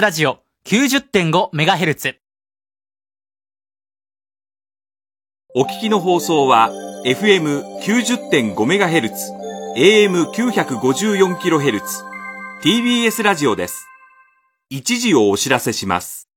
TBS ラジオ 90.5MHz お聞きの放送は FM90.5MHz、AM954kHz、TBS ラジオです。一時をお知らせします。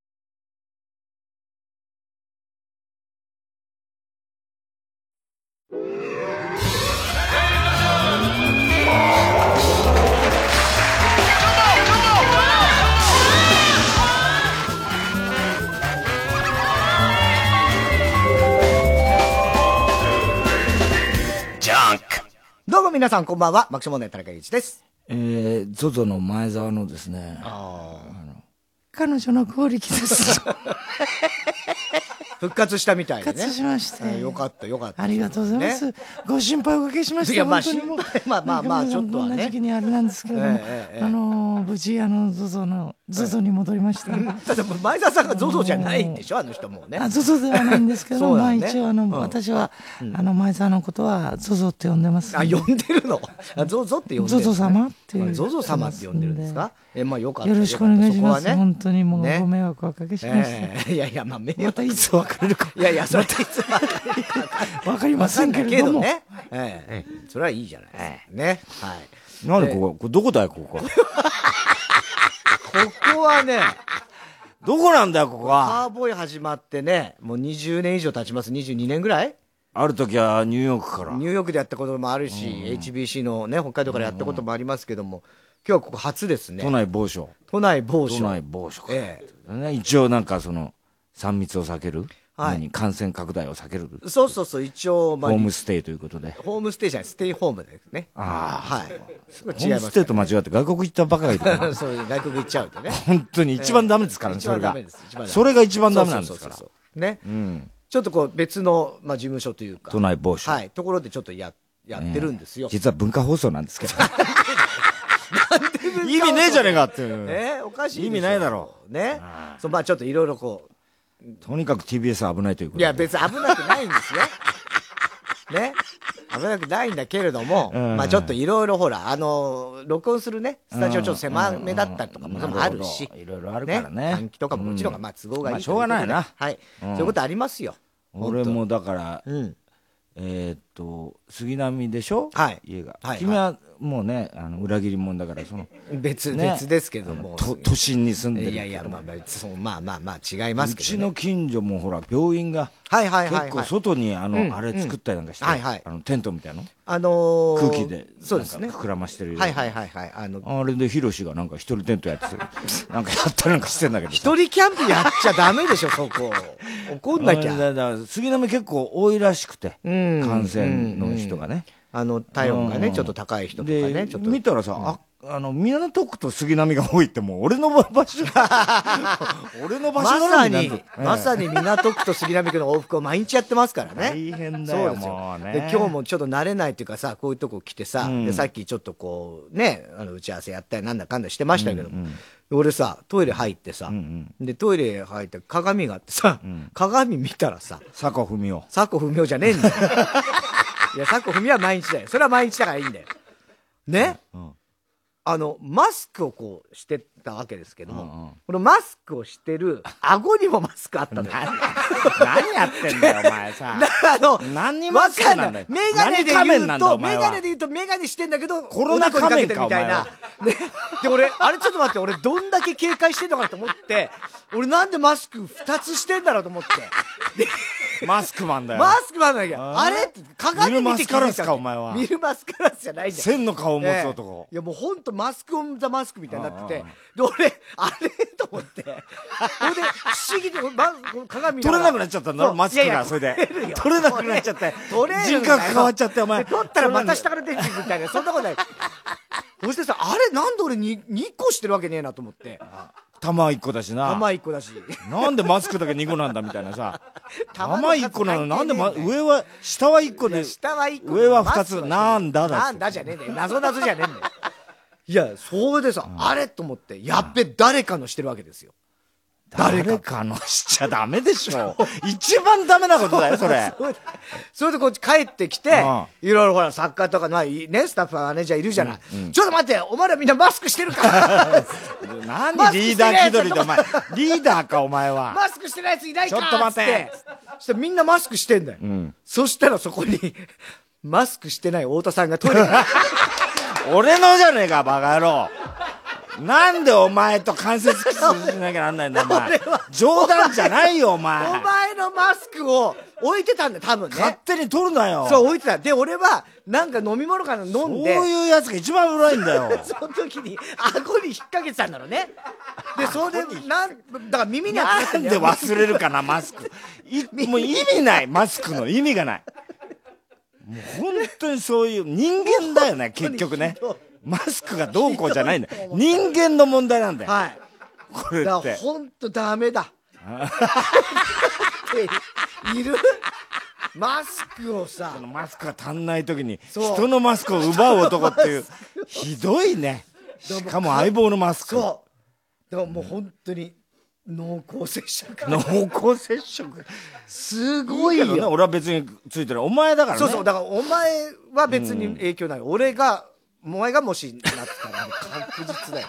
どうも皆さんこんばんは、爆笑問題田中裕一です。えー、ゾゾの前澤のですね、彼女の合力です。復活したみたいでね。復活しましてえーよかった、よかった。ありがとうございます。ねご心配おかけしました。いやまあ心配まあまあまあちょっとはねこんな時期にあれなんですけれども、ええええあのー無事、あの、ゾゾの、ゾゾに戻りました。ただ前澤さんがゾゾじゃないんでしょ、あの人もうね。あ、ゾゾではないんですけど、まあ一応あの、うん私は、あの、前澤のことは、ゾゾって呼んでます。あ、呼んでるの？あゾゾって呼んでる。ゾゾ様っていうゾゾ様って呼んでるんですか？え、まあよかった。よろしくお願いします。本当にもうねご迷惑をおかけしました。ええいやいや、まあ、迷惑 またいつ別れるか。いやいや、それいつ別れるかわかりませんけれども。ね。ええそれはいいじゃないですか。ね。はい。なんでここ、これどこだよ、ここ。ここはね、どこなんだよ、ここは。カーボーイ始まってね、もう20年以上経ちます。22年ぐらい？ある時はニューヨークから。ニューヨークでやったこともあるし、HBC のね、北海道からやったこともありますけども、今日はここ初ですね。都内某所。都内某所。都内某所から。えね一応なんかその、3密を避ける？はい何感染拡大を避ける。えそうそうそう、一応、まあ、ホームステイということで。ホームステイじゃない、ステイホームですね。ああ。はい。ホ違いますームステイと間違って外国行ったばかりだなそう外国行っちゃうとね。本当に一番ダメですからね、一それがそれが一番ダメなんですからね。うん。ちょっとこう別の、まあ、事務所というか。都内某所。はい。ところでちょっとや、やってるんですよ。実は文化放送なんですけど。意味ねえじゃねえかっていう。えーおかしい意味ないだろう。ね。そう、まあちょっといろいろことにかく TBS は危ないというこう。とで。いや、別に危なくないんですよ。ね。危なくないんだけれども、うんまあちょっといろいろほら、あの、録音するね、スタジオちょっと狭めだったりとかもうんあるしいろいろあるからね換気とかももちろんが、まあ都合がいいまあしょうがないなはい。そういうことありますよ。俺もだから、うん。えーっと、杉並でしょ？はい家が。はい君はもうね、あの、裏切り者だから、その、別、ね別ですけども。と都心に住んでる。いやいや、まあまあ、そうまあまあまあ違いますけど、ね。うちの近所もほら、病院が、はいはいはい、はい。結構外にあの、うんあれ作ったりなんかして、はいはいあの、テントみたいなのあのー、空気で、そうですね膨らましてるはいはいはいはい。あの、あれでヒロシがなんか一人テントやってる。なんかやったりなんかしてんだけどさ。一人キャンプやっちゃダメでしょ、そこ。怒んなきゃ。あだだ杉並結構多いらしくて、うん感染の人がね。あの、体温がね、うん。ちょっと高い人とかで、ね、ちょっと。見たらさ、あ、あの、港区と杉並が多いってもう俺の場所、俺の場ま所なさにまさに港区と杉並区の往復を毎日やってますからね。大変だよもうね。で、今日もちょっと慣れないっていうかさ、こういうとこ来てさ、さっきちょっとこう、ね、あの、打ち合わせやったりなんだかんだしてましたけども、俺さ、トイレ入ってさ、で、トイレ入って鏡があってさ、鏡見たらさ、佐古文夫。佐古文雄じゃねえんだよ。いや、佐古文雄は毎日だよ。それは毎日だからいいんだよ。ね、あの、マスクをこうしてたわけですけども、このマスクをしてる、顎にもマスクあったのよ。何やってんだよ、お前さ。あの、何にマスクなんだよ。メガネで言うと、メガネで言うとメガネしてんだけど、コロナ仮面かおでこにかけてるみたいな。ね。で、俺、あれちょっと待って、俺どんだけ警戒してんのかと思って、俺なんでマスク二つしてんだろうと思って。でマスクマンだよ。マスクマンだけど、あれ鏡見て気づいた見るマスカラスかお前は。見るマスカラスじゃないんだよ。千の顔を持つ男ええ。いやもうほんとマスクオンザマスクみたいになってて、で、俺、あれ？と思って、ほんで、不思議で、ま、鏡見取れなくなっちちゃったんだろ、マスクが、それで。取れなくなっちゃって。取れる人格変わっちゃって、お前。で取ったらまた下から出てくるみたいな、そんなことない。そしてさ、あれなんで俺に2個してるわけねえなと思って。玉一個だしな。玉1個だし。なんでマスクだけ2個なんだみたいなさ。玉の玉一個なの、なんで、ま、上は、下は1個で、下は1個。上は2つなんだだなんだじゃねえんだよ。謎謎じゃねえんだよ。いや、それでさ、あれと思って、やっべ、誰かのしてるわけですよ。誰かのしちゃダメでしょ。一番ダメなことだよ、それ。それでこっち帰ってきてうん、いろいろほら、作家とか、まね、スタッフ、マネージャーいるじゃない。ちょっと待って、お前らみんなマスクしてるか？何リーダー気取りで、お前。リーダーか、お前は。マスクしてないやついないか？ちょっと待ってそしたらみんなマスクしてんだよ。そしたらそこに、マスクしてない太田さんがトイレに 俺のじゃねえか、バカ野郎。なんでお前と間接キスしなきゃなんないんだよ、お前。冗談じゃないよ、お前。お前のマスクを置いてたんだよ、多分ね。勝手に取るなよ。そう、置いてた。で、俺は、なんか飲み物から飲んそうで、いうやつが一番偉いんだよ。その時に、顎に引っ掛けてたんだろうね。で、それで、なん、だから耳にはかかってなんで忘れるかな、マスク。いもう意味ない、マスクの意味がない。もう本当にそういう人間だよね、結局ね。マスクがどうこうじゃないんだよ。人間の問題なんだよ。はい。これだからって。ほんとダメだ。いる？マスクをさこ、のマスクが足んない時にそう人のマスクを奪う男っていうひどいねしかも相棒のマスクそう。でももう本当に、濃厚接触。濃厚接触すごいいいけどねよ。俺は別についてるお前だからねそうそう、だからお前は別に影響ない。俺が、お前がもしなったら、確実だよ。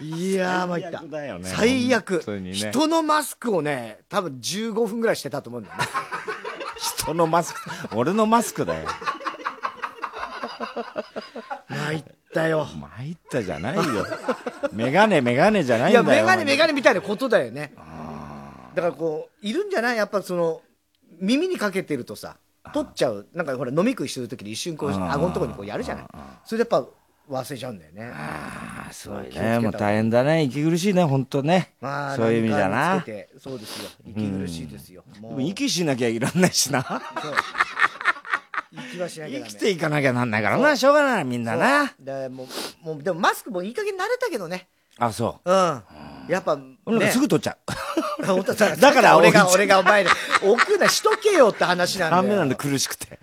いやー、参った最悪。だよね最悪ね人のマスクをね、多分15分ぐらいしてたと思うんだよね。人のマスク俺のマスクだよ参ったよ。参ったじゃないよメガネメガネじゃないいや、んだよメガネメガネみたいなことだよね。だからこう、いるんじゃない？やっぱその、耳にかけてるとさ、取っちゃう。なんかほら、飲み食いしてる時に一瞬こう、顎のところにこうやるじゃない。それでやっぱ忘れちゃうんだよね。あすごいね。もう大変だね。息苦しいね本当ね。まあ、そういう意味じゃ何かなそうですよ。息苦しいですよ。もうでも息しなきゃいらんないしな。息はしなきゃ。生きていかなきゃなんないからな。しょうがないみんなな。でもう、もう、でもマスクもいい加減慣れたけどね。あそうん。やっぱ、ねすぐ取っちゃうだから俺が、俺がお前に、置くな、しとけよって話なんだよ。ダメなんで苦しくて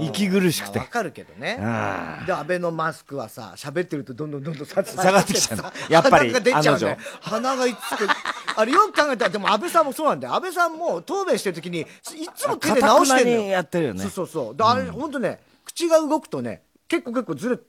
息苦しくてまあわかるけどね。あで、安倍のマスクはさ、喋ってるとどんどんどんどん下下がってきちゃうのやっぱり鼻が出ちゃうんだよあ。鼻がいつく。あれよく考えたら、でも安倍さんもそうなんだよ。安倍さんも答弁してる時に、いつも手で直してんのやってるよねそうそうそう。であれ、ほんとね、口が動くとね、結構結構ずれて、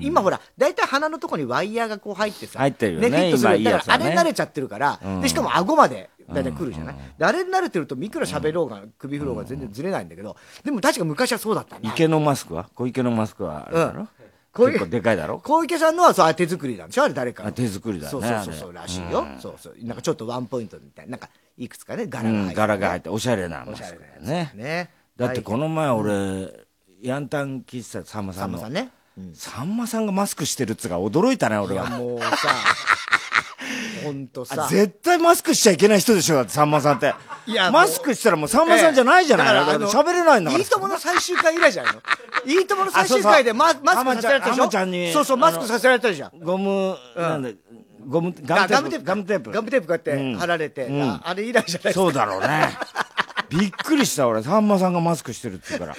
今ほら、大体鼻のとこにワイヤーがこう入ってさ、入ってるよねフィットする。今いいだからあれ慣れちゃってるから、で、しかも顎まで大体来るじゃない？であれに慣れてると、いくら喋ろうが、首振ろうが全然ずれないんだけど、でも確か昔はそうだったね。池のマスクは？小池のマスクはあれだろ、うん。小池結構でかいだろ？小池さんのはそう手作りなんでしょあれ誰か手作りだね。そうそうそうらしいよ、そうそう。なんかちょっとワンポイントみたいななんかいくつかね柄が入って、うん、柄が入っておしゃれなおマスクだよねね。だってこの前俺、ヤンタン喫茶さんまさんの。さんねさんまさんがマスクしてるっつうか驚いたね俺は。もうさ。ほんとさ。あ絶対マスクしちゃいけない人でしょだってさんまさんって。いやマスクしたらもうさんまさんじゃないじゃない、ええ。だから喋れないんだから。いいともの最終回以来じゃないの？いいともの最終回でママスクさせられたでしょ？浜ちゃんに。そうそうマスクさせられたじゃんゴム、なんだゴムガガムテープガムテープ。ガムテープこうやってうん貼られて、あれ以来じゃないですか。そうだろうねびっくりした俺。さんまさんがマスクしてるって言うから、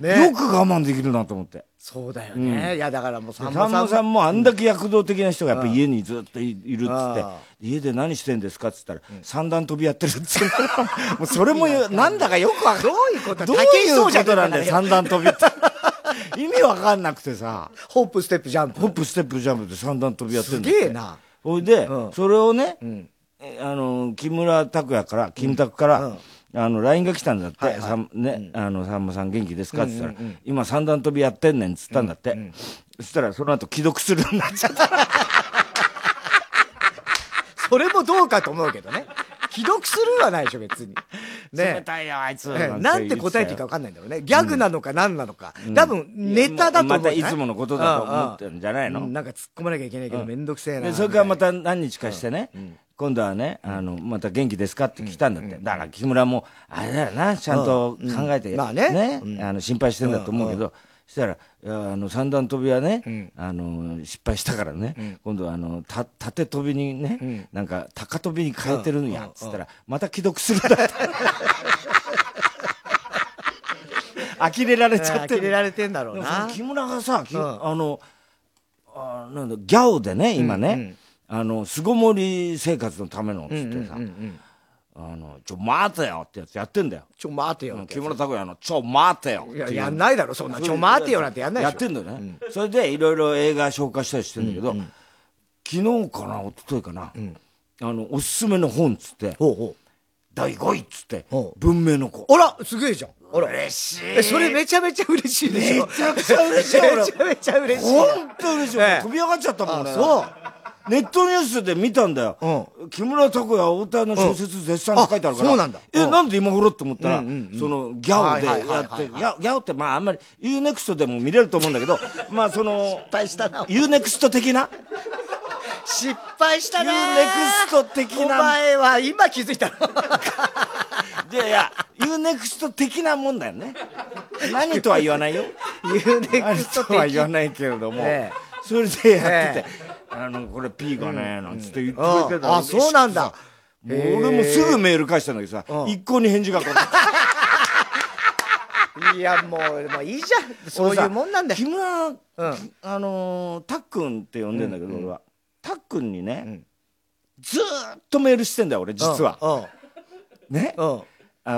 ね。よく我慢できるなと思って。そうだよね、いやだからもうささんんまさんまさんもあんだけ躍動的な人がやっぱ家にずっといいるっつってあ家で何してんですかっつったら、三段跳びやってるっつって。もうそれもよなんだかよくわかんどういうことどういうことなんだよ。三段跳びって。意味わかんなくてさ。ホップステップジャンプ。ホップステップジャンプで三段跳びやってるすんだって。げえな。ほいで、うん。それをね、ん。えあの木村拓哉からキムタクから、うんあの LINE が来たんだって、はいはい。さんねあのさんまさん元気ですか?」って言ったら、今三段跳びやってんねん」っつったんだって、そしたらその後既読するようになっちゃった。それもどうかと思うけどね。既読するはないでしょ別に。冷ねたいよあいつ。ええ。なんて答えていいか分かんないんだろうね。ギャグなのか何なのか、多分ネタだと思うまたいつものことだと思ってるんじゃないの、うんなんか突っ込まなきゃいけないけど面倒くせえなでそれからまた何日かしてね、今度はね、あの、また元気ですかって来たんだって。だから木村も、あれだよな、ちゃんと考えて、うん。まあね。うん。あの、心配してんだと思うけど、そしたら、あの、三段跳びはね、あの、失敗したからね、今度はあの、た、縦跳びにね、なんか、高跳びに変えてるんや、つったら、また既読するんだって。呆れられちゃって呆れられてんだろうな。木村がさ、あのあなんだギャオでね今ね、あの、巣ごもり生活のための、つってさ、あの、ちょ、待てよってやつやってんだよ。ちょ、待てよって木村拓哉の、ちょ、待てよっていや、やんないだろ、そんな。ちょ、待てよなんてやんないでしょ。やってんだよね。それで、いろいろ映画紹介したりしてんだけど、昨日かな、一昨日かな、あの、おすすめの本っつって、第5位っつって文明の子。う。あら、すげえじゃん。あら。嬉しい。え、それめちゃめちゃ嬉しいでしょ。めちゃくちゃ嬉しい俺 めちゃめちゃ嬉しい。本当嬉しい。ええ飛び上がっちゃったもんね。あそう。ネットニュースで見たんだよ。木村拓哉、太田の小説絶賛って書いてあるから。あそうなんだ。え、うん。なんで今頃って思ったら、その、ギャオでやって、ギャオギャオってまああんまり、UNEXT でも見れると思うんだけど、まあその、敗したな。UNEXT 的な？失敗したな。UNEXT 的おな、前は今気づいたの？いやいや、UNEXT 的なもんだよね。何とは言わないよ。ユーネ何クストとは言わ的。ないけれども、ええ。それでやってて、えあの、これ P がね、なんつって言ってあくれてたあ、そうなんだ。もう俺もすぐメール返したんだけどさ、うん一向に返事が来ない。いや、もう、まあいいじゃん。そういうもんなんだよ。木村、うん。あのー、たっくんって呼んでんだけど、俺は。たっくんにね、んずーっとメールしてんだよ、俺、実は。ね？あ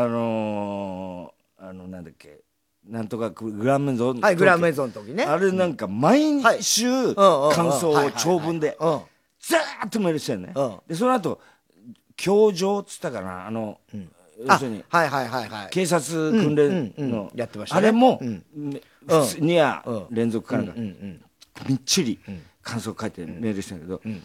のー、あの、なんだっけ、なんとかグランメゾン。はい、グランメゾンの時ね。あれなんか毎週、うん。うんうん。感想を長文で、うん。ずーっとメールしてんねうん。で、その後、教場っつったかな、あの、要あするに、はいはいはいはい。警察訓練うんうんうのん、やってましたね。あれもうん、め普通にやうん。連続かなんか。うんうん。みっちり感想書いてメールしてんだけど、一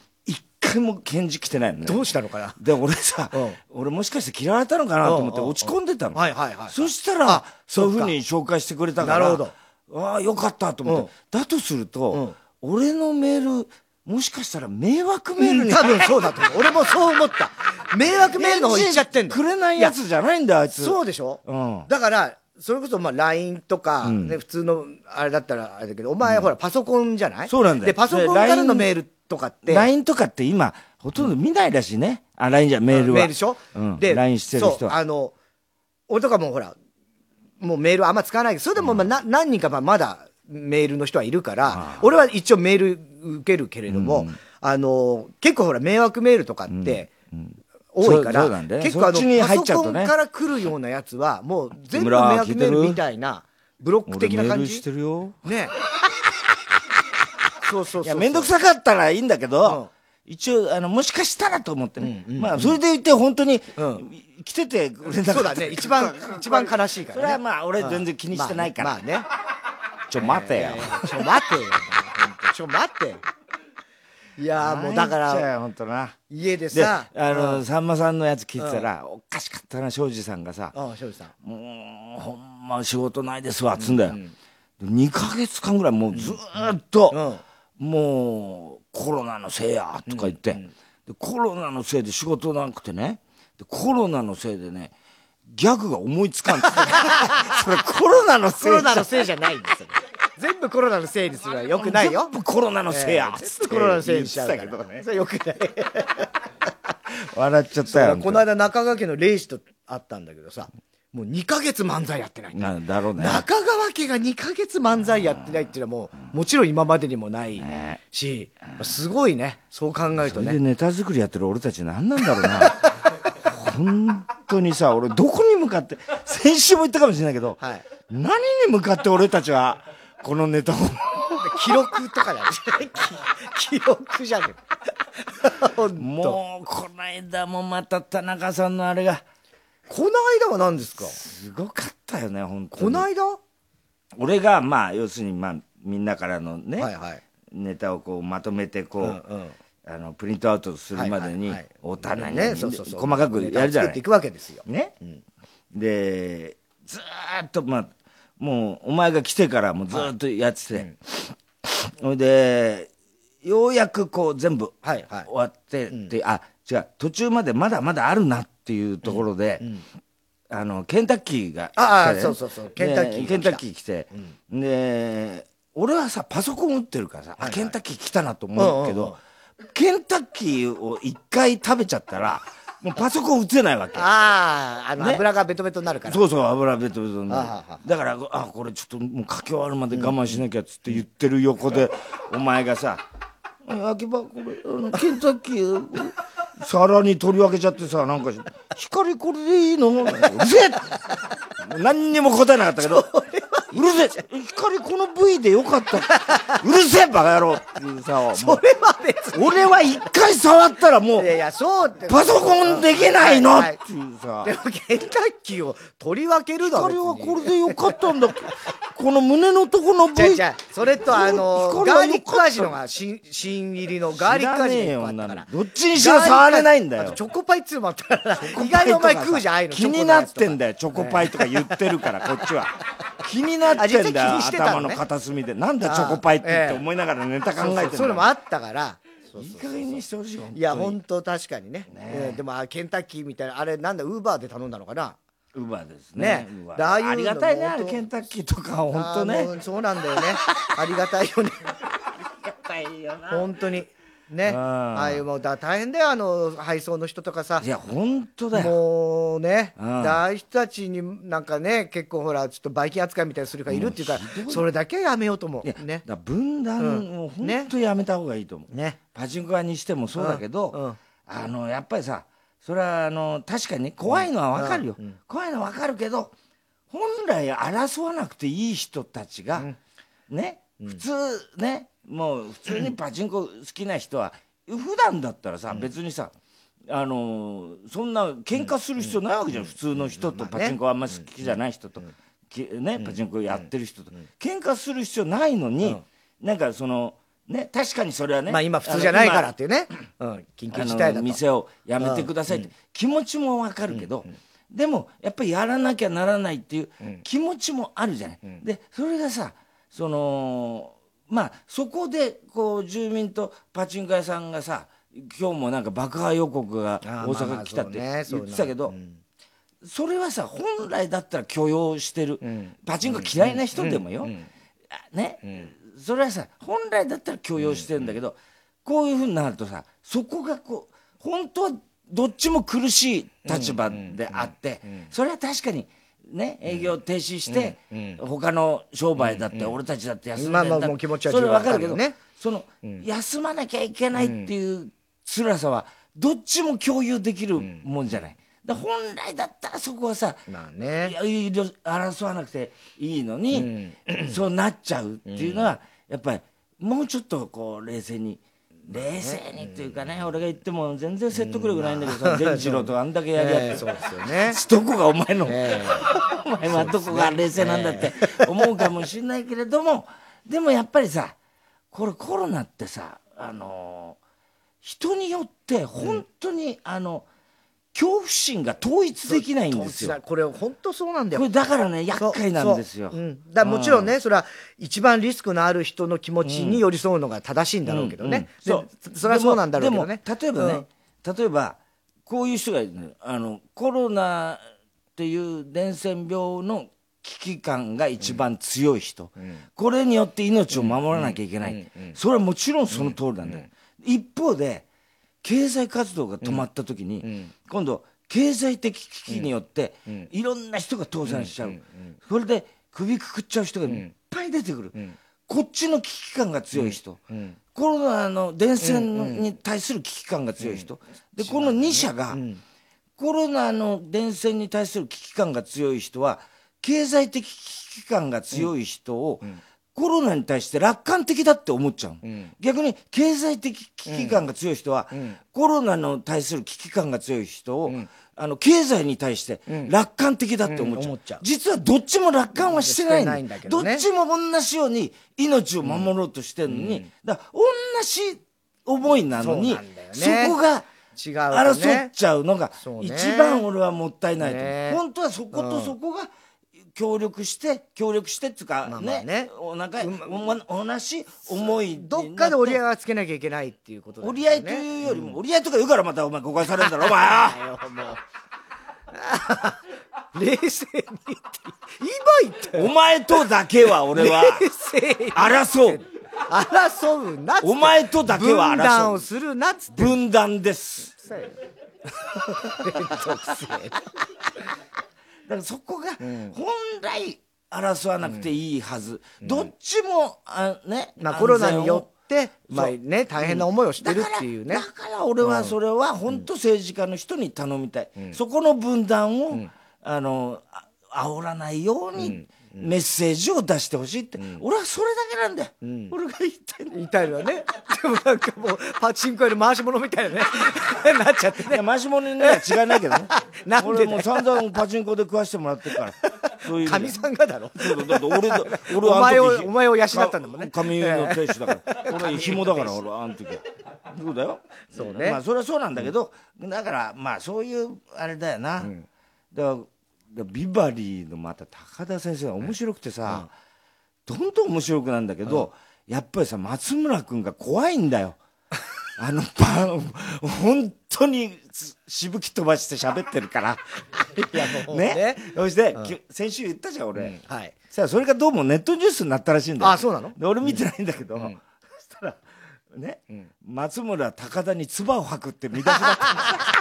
回も返事来てないのね。どうしたのかな？で、俺さうん、俺もしかして嫌われたのかなと思って落ち込んでたの。はいはいはいそしたらあ、そういうふうに紹介してくれたから、なるほどああ、よかったと思って。だとすると、俺のメール、もしかしたら迷惑メールに多分そうだと思う。俺もそう思った。迷惑メールの方行っちゃってんだ。くれないやつじゃないんだよ、あいつ。そうでしょ？うんだから、それこそまあ LINE とか、ね、普通のあれだったらあれだけど、お前ほらパソコンじゃない？そうなんだよで、パソコンでからのメールとかって、LINE とかって今、ほとんど見ないらしいね。あ、LINE じゃ、メールは。メールでしょ、うん。で、LINE してる人そう、は。あの、俺とかもほら、もうメールあんま使わないけど、それでもまあな、何人かまあまだメールの人はいるから、俺は一応メール受けるけれども、あの、結構ほら迷惑メールとかって、多いから、結構あの、パソコンから来るようなやつは、もう全部迷村惑メールみたいな、ブロック俺的な感じ？メールして。るよ。ねそうそうそうめんどくさかったらいいんだけうんど、一応、あの、もしかしたらと思ってね。まあ、それで言って本当にうん、来ててくれなかった。そうだね、一番、一番悲しいからね。それはまあ、俺全然気にしてないから。まあね。ちょ、待てよ。ちょ、待てよ。ちょ、待って。いやーもうだから、本当な。家でで、さあ、の、さんまさんのやつ聞いてたら、おかしかったな、庄司さんがさ、うん、庄司さん。もう、ほんま仕事ないですわ、つんだよ。2ヶ月間ぐらいもうずーっと、もう、コロナのせいや、とか言って、でコロナのせいで仕事なくてね、でコロナのせいでね、ギャグが思いつかんって それコロナのせいコロナのいせいじゃないんですよ。全部コロナのせいにするのはよくないよ。全部コロナのせいや、ええつって全部コロナのせいにしちゃうか言ってたけどねら。それよくない。笑っちゃったよ。この間中川家の霊視と会ったんだけどさ、もう2ヶ月漫才やってない。なんだろうね。中川家が2ヶ月漫才やってないっていうのはもう、もちろん今までにもないし、すごいね、そう考えるとね。それでネタ作りやってる俺たち何なんだろうな。本当にさ、俺どこに向かって、先週も言ったかもしれないけど、はい。何に向かって俺たちは、このネタを、記録とかじゃない記記録じゃね。もう、この間もまた田中さんのあれが、この間は何ですか？すごかったよね、本当に。この間？俺が、まあ、要するに、まあ、みんなからのね、はいはい。ネタをこうまとめて、こう、うんうんあの、プリントアウトするまでにお互いね。細かくやるじゃない作ってい。くわけですよ。ね、でずーっとまあもうお前が来てからもうずーっとやってて、ほいでようやくこう全部終わって、であ違う途中までまだまだあるなっていうところで、あのケンタッキーがああそうそうそうケンタッキーケンタッキー来て、で俺はさパソコン打ってるからさ、あケンタッキー来たなと思うけど、うんうんケンタッキーを一回食べちゃったら もうパソコン打てないわけ。ああ、あの、ね。油がベトベトになるから。そうそう、油ベトベトになる。だから、あ、これちょっともう書き終わるまで我慢しなきゃっつって言ってる横で、お前がさ、秋葉これあのケンタッキー皿に取り分けちゃってさなんか光これでいいの？うるせえ何にも答えなかったけどうるせえ。光この部位でよかった。うるせえバカ野郎。っていうさそれは別に。俺は一回触ったらもういやいやそうって。パソコンできないの？っはいていうさ。でもケンタッキーを取り分けるだろ光はこれでよかったんだこの胸のとこの部位。じゃそれとあのガーリック味のが新新入りのガーリック味が一個あったから。どっちにしろ触れないんだよ。あとチョコパイっつうのもあったから意外にお前食うじゃんああいうの気になってんよだよチョコパイとか。言ってるから こっちは。気になってんだよ頭の片隅で。なんだチョコパイって言って思いながらネタ考えてんだそういうのもあったから。いい加減にしてほしいいや本本当確かにね。うんでもあケンタッキーみたいなあれなんだウーバーで頼んだのかな？ウーバーですね。ね。ああいうのありがたいねあれケンタッキーとか本当ね。そうなんだよね。ありがたいよね。本当に。ね。うん。ああいうもうだ大変だよあの配送の人とかさ。いや本当だよ。もうね、うん。でああいう人たちになんかね結構ほらちょっとバイキン扱いみたいにする人がいるっていうからそれだけはやめようと思うね。だ分断うん。を本当やめた方がいいと思う。ね。パチンコ屋にしてもそうだけど、あのやっぱりさそれはあの確かにね怖いのは分かるよ、怖いのは分かるけど本来争わなくていい人たちが、ね普通ねもう普通にパチンコ好きな人は普段だったらさ、別にさあのそんな喧嘩する必要ないわけじゃん、普通の人とパチンコあんまり好きじゃない人と、きね、パチンコやってる人と、喧嘩する必要ないのに、なんかそのね確かにそれはねまあ今普通じゃないからっていうね、うん、緊急あ事態だと。の店をやめてくださいって。気持ちもわかるけど、でもやっぱりやらなきゃならないっていう気持ちもあるじゃない。でそれがさそのまあそこでこう住民とパチンコ屋さんがさ今日もなんか爆破予告が大阪来たって言ってたけどそれはさ本来だったら許容してる。ん。パチンコ嫌いな人でもよ。あねそれはさ本来だったら許容してるんだけどこういうふうになるとさそこがこう本当はどっちも苦しい立場であってそれは確かにね営業停止して他の商売だって俺たちだって休んでんだまあ気持ちはそれわかるけどねその休まなきゃいけないっていう辛さはどっちも共有できるもんじゃない。だ本来だったらそこはさまあいね争わなくていいのに、そうなっちゃうっていうのは、やっぱりもうちょっとこう冷静に冷静にっていうかね、俺が言っても全然説得力ないんだけどさ伝次郎とあんだけやり合って、ええそうですよね。どこがお前の、え お前はどこが冷静なんだって思うかもしれないけれどもでもやっぱりさこれコロナってさあの人によって本当に、あの恐怖心が統一できないんですよ。これ本当そうなんだよ。これだからね厄介なんですよ。そうそううん、だもちろんね、それは一番リスクのある人の気持ちに寄り添うのが正しいんだろうけどね、うんうん。でそれはそうなんだろうけどね。でも例えばね、例えばこういう人がいるのよあのコロナっていう伝染病の危機感が一番強い人、これによって命を守らなきゃいけない、それはもちろんその通りなんだよ、一方で経済活動が止まった時に、今度経済的危機によって、いろんな人が倒産しちゃう、それで首くくっちゃう人がいっぱい出てくる、こっちの危機感が強い人、コロナの伝染に対する危機感が強い人、でこの2社が、コロナの伝染に対する危機感が強い人は経済的危機感が強い人を、コロナに対して楽観的だって思っちゃう、逆に経済的危機感が強い人は、コロナの対する危機感が強い人を、あの経済に対して楽観的だって思っちゃう,、ゃう。実はどっちも楽観はしてないん。だね。どっちも同じように命を守ろうとしてるのに、だ同じ思いなのにそね。そこが違うと争ねっちゃうのが一番俺はもったいないとね。本当はそことそこが協力して協力してっていうか、まあまねあね。お腹お同じ思いどっかで折り合いはつけなきゃいけないっていうことだよね。折り合いというよりも、折り合いとか言うからまたお前誤解されるんだろお前。は 冷静に今言ったお前とだけは俺は冷静に争う。争うなっつって。お前とだけは分断を争うするなっつって。分断です。めんどくせえ。だからそこが本来争わなくていいはず、どっちもあねまあコロナによっまあね、大変な思いをしてるっていうね。だ。から俺はそれは本当政治家の人に頼みたい、そこの分断を、あのあ煽らないようにメッセージを出してほしいって、俺はそれだけなんだよ、俺が言いたいの。言いたいのはね。でもなんかもう、パチンコ屋の回し物みたいなね、なっちゃってね。回し物にね違いないけどね。なんで俺もう散々パチンコで食わしてもらってるから。そういう意味神でさんがだろ。そう俺だ俺お前をお前を養ったんだもんね。か神の亭主だから。俺紐だから俺あの時そうだよ。そうね。まあそれはそうなんだけど、だからまあそういうあれだよな、だからビバリーのまた高田先生が面白くてさ、どんどん面白くなんだけど、やっぱりさ松村君が怖いんだよ。あのば本当にしぶき飛ばして喋ってるから。いやもうね。ね。そして、き先週言ったじゃん俺、はい。さあそれがどうもネットニュースになったらしいんだよ。あそうなの？で俺見てないんだけど、そしたらね、松村高田に唾を吐くって見出しだった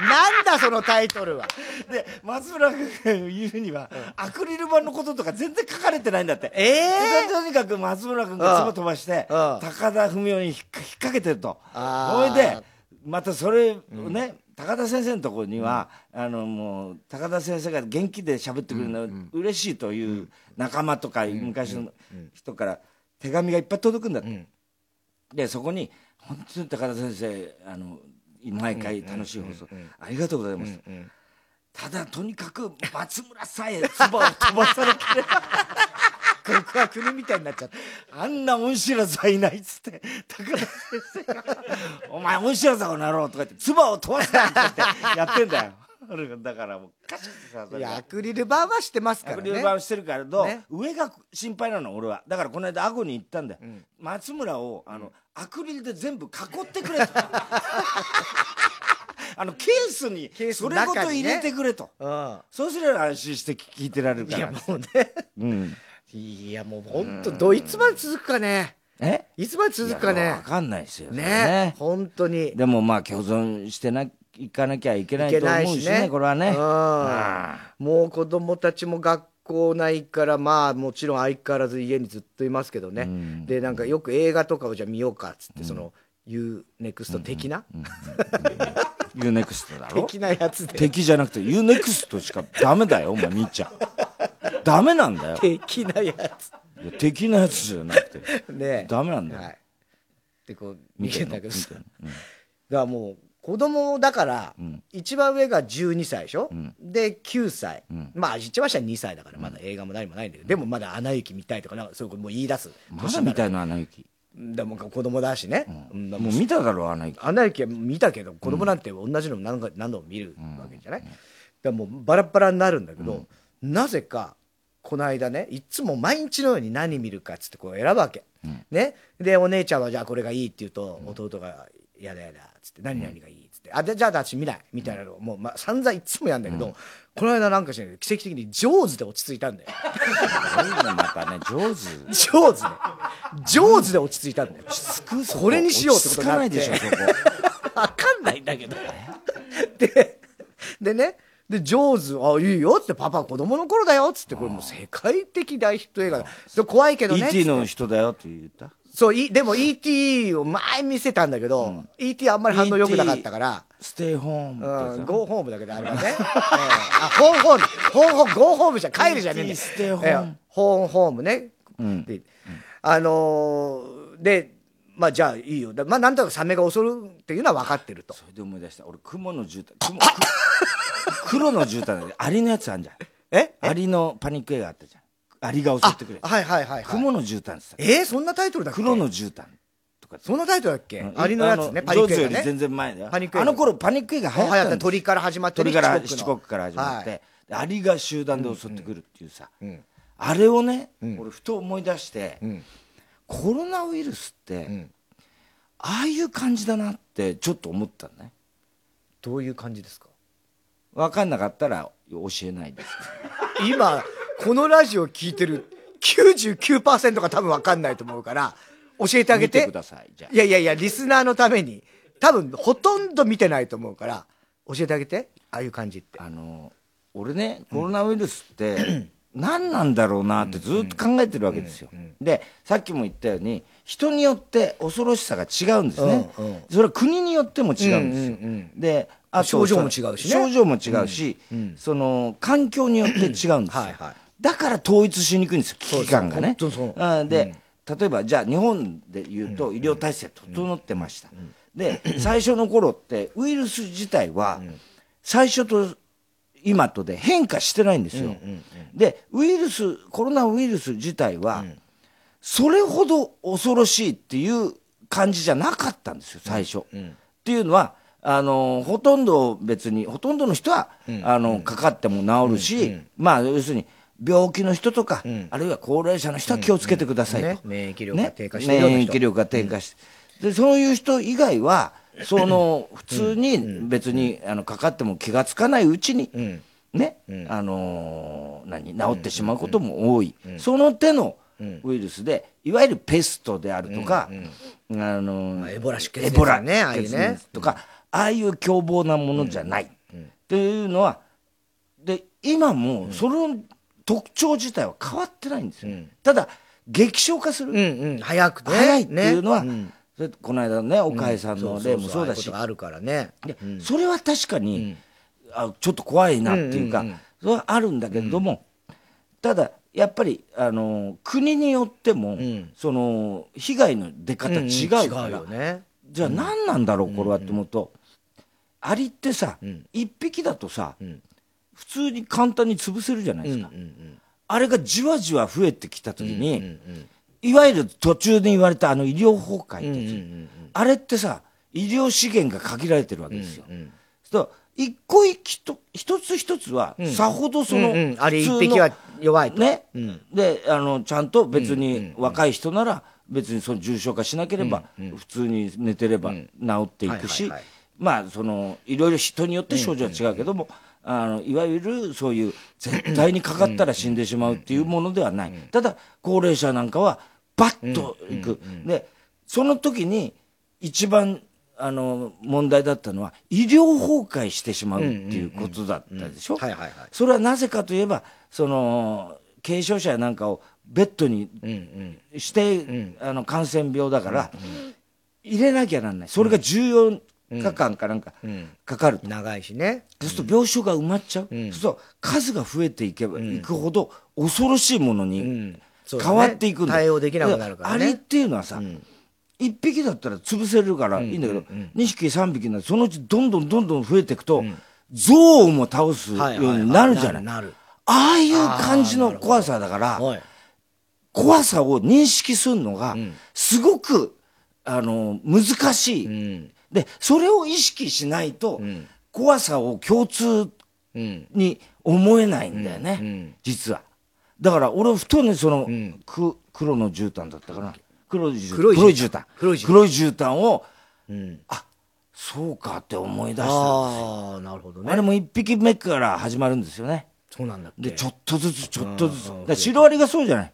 なんだそのタイトルは。で松村君が言うには、アクリル板のこととか全然書かれてないんだって。ええでとにかく松村君が唾飛ばして、うん。うん高田文雄に引っ掛けてると。それでまたそれをね、高田先生のところには、あのもう高田先生が元気で喋ってくれるのは嬉しいという仲間とか昔の人から手紙がいっぱい届くんだって、でそこに本当に高田先生あの毎回楽しい放送、ありがとうございます、ただとにかく松村さえ唾を飛ばされてれば極悪国みたいになっちゃって。あんな恩知らずはいないっつって高田先生が「お前恩知らずをなろう」とか言って唾を飛ばしたってやってんだよ俺だからもうカシャってさアクリル板はしてますかアクらね。リル板してるからど、ね上が心配なの俺はだからこの間顎に行ったんだよ、松村をあのアクリルで全部囲ってくれと あのケースにそれごと入れてくれと、うん。そうすれば安心して聞いてられるいや、からもうね。うんいや、もう本当どいつまで続くかね。え？いつまで続くかね。かんないですよね。本当に。でもまあ共存してないかなきゃいけないと思うしね。ね。これはね。うん。あもう子供たちも学校ないから、まあもちろん相変わらず家にずっといますけどね。ん。で、なんかよく映画とかをじゃあ見ようかっつって、その、U-NEXT 的な、 U-NEXT だろ？的なやつで。的じゃなくて U-NEXT しかダメだよお前見ちゃ。ダメなんだよ。的なやつ。いや的なやつじゃなくて。ねダメなんだよ、はい。で、こう、見見てんだけどさ。だからもう子供だから、ん。一番上が12歳でしょ、ん。で9歳、ん。まあ一番下は2歳だからまだ映画も何もないんだけど、でもまだ「アナ雪」見たいとかなんかそういうこともう言い出す。まだ見たいののアナ雪。でも子供だしね、うん。もう見ただろアナ雪。アナ雪は見たけど子供なんて同じの何回何度も見るわけじゃない、だもうバラバラになるんだけど、なぜかこの間ねいつも毎日のように何見るかっつってこう選ぶわけ、ね、でお姉ちゃんはじゃあこれがいいって言うと、弟が「やだやだ」っつって「何々がいい」っつって「あでじゃあ私見ない」みたいなのをもう、まあ、散々いつもやるんだけど、この間なんかしないけど奇跡的に上手で落ち着いたんだよ。そういうのまたね上手上手で。上手で落ち着いたんだよ。こ。れにしようってことになって。落ち着かないでしょそこ。わかんないんだけど。で、でね、で、上手、あ、いいよって、パパ子供の頃だよっつって、これもう世界的大ヒット映画だ。で怖いけどね。ET の人だよって言った？そう、いでも ET を前見せたんだけど、ET あんまり反応良くなかったから、ステイホームうん、ゴーホームだけど、あれはね。ええ。あ、ホーンホーム、ホーンホーム、ゴーホームじゃ帰るじゃねえんだ。よステイホームええ。ホーンホームね。うん。で、あのーで、まあじゃあいいよ。だまあなんとなくサメが襲るっていうのは分かってると。それで思い出した。俺雲の絨毯雲く 黒の絨毯でアリのやつあんじゃん。え？アリのパニック映画あったじゃんアリが襲ってくれはいはいはい、はい。雲の絨毯ってさえー、そんなタイトルだっけ？黒の絨毯とかそんなタイトルだっけ、うん。アリのやつね、あパニック映画ね。より全然前だよ。パニックあの頃パニック映画流行ったたっんです鳥から始まってね鳥から七国の。四国から始まって、はい。でアリが集団で襲ってくるっていうさ、んあれをね、ん。俺ふと思い出して、ん。コロナウイルスって、ん。ああいう感じだなってちょっと思ったね。どういう感じですか？分かんなかったら教えないです。今、このラジオ聞いてる99%が多分わかんないと思うから、教えてあげて。見てくださいじゃあいやいやいや、リスナーのために、多分ほとんど見てないと思うから、教えてあげて。ああいう感じって。あの俺ねコロナウイルスって、何なんだろうなってずっと考えてるわけですよ。で、さっきも言ったように、人によって恐ろしさが違うんですね。うんうんそれは国によっても違うんですよ。うんうんうんで、あと症状も違うしね症状も違うし、その、環境によって違うんですよ。はいはいだから統一しにくいんですよ、危機感がね。で、例えば、じゃあ日本で言うと医療体制整ってました。で、最初の頃ってウイルス自体は、最初と今とで変化してないんですよ。で、ウイルス、コロナウイルス自体は、それほど恐ろしいっていう感じじゃなかったんですよ、最初。っていうのは、あの、ほとんど別に、ほとんどの人は、あの、かかっても治るし、まあ、要するに、病気の人とか、あるいは高齢者の人は気をつけてくださいと。ね。免疫力が低下してるような人。免疫力が低下して。で、そういう人以外は、その、普通に別に、あの、かかっても気がつかないうちに、ね、あのー何、治ってしまうことも多い。その手のウイルスで、いわゆるペストであるとか、あのエボラ出血熱エボラねああいうね。出血熱とか、ああいう凶暴なものじゃない。っていうのは、で、今も、その特徴自体は変わってないんですよ。ただ、激症化する。うんうん。早くね。早いっていうのは、ね。うん。この間のね、岡江さんの例もそうだし。あるからね。でそれは確かに、あちょっと怖いなっていうか、それはあるんだけれども、ただやっぱりあの国によっても、ん。その被害の出方違うから、違うよね。じゃあ何なんだろうこれはって思うと、アリってさ、一匹だとさ、普通に簡単に潰せるじゃないですか、あれがじわじわ増えてきた時に、いわゆる途中で言われたあの医療崩壊ってやつ、あれってさ医療資源が限られてるわけですよ。そう。一個一きと一つ一つは、さほどその、うんうん。あれ一匹は弱いと。ね、であのちゃんと別に若い人なら別にその重症化しなければ、普通に寝てれば治っていくし、まあそのいろいろ人によって症状は違うけども、あのいわゆるそういう絶対にかかったら死んでしまうっていうものではない、ただ高齢者なんかはバッといく、でその時に一番あの問題だったのは医療崩壊してしまうっていうことだったでしょ、はいはいはい。それはなぜかといえばその軽症者やなんかをベッドにして、あの感染病だから、入れなきゃなんない。それが14日間かなんかかかると、長いしね。そうすると病床が埋まっちゃう、そうすると数が増えていけばいくほど恐ろしいものに変わっていくんだ,、対応できなくなるからね。アリっていうのはさ、一匹だったら潰せるからいいんだけど、二匹三匹になるそのうちどんどんどんどん増えていくと、象をも倒すようになるじゃない。ああいう感じの怖さだから、はい。怖さを認識するのが、すごく、あの、難しい。で、それを意識しないと、怖さを共通に思えないんだよね、実は。だから、俺、ふとね、その、く黒の絨毯だったかな。黒い絨毯。黒い絨毯黒い絨毯を、あ、そうかって思い出したんですよ。ああなるほどねあれも一匹目から始まるんですよね。そうなんだで、ちょっとずつ、ちょっとずつ。だシロアリがそうじゃない。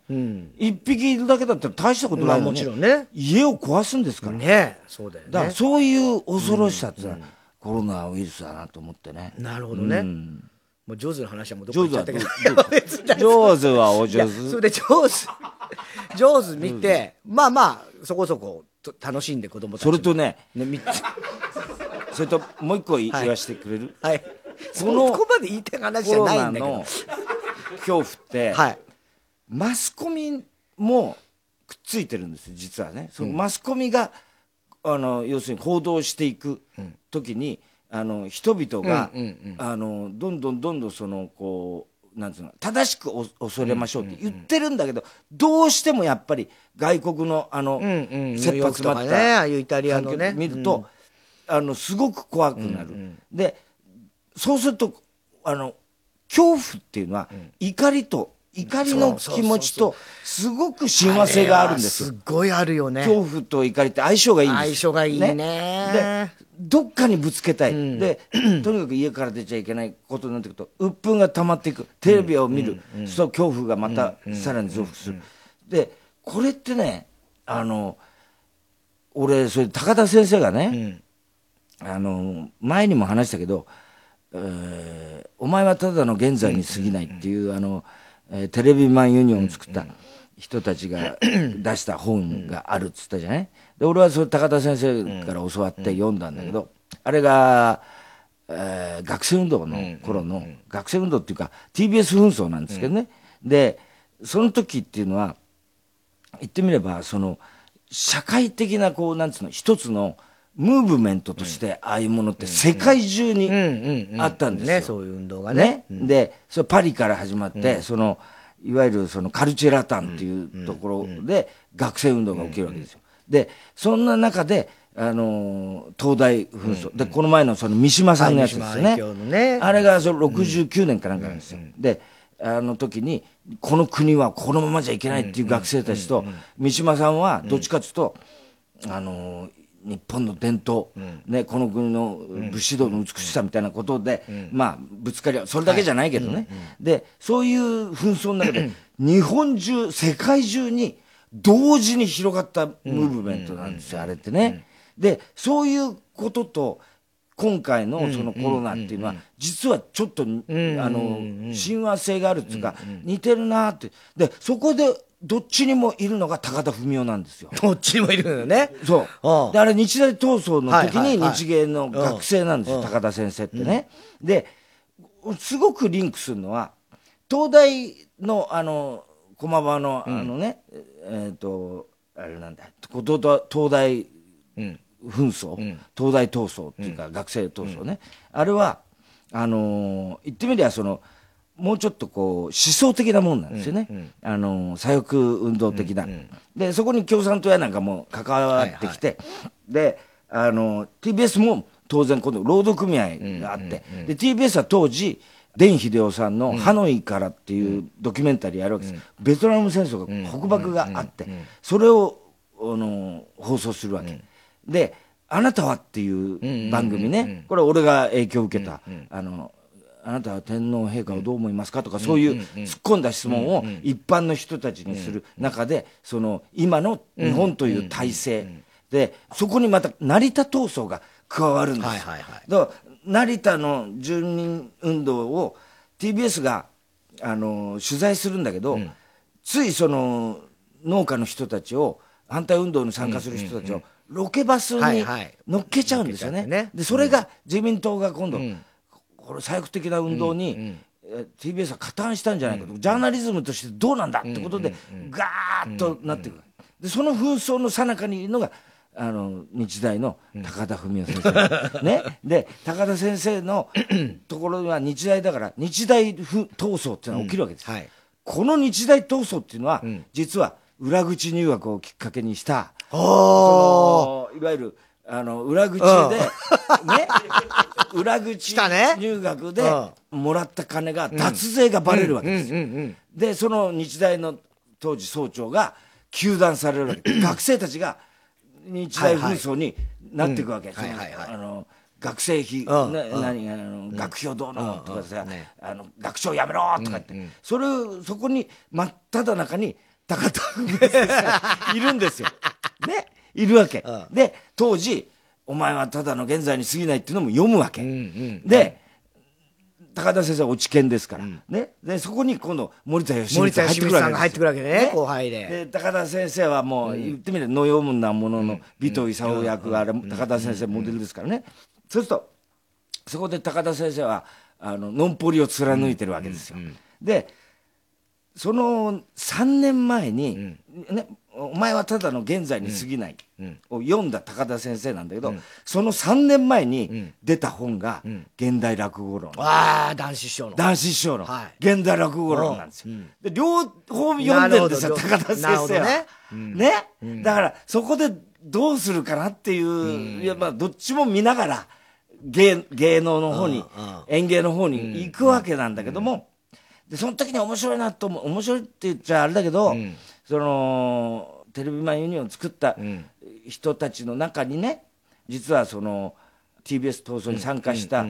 一匹いるだけだったら大したことないのもちろんね。家を壊すんですから。ね。そうだよだからねそういう恐ろしさってのは、コロナウイルスだなと思ってね。なるほどね。うん。もう上手の話はもうどこ上行っちゃ手はったけど上手はお上手。それで上手。上手見てまあまあそこそこと楽しんで子供たちもそれとね、ねみそれともう一個言わせてくれる、はいそこ のこまで言いたい話じゃないんだけど。の恐怖って、はい。マスコミもくっついてるんですよ実はね。そのマスコミが、あの要するに報道していく時に、あの人々が、あのどんどんどんどんそのこうなんつうの正しくお恐れましょうって言ってるんだけど、どうしてもやっぱり外国のあの、うんうん。切羽詰まったあいうイタリアのね。見ると、あのすごく怖くなる、でそうするとあの恐怖っていうのは、怒りと怒りの気持ちとすごく親和性があるんです。すっごいあるよね。恐怖と怒りって相性がいいんです相性がいいね。でどっかにぶつけたい、で とにかく家から出ちゃいけないことになってくると鬱憤が溜まっていく。テレビを見る、そうすると恐怖がまたさらに増幅する、でこれってねあの俺それ高田先生がね、あの前にも話したけど、えーお前はただの現在に過ぎないっていう、あのえーテレビマンユニオンを作った人たちが 出した本があるっつったじゃない？で俺はそれ高田先生から教わって読んだんだけど、あれが、えー学生運動の頃の、学生運動っていうか TBS 紛争なんですけどね、でその時っていうのは言ってみればその社会的なこうなんつうの一つのムーブメントとしてああいうものって世界中にあったんですよ。ね、そういう運動がね。ね。で、それパリから始まって、その、いわゆるそのカルチェラタンっていうところで学生運動が起きるわけですよ。で、そんな中で、あのー東大紛争、で、この前のその三島さんのやつですよね。ね。あれがその69年かなんかなんですよ。で、あの時に、この国はこのままじゃいけないっていう学生たちと、三島さんはどっちかというと、あのー日本の伝統、ね、この国の武士道の美しさみたいなことで、まあ、ぶつかり合う。それだけじゃないけどね。で、そういう紛争の中で、日本中、世界中に同時に広がったムーブメントなんですよ、あれってね。で、そういうことと、今回のそのコロナっていうのは、実はちょっと、あの、親和性があるっていうか、似てるなって。で、そこで、どっちにもいるのが高田文夫なんですよ。どっちにもいるのよね。そうう。んで、あれ日大闘争の時に日芸の学生なんですよ、高田先生ってね。で、すごくリンクするのは、東大の、あの、駒場の、あのね、えっ、と、あれなんだ、東大東大紛争、東大闘争っていうか、学生闘争ね。あれは、あのー言ってみりゃ、その、もうちょっとこう思想的なもんなんですよね、あの左翼運動的な、でそこに共産党やなんかも関わってきて、であの TBS も当然今度労働組合があって、で TBS は当時伝秀夫さんの「ハノイから」っていうドキュメンタリーやるわけです、ベトナム戦争が北爆があって、それをあの放送するわけ、で「あなたは」っていう番組ね、これ俺が影響を受けた、あのあなたは天皇陛下をどう思いますかとか、そういう突っ込んだ質問を一般の人たちにする中で、その今の日本という体制。で、そこにまた成田闘争が加わるんです。よ。はいはいはい。だから成田の住民運動を TBS があの取材するんだけど、ついその農家の人たちを反対運動に参加する人たちをロケバスにはいはい。乗っけちゃうんですよね。乗っけちゃってね。でそれが自民党が今度、これ左翼的な運動に、えー TBS は加担したんじゃないかと、ジャーナリズムとしてどうなんだってことで、ガーッとなっていく、でその紛争の最中にいるのがあの日大の高田文夫先生、ね、で高田先生の ところは日大だから日大ふ闘争っていうのが起きるわけです、はい。この日大闘争っていうのは、実は裏口入学をきっかけにしたおそのいわゆるあの裏口で、ね裏口 入学でもらった金が脱税がバレるわけですよ、でその日大の当時総長が糾弾されるわけ。学生たちが日大紛争になっていくわけ、そのはいはいはい。あの学生費、何あの学費をどうの？とかさ、あの学長やめろ！とかって、それをそこに真っ只中に高田がいるんですよ。ねいるわけ、で当時お前はただの現在に過ぎないっていうのも読むわけ、で高田先生は落研ですから、ね。でそこに今度森田芳光さんが入ってくるわけね、後輩で。で高田先生はもう言ってみればのようなものの尾藤勲役あれ高田先生モデルですからね。そうするとそこで高田先生はあののんぽりを貫いてるわけですよ。でその3年前に、ね、お前はただの現在に過ぎない」を読んだ高田先生なんだけど、その3年前に出た本が「現代落語論」ああ、男子師匠の。男子師匠の。はい。現代落語論なんですよ。で両方読んでるんですよ、高田先生は。ね。ね。だからそこでどうするかなっていう、いやまあどっちも見ながら芸芸能の方に、演芸の方に行くわけなんだけども、でその時に面白いなと思う面白いって言っちゃあれだけど、そのテレビマンユニオンを作った人たちの中にね実はその TBS 闘争に参加した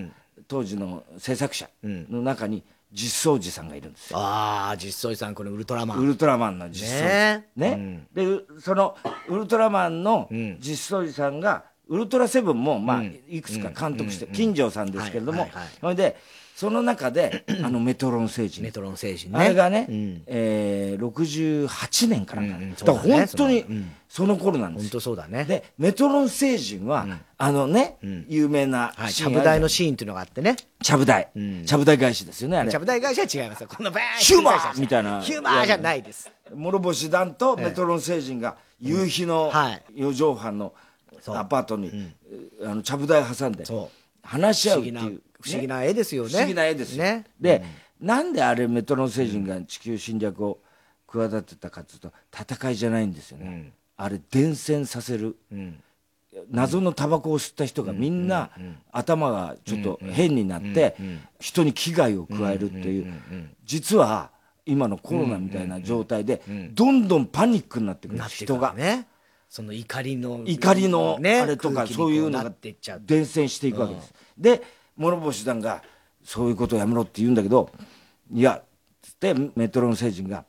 当時の制作者の中に実相寺さんがいるんですよ。ああ、実相寺さん、これウルトラマン。ウルトラマンの実相寺。ね。ね。でうそのウルトラマンの実相寺さんがウルトラセブンも、まあ、うん。いくつか監督して、うん。金城さんですけれども、それで、その中で、あの、メトロン星人。メトロン星人ね。あれがね、うんえー、68年からかな、うんうんだから本当にその頃なんです本よ。当そうだね。で、メトロン星人は、あのね、ん有名なはい、ちゃぶ台のシーンっていうのがあってね。ちゃぶ台。んちゃぶ台返しですよね、あれちゃ。ぶ台会社は違いますよ。このバーンヒューマーみたいなヒューマーじゃないです。諸星団とメトロン星人が夕日のはい四畳半のアパートに、あのちゃぶ台挟んで話し合うっていう、不思議な絵ですよね。不思議な絵ですよ、ね。で、なんであれメトロン星人が地球侵略を企てたかというと戦いじゃないんですよね、あれ伝染させる、謎のタバコを吸った人がみんな頭がちょっと変になって人に危害を加えるっていう。実は今のコロナみたいな状態でどんどんパニックになってくる。人が。その怒りの。怒りのねあれとかそういうのが。伝染していくわけです。で諸星団がそういうことをやめろって言うんだけどいやつってメトロン星人が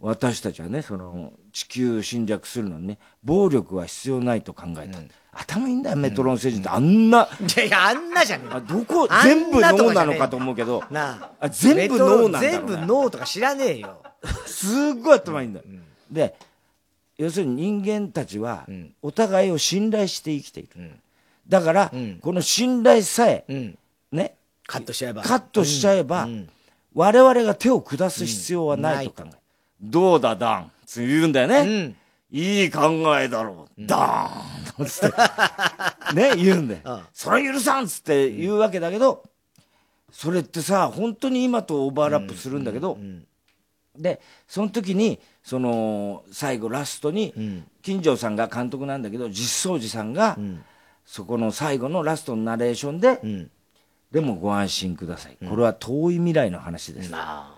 私たちはねその地球侵略するのにね暴力は必要ないと考えた、頭いいんだよメトロン星人って。あんな、いやいや、あんなじゃねえあどこ全部脳なのかと思うけど。なあ。あ全部脳なんだ全部脳とか知らねえよ。すっごい頭いいんだよ、で要するに人間たちはお互いを信頼して生きている、だから、ん。この信頼さえ、カットしちゃえば。カットしちゃえば、ん我々が手を下す必要はないと考え、どうだダン。って言うんだよね、うん。いい考えだろう、ダーンつって。ね言うんだよ、うん。それ許さんっつって言うわけだけど、それってさ本当に今とオーバーラップするんだけど、でその時にその最後ラストに、ん。金城さんが監督なんだけど実相寺さんが、そこの最後のラストのナレーションで、んでもご安心ください、これは遠い未来の話です、あ。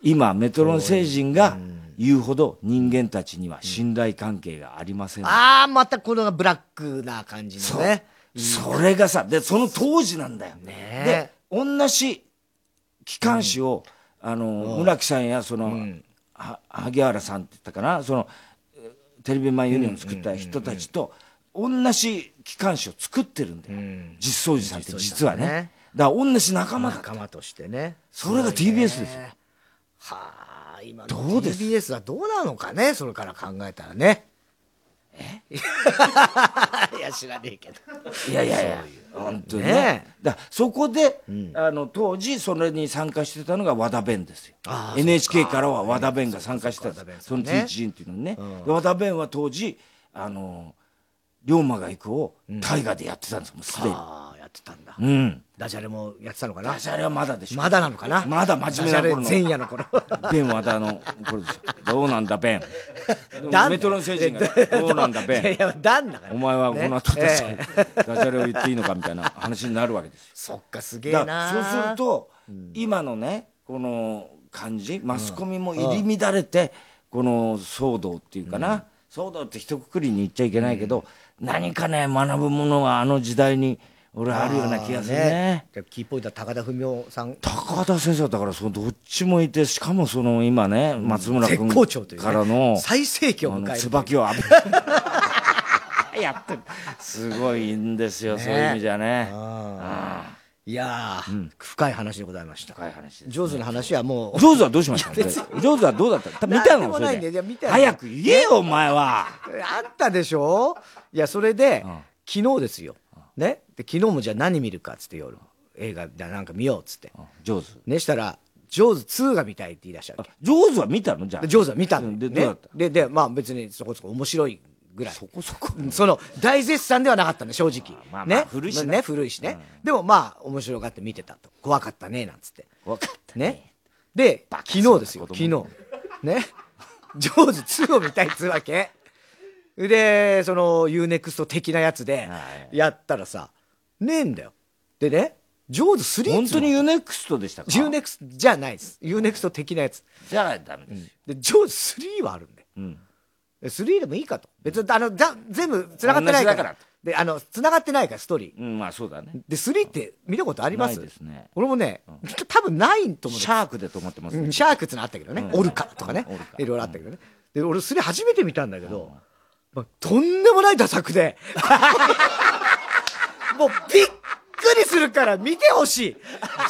今メトロン星人が言うほど人間たちには信頼関係がありません、あー、またこのブラックな感じのね。それがさでその当時なんだよ、ねで同じ機関誌を、あの村木さんやその、は萩原さんって言ったかな？そのえーテレビマンユニオンを作った人たちと同じ機関誌を作ってるんだよ、実相寺さんって実はねだから同じ仲間だ仲間としてね。それが TBS ですよ。はあ、今のどうです？TBS はどうなのかね、それから考えたらね。え？いや、知らねえけど。いやいやいや。本当にね。ね。だそこで、あの当時それに参加してたのが和田弁ですよ。NHK か。らは和田弁が参加してた。その和田弁 T チンっていうのにね、で和田弁は当時あの龍馬が行くを大河でやってたんですもうすでにってたんだ。うん。ダジャレもやってたのかな？ダジャレはまだでしょ。まだなのかな？まだ真面目な頃の。ダジャレ前夜の頃。弁和田の頃ですよどうなんだ弁 だ。んメトロン星人がどうなんだいや弁いや、ダンだから。お前はこの後ね。確かにえダジャレを言っていいのかみたいな話になるわけですよ。そっか、すげえな。らそうする、と、今のねこの感じマスコミも入り乱れて、この騒動っていうかな、騒動って一括りに言っちゃいけないけど、何かね学ぶものがあの時代に俺はあるような気がするね。キーポイントは高田文夫さん。高田先生だからそのどっちもいてしかもその今ね松村絶君からの最盛期を迎える。椿を浴び やってる。すごいんですよ、そういう意味じゃね。いやー、深い話でございました。深い話です。上手な話はもう、ジョーズはどうしました？ジョーズはどうだった？見たなんで。もないんで早く言えよお前は。あったでしょ？いや、それで、ん。昨日ですよ。ね。で、昨日もじゃあ何見るかっつって夜。映画じゃあなんか見ようっつって。ジョーズねしたら、ジョーズ2が見たいって言い出したわけ。ジョーズは見たの？じゃあでジョーズは見たの、うんでねどうだった？で、で、まあ別にそこそこ面白いぐらい。そこそこその、大絶賛ではなかったね、正直。まあまあね？古いしなね、古いしね。でもまあ、面白がって見てたと。怖かったね、なんつって。分かったね。で、バカ昨日ですよ、昨な日。ね？ジョーズ2を見たいっつうわけ。で、その UNEXT 的なやつでは、やったらさ、ねえんだよ。でね、ジョーズ3本当にユネクストでしたか？UNEXT じゃないです。UNEXT 的なやつ。じゃあダメです。よで、ジョーズ3はあるんだよ。うん。で3でもいいかと。別に、あの、だ全部繋がってないから。から。で、あの、繋がってないから、ストーリー。うんまあそうだね。で、3って見たことあります？ないですね。俺もね、多分ないと思う。シャークでと思ってますうんシャークってのあったけどね、うん。オルカとかね。いろいろあったけどね。で、俺、それ初めて見たんだけど、まあ、とんでもないダ作で、もうびっくりするから見てほしい。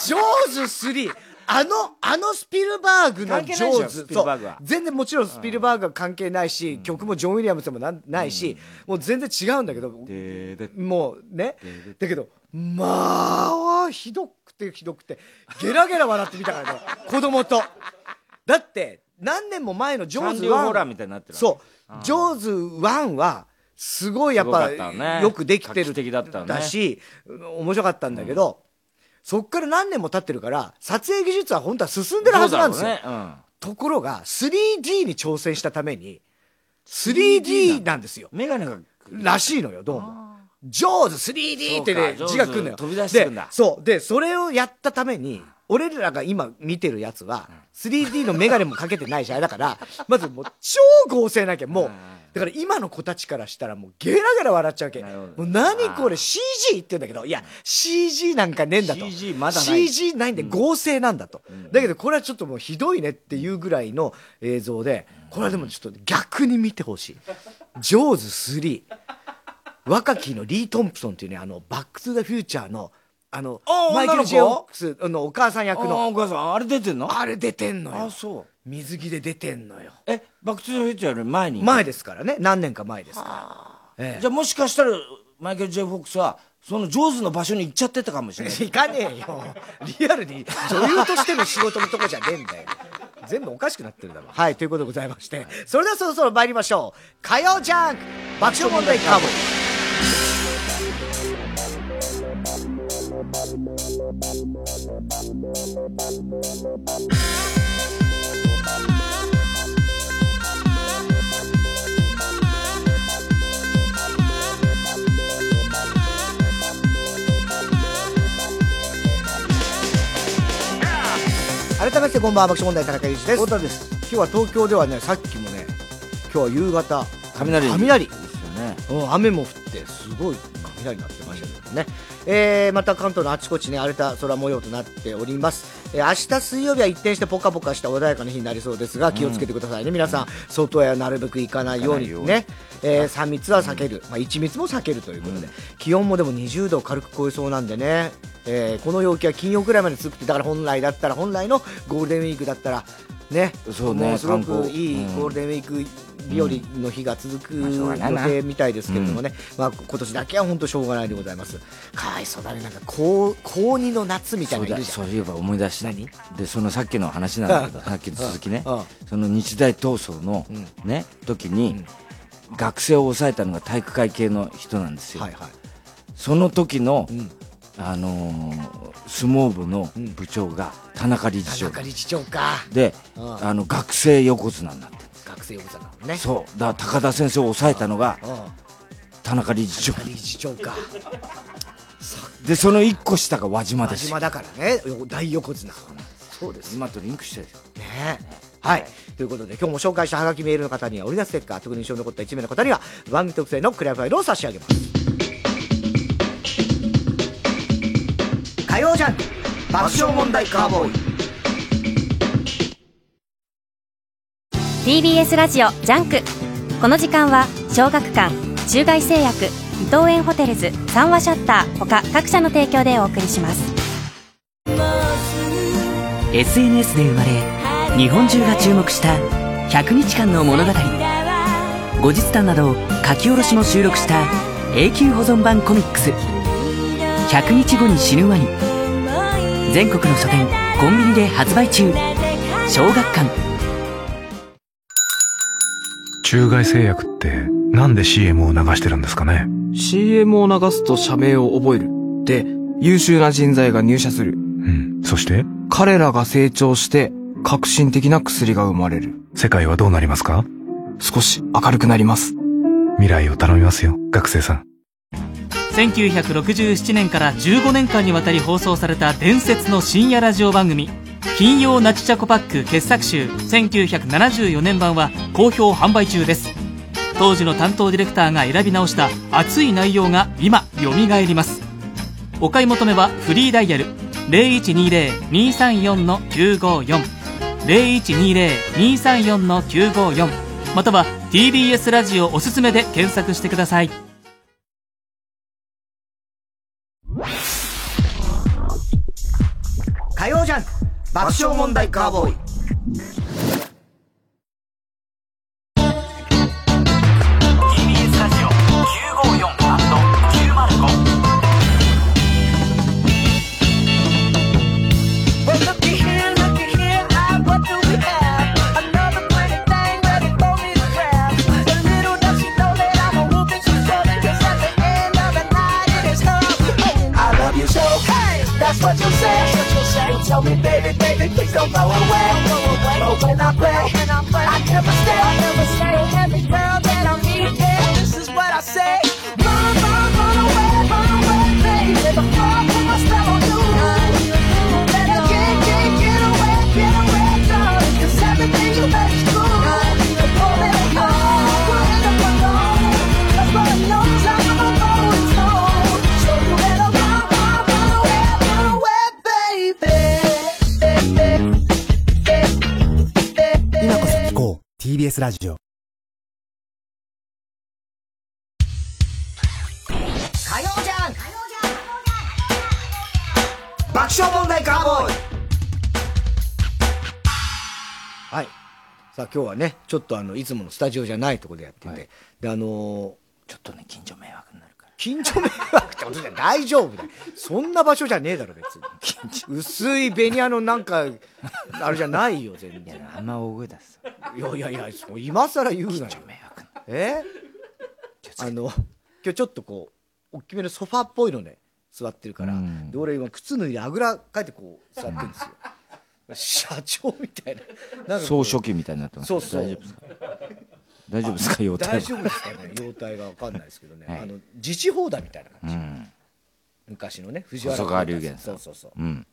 ジョーズ3。あの、あのスピルバーグのジョーズ。スピルバーグはそう全然もちろんスピルバーグは関係ないし、曲もジョン・ウィリアムズもなんないし、もう全然違うんだけど、ででもうね。だけど、まあ、ひどくてひどくて、ゲラゲラ笑ってみたからね、子供と。だって、何年も前のジョーズサンリオホラー1。みたいになってるそう。ジョーズ1は、すごいやっぱ、ねよくできてる。だったよねし、面白かったんだけど、そっから何年も経ってるから、撮影技術は本当は進んでるはずなんですよ。そうだろうねところが、3D に挑戦したために、3D なんですよ。うん、メガネがらしいのよ、どうも。ジョーズ 3D ってね、字が来るのよ。飛び出してくんだでそう。で、それをやったために、俺らが今見てるやつは、3D のメガネもかけてないし、あれだから、まずもう超合成なきゃ、もう、だから今の子たちからしたらもうゲラゲラ笑っちゃうわけ。もう何これ CG 言ってんだけど、いや、CG なんかねえんだと。CG まだない CG ないんで合成なんだと。だけどこれはちょっともうひどいねっていうぐらいの映像で、これはでもちょっと逆に見てほしい。ジョーズ3。若きのリー・トンプソンっていうね、あの、バック・トゥ・ザ・フューチャーの、あのあ、マイケル・女の子ジェオックスのお母さん役の、お母さんあれ出てんの？あれ出てんのよあ。そう水着で出てんのよ。えバック・トゥ・ザ・フューチャーより前に？前ですからね。何年か前ですから。ええじゃあもしかしたらマイケル・ジェイ・フォックスはそのジョーズの場所に行っちゃってたかもしれない行かねえよ。リアルに女優としての仕事のとこじゃねえんだよ。全部おかしくなってるだろ。はい、ということでございまして。それではそろそろ参りましょう。火曜ジャンク爆笑問題カーボー改めてこんばんは爆笑問題田中裕二です。太田です今日は東京ではね、さっきもね、今日は夕方、雷雷。ですよねうん、雨も降ってすごい雷になってましたけどね、えー、また関東のあちこちね荒れた空模様となっております、えー、明日水曜日は一転してポカポカした穏やかな日になりそうですが気をつけてくださいね、皆さん外へはなるべく行かないようにね、えー、3密は避ける、まあ、1密も避けるということで、気温もでも20度を軽く超えそうなんでね、えー、この陽気は金曜くらいまで続くってだから本来だったら本来のゴールデンウィークだったらね。そうねもうすごくいいうん。ゴールデンウィーク日和の日が続く予定みたいですけれどもね、まあ、今年だけは本当しょうがないでございます。かわいそうだね。なんか高高2の夏みたいなそういえば思い出した何？でそのさっきの話なんだけどさっきの続きね。その日大闘争のね時に学生を抑えたのが体育会系の人なんですよ。はいはい。その時のんあのー相撲部の部長が田中理事長。田中理事長か。でうん。あの学生横綱になって。学生横綱ね。そう。だから高田先生を抑えたのがうん。田中理事長。理事長か。でその一個下が輪島です。よ輪島だからね。よ大横綱。そうです。今とリンクしてるね。はい。ということで、今日も紹介したハガキメールの方には、オリジナルステッカー、特に印象に残った1名の方には、番組特製のクリアファイルを差し上げます。火曜ジャンク爆笑問題カーボーイ。TBS ラジオジャンク。この時間は小学館中外製薬伊藤園ホテルズ三和シャッター他各社の提供でお送りします。SNS で生まれ日本中が注目した100日間の物語。後日談など書き下ろしも収録した永久保存版コミックス100日後に死ぬワニ全国の書店コンビニで発売中小学館中外製薬ってなんで CM を流してるんですかね？CM を流すと社名を覚える。で、優秀な人材が入社する。うん。そして？彼らが成長して、革新的な薬が生まれる。世界はどうなりますか？少し明るくなります。未来を頼みますよ、学生さん。1967年から15年間にわたり放送された伝説の深夜ラジオ番組金曜ナチチャコパック傑作集1974年版は好評販売中です。当時の担当ディレクターが選び直した熱い内容が今よみがえります。お買い求めはフリーダイヤル0120-234-954 0120-234-954または TBS ラジオおすすめで検索してください。爆笑問題カーボーイ。Tell me, baby, baby, please don't go away. But when I play, I never stay. I never stay. Every girl that I meet, yeah, this is what I say. TBS ラジオ。火曜ジャンク爆笑問題カーボーイ。はい。さあ今日はねちょっとあのいつものスタジオじゃないところでやってて、であのーちょっとね、近所迷惑。近所迷惑ってことじゃ大丈夫だ。よそんな場所じゃねえだろ別に。薄いベニヤのなんかあれじゃないよ全然。あんま大声出す。いやいやいや今更言うなよ。え？あの今日ちょっとこう大きめのソファーっぽいのね座ってるから、で俺今靴脱いであぐらかいてこう座ってるんですよ。社長みたいな。なんか総書記みたいになってます。そうそう。大丈夫ですか？大丈夫ですか？容体は。大丈夫ですかね？容体が分かんないですけどね、はい。あの自治法だみたいな感じ、うん。昔のね藤原細川龍玄さん。そうそうそう、うん。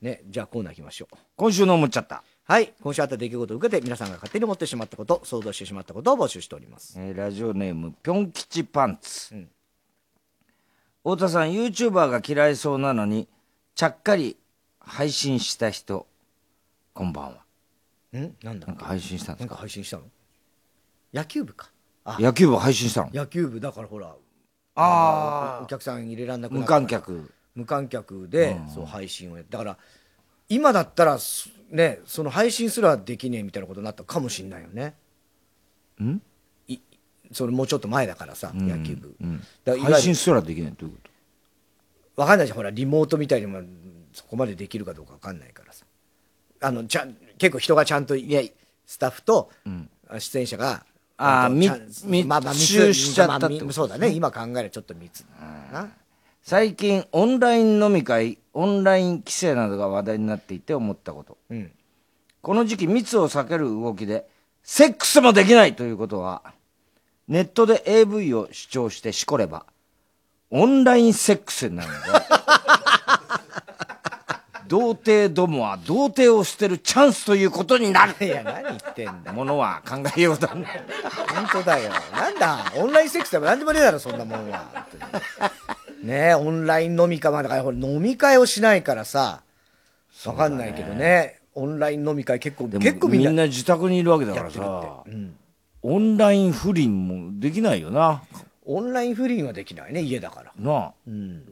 ねじゃあコーナー行きましょう。今週の思っちゃった。はい。今週あった出来事を受けて皆さんが勝手に思ってしまったこと想像してしまったことを募集しております。えーラジオネームぴょん吉パンツ、うん。太田さん YouTuber が嫌いそうなのにちゃっかり配信した人。こんばんは。ん？なんだ？なんか配信したんですか？か配信したの？野球部か。あ。野球部配信したの？野球部だからほらあのお客さん入れらんなくな無観客。無観客で、そう配信をやだから今だったらすねその配信すらできねえみたいなことになったかもしんないよね。ん？いそれもうちょっと前だからさ、野球部、うんだ配信すらできないどういうこわかんないじゃんほらリモートみたいにもそこまでできるかどうかわかんないからさ。あのちゃん結構人がちゃんといやスタッフと、出演者がああまあ密集しちゃった。ってまあみそうだね。今考えるとちょっと密な。と最近オンライン飲み会オンライン規制などが話題になっていて思ったこと、うん。この時期密を避ける動きでセックスもできないということはネットで AV を視聴してしこればオンラインセックスになるので 童貞どもは童貞を捨てるチャンスということになる。いや何言ってんだ。ものは考えようだね。本当だよ。なんだ？オンラインセックスでも何でもねえだろそんなもんは。ねえオンライン飲み会まあだから飲み会をしないからさ。わかんないけどね。オンライン飲み会結構でも結構みんな自宅にいるわけだからさ、オンライン不倫もできないよな。オンライン不倫はできないね家だから。なあ、うん。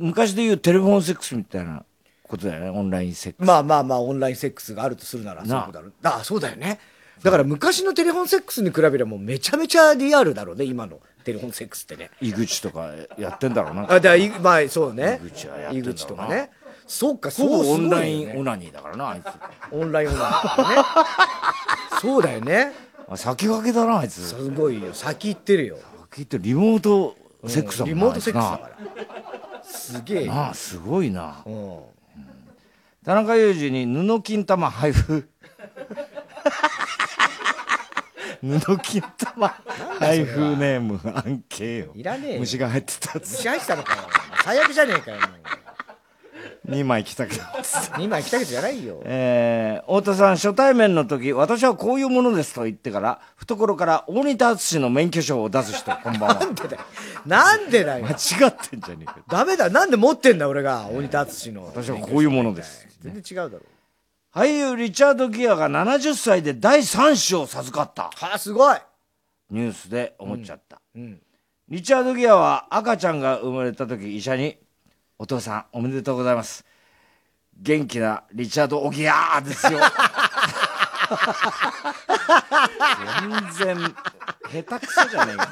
昔で言うテレフォンセックスみたいなことだよねオンラインセックス。まあまあまあオンラインセックスがあるとするならそうだろう。あそうだよね。だから昔のテレフォンセックスに比べればもうめちゃめちゃリアルだろうね今のテレフォンセックスってね。井口とかやってんだろうな。あだまあそうね。井口はやってんだろうな。井口とかね。そうかそうオンラインオナニーだからなあいつ。オンラインオナニーとかね。そうだよね。あ先駆けだなあいつ。すごいよ。先行ってるよ。先ってリモートセックスだもんなリモートセックスだから。すげえなあすごいな。うん田中裕二に布金玉配布。布金玉配布ネーム案件よいらねえよ。虫が入ってた虫入ってたのかよ最悪じゃねえかよも2枚来たけどう2枚来たけどじゃないよ。えー、太田さん初対面の時私はこういうものですと言ってから懐から大仁田敦の免許証を出す人こんばんは。なんでだよ。間違ってんじゃねえかダメだ。なんで持ってんだ俺が。鬼田敦の。私はこういうものです全然違うだろ俳優リチャード・ギアが70歳で第3子を授かった。はあすごい。ニュースで思っちゃった、うんリチャード・ギアは赤ちゃんが生まれた時医者に「お父さんおめでとうございます。元気なリチャード・オギアーですよ。全然、下手くそじゃねえか。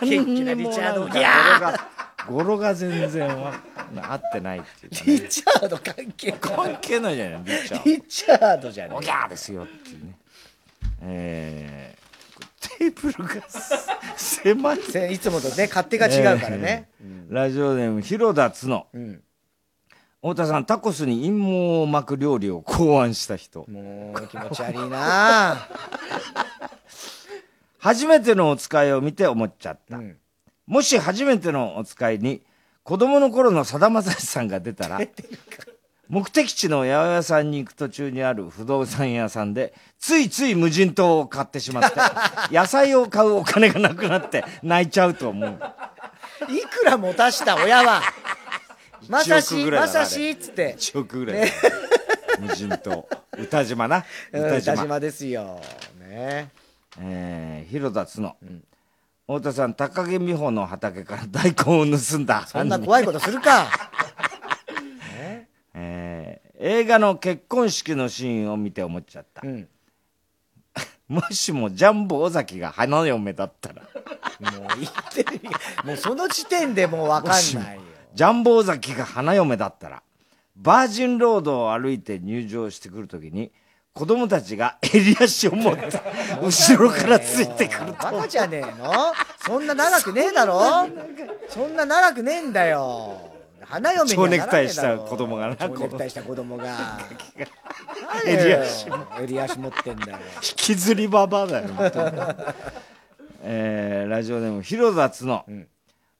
元気なリチャード・オギギャーが、語呂が全然わ合ってないっていうかね、リチャード関係関係ないじゃない、リチャード。リチャードじゃねえ。オギャーですよっていうね。えー、テーブルが狭い。せいつもとね勝手が違うからね、えーラジオネーム広田つの、太田さんタコスに陰謀を巻く料理を考案した人。もう気持ち悪いな。初めてのお使いを見て思っちゃった、もし初めてのお使いに子供の頃のさだまさしさんが出たら目的地の八百屋さんに行く途中にある不動産屋さんでついつい無人島を買ってしまって 野菜を買うお金がなくなって泣いちゃうと思う。いくら持たした親は？まさ1億しまさしっつって。1億ぐらい、無人島。歌島な。うん歌島歌島。ですよ。ね。えー、広田つの、太田さん高木美穂の畑から大根を盗んだ そんな怖いことするか。えー映画の結婚式のシーンを見て思っちゃった、もしもジャンボ尾崎が花嫁だったら。もう言ってるもうその時点でもう分かんないよ。ジャンボ尾崎が花嫁だったらバージンロードを歩いて入場してくるときに子供たちが 襟足を持って 後ろからついてくるバカじゃねえの？そんな長くねえだろ？そんな長くねえんだよ。花嫁にはならねえだろ。蝶ネクタイした子供がな蝶ネクタイした子供が。襟足襟足持ってんだよ。引きずりババアだよ、本当に。えーラジオネーム広田つの、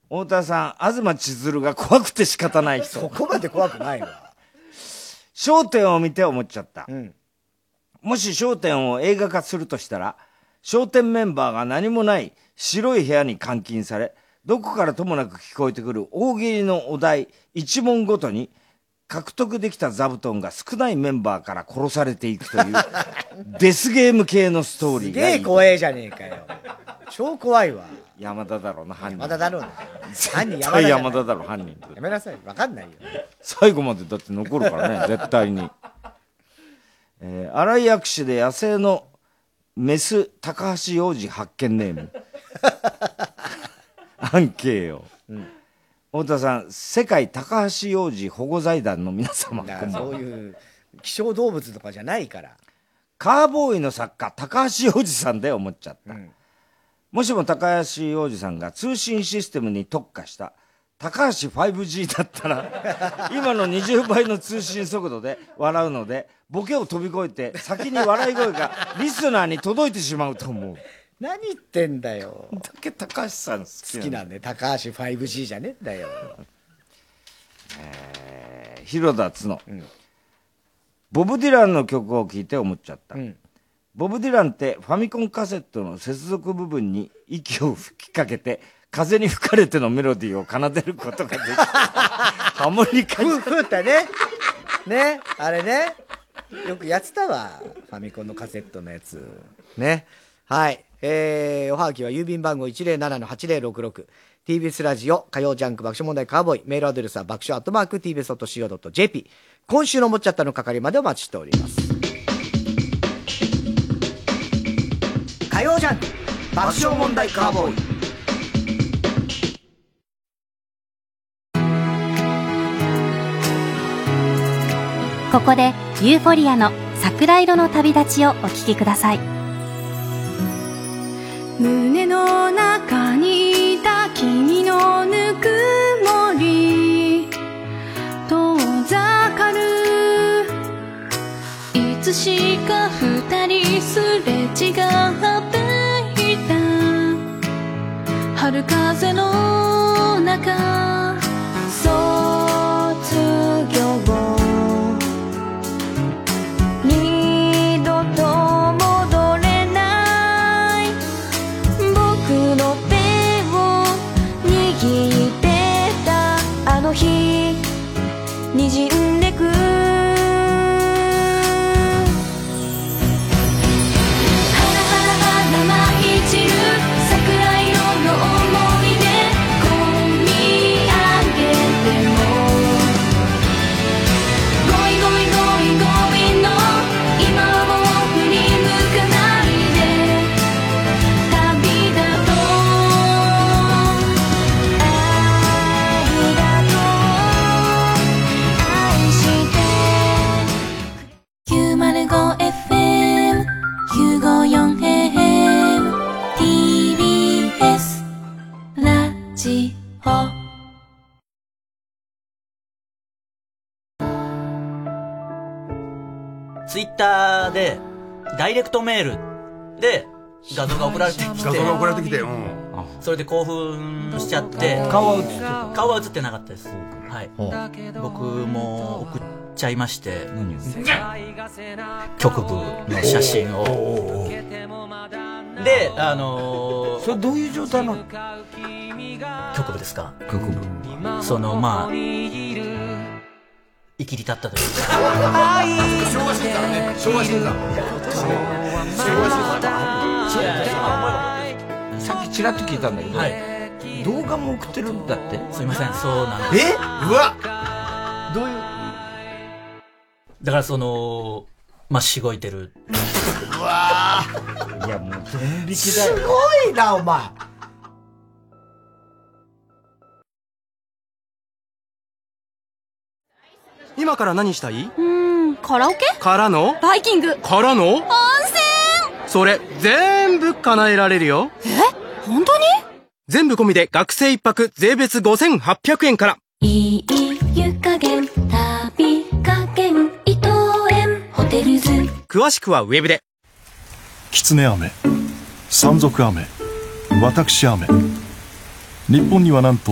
太田さん東千鶴が怖くて仕方ない人。そこまで怖くないわ。焦点を見て思っちゃった、もし焦点を映画化するとしたら焦点メンバーが何もない白い部屋に監禁されどこからともなく聞こえてくる大喜利のお題一問ごとに獲得できた座布団が少ないメンバーから殺されていくという デスゲーム系のストーリすげえーがいい。怖えじゃねえかよ。超怖いわ。山田だろうな犯人。山田だろうな犯人絶山田山田だろ犯人やめなさい。分かんないよ。最後までだって残るからね絶対に、えー、荒井薬師で野生のメス高橋洋二発見ネーム。アンケーよ、太田さん世界高橋洋二保護財団の皆様そういう希少動物とかじゃないから。カーボーイの作家高橋洋二さんで思っちゃった、もしも高橋洋二さんが通信システムに特化した高橋 5G だったら今の20倍の通信速度で笑うのでボケを飛び越えて先に笑い声がリスナーに届いてしまうと思う。何言ってんだよ。だけ高橋さん好き好きなんで高橋 5G じゃねえんだよ。えー広田つの、ボブ・ディランの曲を聴いて思っちゃった、ボブ・ディランってファミコンカセットの接続部分に息を吹きかけて風に吹かれてのメロディーを奏でることができる。ハモリカふふってね。ね。あれね。よくやってたわ。ファミコンのカセットのやつ。ね。はい。えー、おはがきは郵便番号107-8066 TBS ラジオ火曜ジャンク爆笑問題カーボーイ。メールアドレスは爆笑アットマーク TBS.CO.JP 今週のもっちゃったの係までお待ちしております。火曜ジャンク。爆笑問題カーボーイここでユーフォリアの桜色の旅立ちをお聞きください。胸の中にいた君のぬくもり遠ざかる。いつしか二人すれ違っていた。春風の中はツイッターで、ダイレクトメールで画像が送られてきて。画像が送られてきて、うん。それで興奮しちゃって。顔は映って顔は映ってなかったです。はい。僕も送っちゃいまして。何局部の写真を。で、あのー、それどういう状態なの局部ですか？局部。その、まあ、生きり立ったというか。昭和してた。ね。昭和してた。昭和してた。さっきちらっと聞いた。んだけど、動画も送ってるんだってすいません、そうなんです。えうわどういうだからその、まあ、しごいてる。うわいやもうドン引きだすよごいな、お前。今から何したい？うーん、カラオケ？からの？バイキング。からの？温泉。それ、全部叶えられるよ。え？本当に？全部込みで学生一泊税別5800円から。いい湯加減、テルズ。詳しくはウェブで。狐雨。山賊雨。私雨。日本にはなんと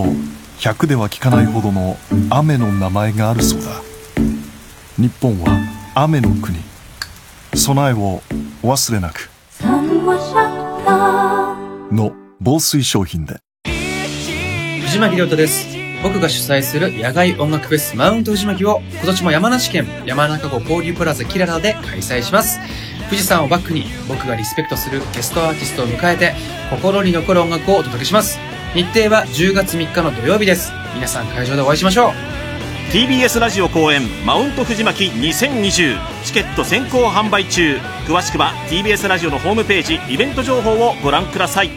100では聞かないほどの雨の名前があるそうだ。日本は雨の国。備えをお忘れなく。の防水商品で。藤巻亮太です。僕が主催する野外音楽フェスマウント藤巻を今年も山梨県山中湖交流プラザキララで開催します。富士山をバックに僕がリスペクトするゲストアーティストを迎えて心に残る音楽をお届けします。日程は10月3日の土曜日です。皆さん会場でお会いしましょう。TBS ラジオ公演マウント藤巻2020チケット先行販売中詳しくは TBS ラジオのホームページイベント情報をご覧ください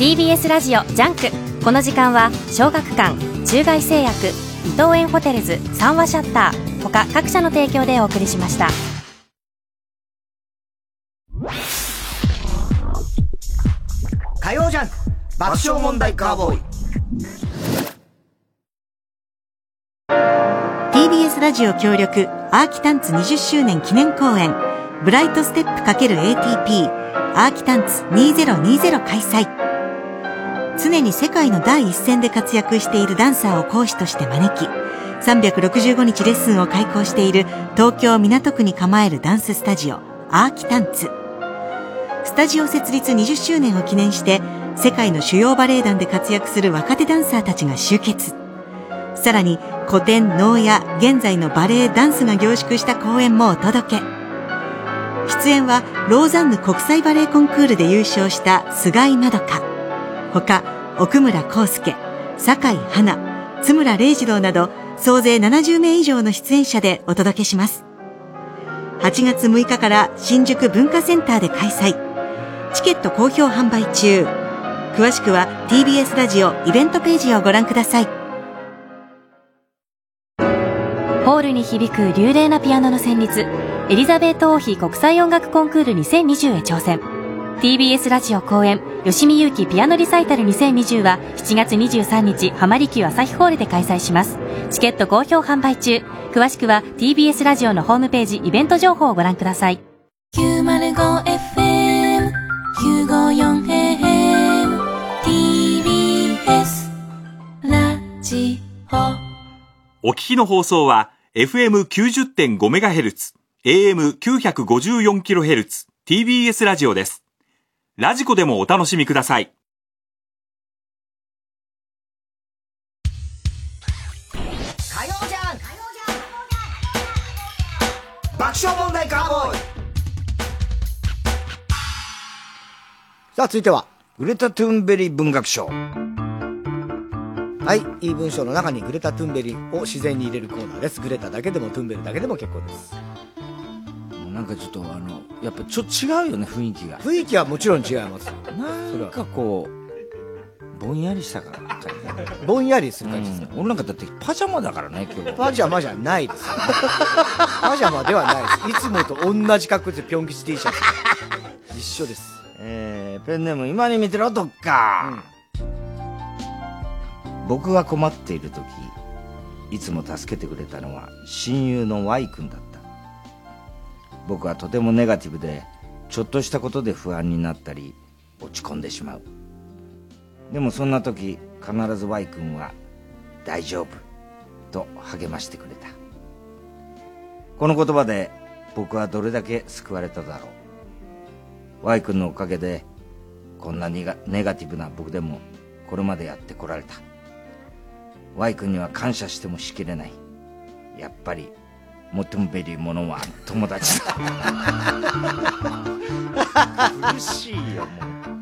TBS ラジオジャンクこの時間は小学館中外製薬伊藤園ホテルズ三和シャッター他各社の提供でお送りしました。火曜ジャンク爆笑問題カーボーイ。TBS ラジオ協力アーキタンツ20周年記念公演ブライトステップ ×ATP アーキタンツ2020開催常に世界の第一線で活躍しているダンサーを講師として招き365日レッスンを開講している東京港区に構えるダンススタジオアーキタンツ。スタジオ設立20周年を記念して世界の主要バレエ団で活躍する若手ダンサーたちが集結。さらに古典能や現在のバレエダンスが凝縮した公演もお届け。出演はローザンヌ国際バレエコンクールで優勝した菅井まどか。他奥村康介酒井花津村礼二郎など総勢70名以上の出演者でお届けします。8月6日から新宿文化センターで開催。チケット好評販売中。詳しくは TBS ラジオイベントページをご覧ください。ホールに響く流麗なピアノの旋律。エリザベート王妃国際音楽コンクール2020へ挑戦。TBS ラジオ公演吉見祐希ピアノリサイタル2020は7月23日浜離宮朝日ホールで開催します。チケット好評販売中。詳しくは TBS ラジオのホームページイベント情報をご覧ください。905FM 954AM TBS ラジオ。お聞きの放送は FM90.5MHz、AM954kHz、TBS ラジオです。ラジコでもお楽しみください。火曜ジャンク爆笑問題カーボーイ。さあ続いてはグレタ・トゥーンベリー文学賞。はいいい文章の中にグレタ・トゥンベリを自然に入れるコーナーです。グレタだけでもトゥンベリだけでも結構ですなんかちょっとあのやっぱちょっと違うよね雰囲気が。雰囲気はもちろん違いますなんかこうぼんやりした感じぼんやりする感じですか、俺なんかだってパジャマだからね今日。パジャマじゃないです。パジャマではないです。いつもと同じ格好でピョン吉 T シャツ。一緒です。えー、ペンネーム今に見てろどっか、僕が困っている時いつも助けてくれたのは親友の Y 君だった僕はとてもネガティブでちょっとしたことで不安になったり落ち込んでしまう。でもそんな時必ず Y 君は「大丈夫」と励ましてくれた。この言葉で僕はどれだけ救われただろう。Y 君のおかげでこんなにネガティブな僕でもこれまでやってこられた。Y 君には感謝してもしきれない。やっぱり求むべりものは友達だ。苦しいよ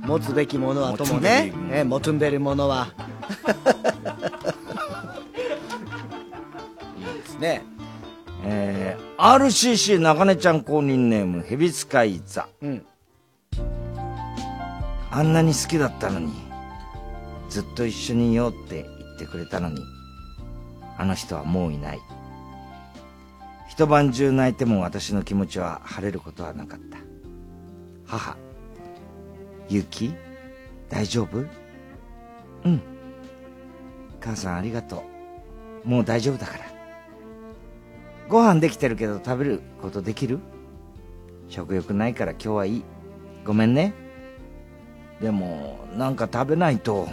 も持つべきものはともねね求んでるものは。いいですね。えー、RCC 中根ちゃん公認ネームヘビ使い座、うん、あんなに好きだったのにずっと一緒にいようって言ってくれたのにあの人はもういない一晩中泣いても私の気持ちは晴れることはなかった。母ゆき大丈夫？うん。母さんありがとう。もう大丈夫だから。ご飯できてるけど食べることできる？食欲ないから今日はいい。ごめんね。でもなんか食べないと。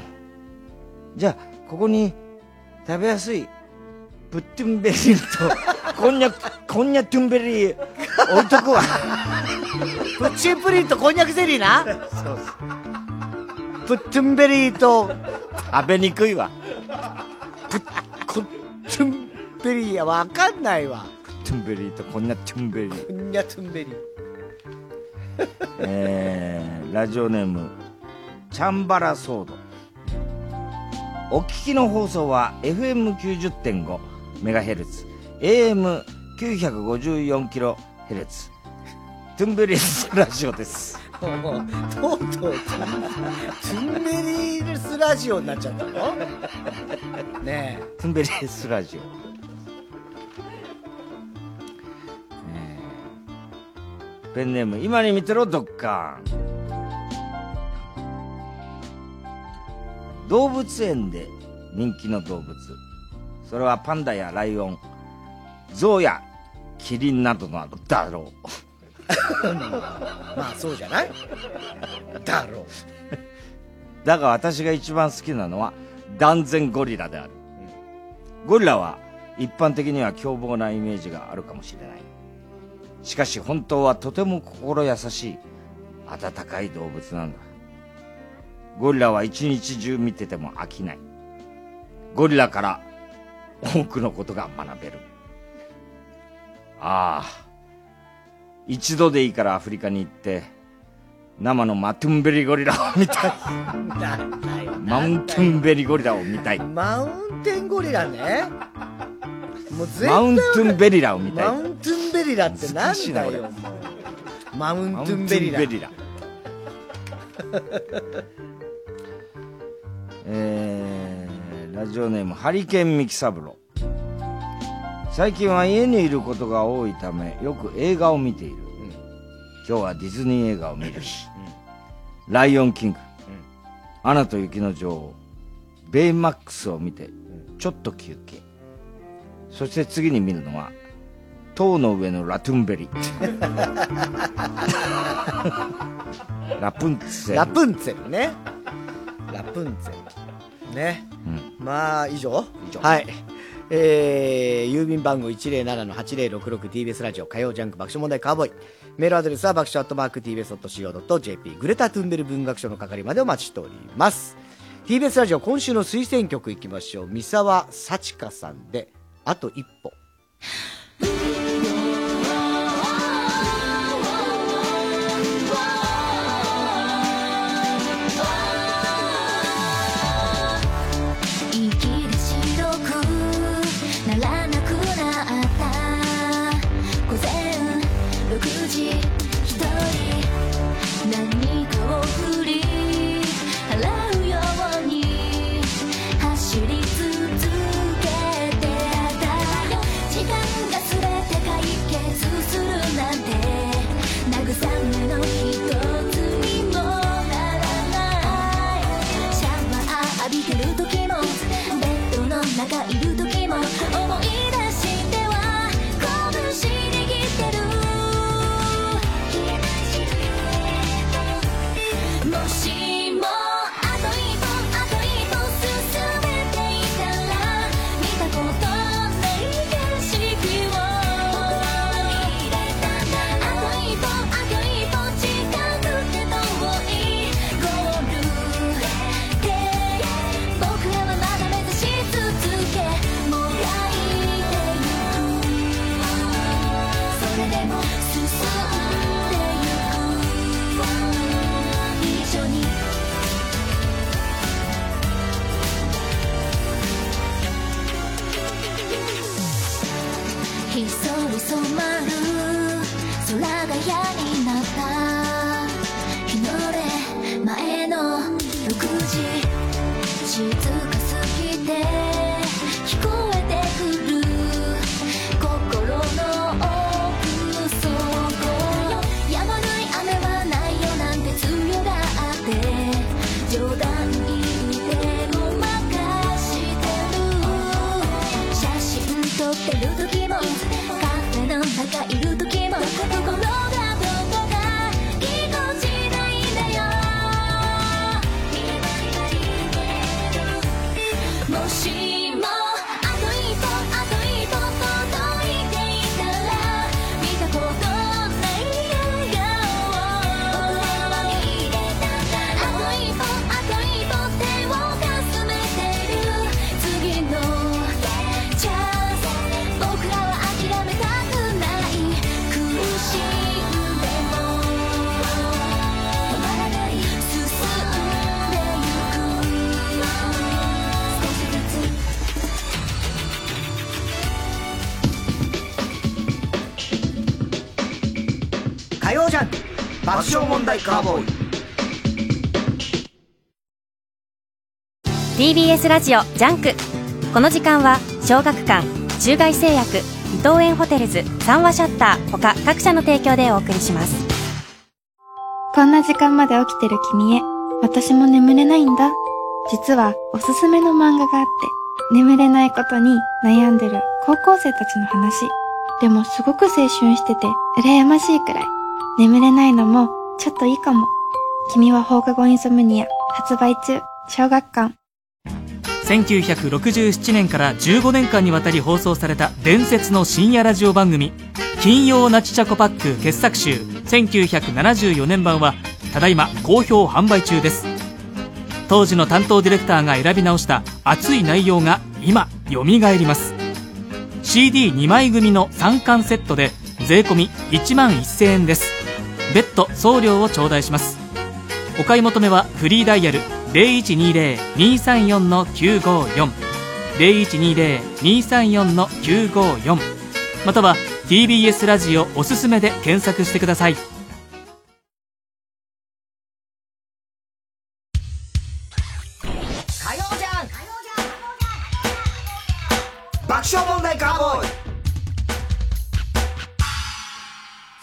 じゃあここに食べやすいプットゥンベリーとこんにゃくこんにゃトゥンベリー置いとくわ。プッチンプリンとこんにゃくゼリーな？プットゥンベリーと食べにくいわ。プットゥンベリーやわかんないわ。トゥンベリーとこんにゃトゥンベリー。こんにゃトゥンベリー。えー、ラジオネームチャンバラソード。お聞きの放送は FM90.5 メガヘルツ。AM954 キロヘルツ。トゥンベリーズラジオです。もうとうとう。トゥントゥンベリースラジオになっちゃったの？ねトゥンベリーズラジオ。ペンネーム今に見てろドッカーン。動物園で人気の動物それはパンダやライオンゾウやキリンなどなどだろう。まあそうじゃない？だろう。だが私が一番好きなのは断然ゴリラである、ゴリラは一般的には凶暴なイメージがあるかもしれない。しかし本当はとても心優しい温かい動物なんだ。ゴリラは一日中見てても飽きない。ゴリラから多くのことが学べる。ああ一度でいいからアフリカに行って生のマトゥンベリゴリラを見たい。マウンテンベリゴリラを見たい。マウンテンゴリラね。マウンテンベリラを見たい。マウンテンベリラってなん難しいなこれだよマウンテンベリラリラ。えー、ラジオネームハリケーンミキサブロ最近は家にいることが多いためよく映画を見ている、今日はディズニー映画を見るし、ライオンキング、アナと雪の女王ベイマックスを見てちょっと休憩。そして次に見るのは塔の上のラトゥンベリ。ラプンツェル。ラプンツェルね。ラプンツェルね、まあ以上？はい。えー、郵便番号 107-8066TBS ラジオ火曜ジャンク爆笑問題カーボーイ。メールアドレスは爆笑アットマーク TBS.CO.JP グレタ・トゥンベル文学賞の係までお待ちしております。TBS ラジオ今週の推薦曲いきましょう。三沢幸香さんで「あと一歩」爆笑問題カーボーイ TBS ラジオジャンクこの時間は小学館中外製薬伊藤園ホテルズ三和シャッター他各社の提供でお送りしますこんな時間まで起きてる君へ、私も眠れないんだ。実はおすすめの漫画があって、眠れないことに悩んでる高校生たちの話。でもすごく青春してて、羨ましいくらい。眠れないのも、ちょっといいかも。君は放課後インソムニア、発売中、小学館。1967年から15年間にわたり放送された伝説の深夜ラジオ番組「金曜ナチチャコパック傑作集。1974年版」はただいま好評販売中です。当時の担当ディレクターが選び直した熱い内容が今よみがえります CD2 枚組の3巻セットで税込1万1000円です。途送料を頂戴します。お買い求めはフリーダイヤル0120-234-954 0120-234-954または TBS ラジオおすすめで検索してください。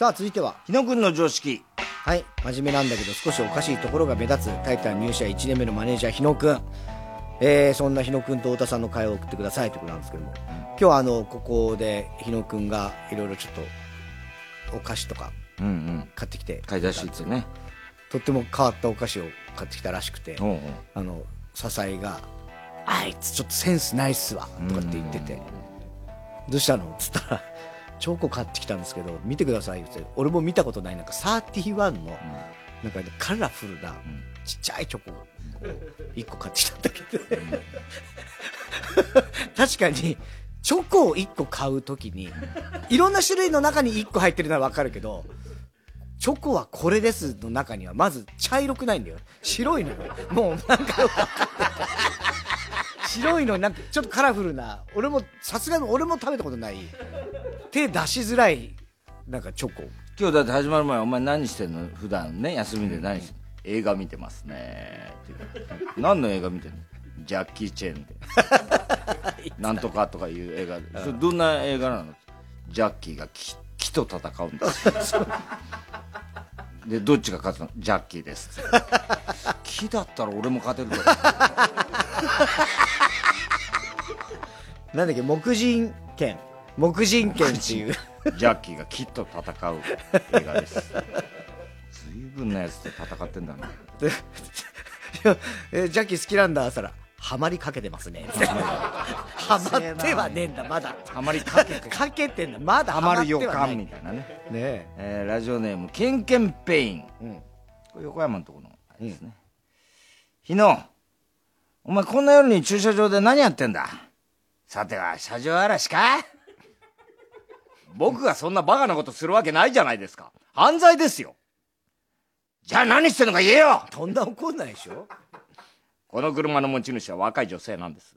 さあ続いては。日野君の常識。はい。真面目なんだけど少しおかしいところが目立つタイタン入社1年目のマネージャー日野君えー、そんな日野君と太田さんの会を送ってください。ということなんですけども。今日はあのここで日野君がいろいろちょっとお菓子とか買ってきて。買い出しってね。とっても変わったお菓子を買ってきたらしくて。おうおう。あの笹井が「あいつちょっとセンスないっすわ」とかって言ってて「どうしたの?」っつったら「チョコ買ってきたんですけど見てください」って。俺も見たことないなんか31のなんかねカラフルなちっちゃいチョコを1個買ってきたんだけど。確かにチョコを1個買うときにいろんな種類の中に1個入ってるならわかるけどチョコはこれですの中にはまず茶色くないんだよ。白いのよ。もうなんか白いのになんかちょっとカラフルな俺もさすがに俺も食べたことない。手出しづらいなんかチョコ。今日だって始まる前お前何してんの？普段ね休みで何してんの映画見てますね。って言う何の映画見てんの？ジャッキー・チェーンで。なんとかとかいう映画。でそれどんな映画なの？ジャッキーが木木と戦うんですよ でどっちが勝つの？ジャッキーです。木だったら俺も勝てると思なんだっけ？木人剣。木人剣っていう。うジャッキーが木と戦う映画です。随分なやつと戦ってんだなで いやえジャッキー好きなんだったらハマりかけてますね。ハマってはねえんだまだ。ハマりかけて。かけてんだ。まだハハママる予感みたいなね。ねえ。ーラジオネームケンケンペイン、これ横山のところのあれですね、日野お前こんな夜に駐車場で何やってんだ？さては車上荒らしか？僕がそんなバカなことするわけないじゃないですか。犯罪ですよ。じゃあ何してんのか言えよ。そんな怒んないでしょ？この車の持ち主は若い女性なんです。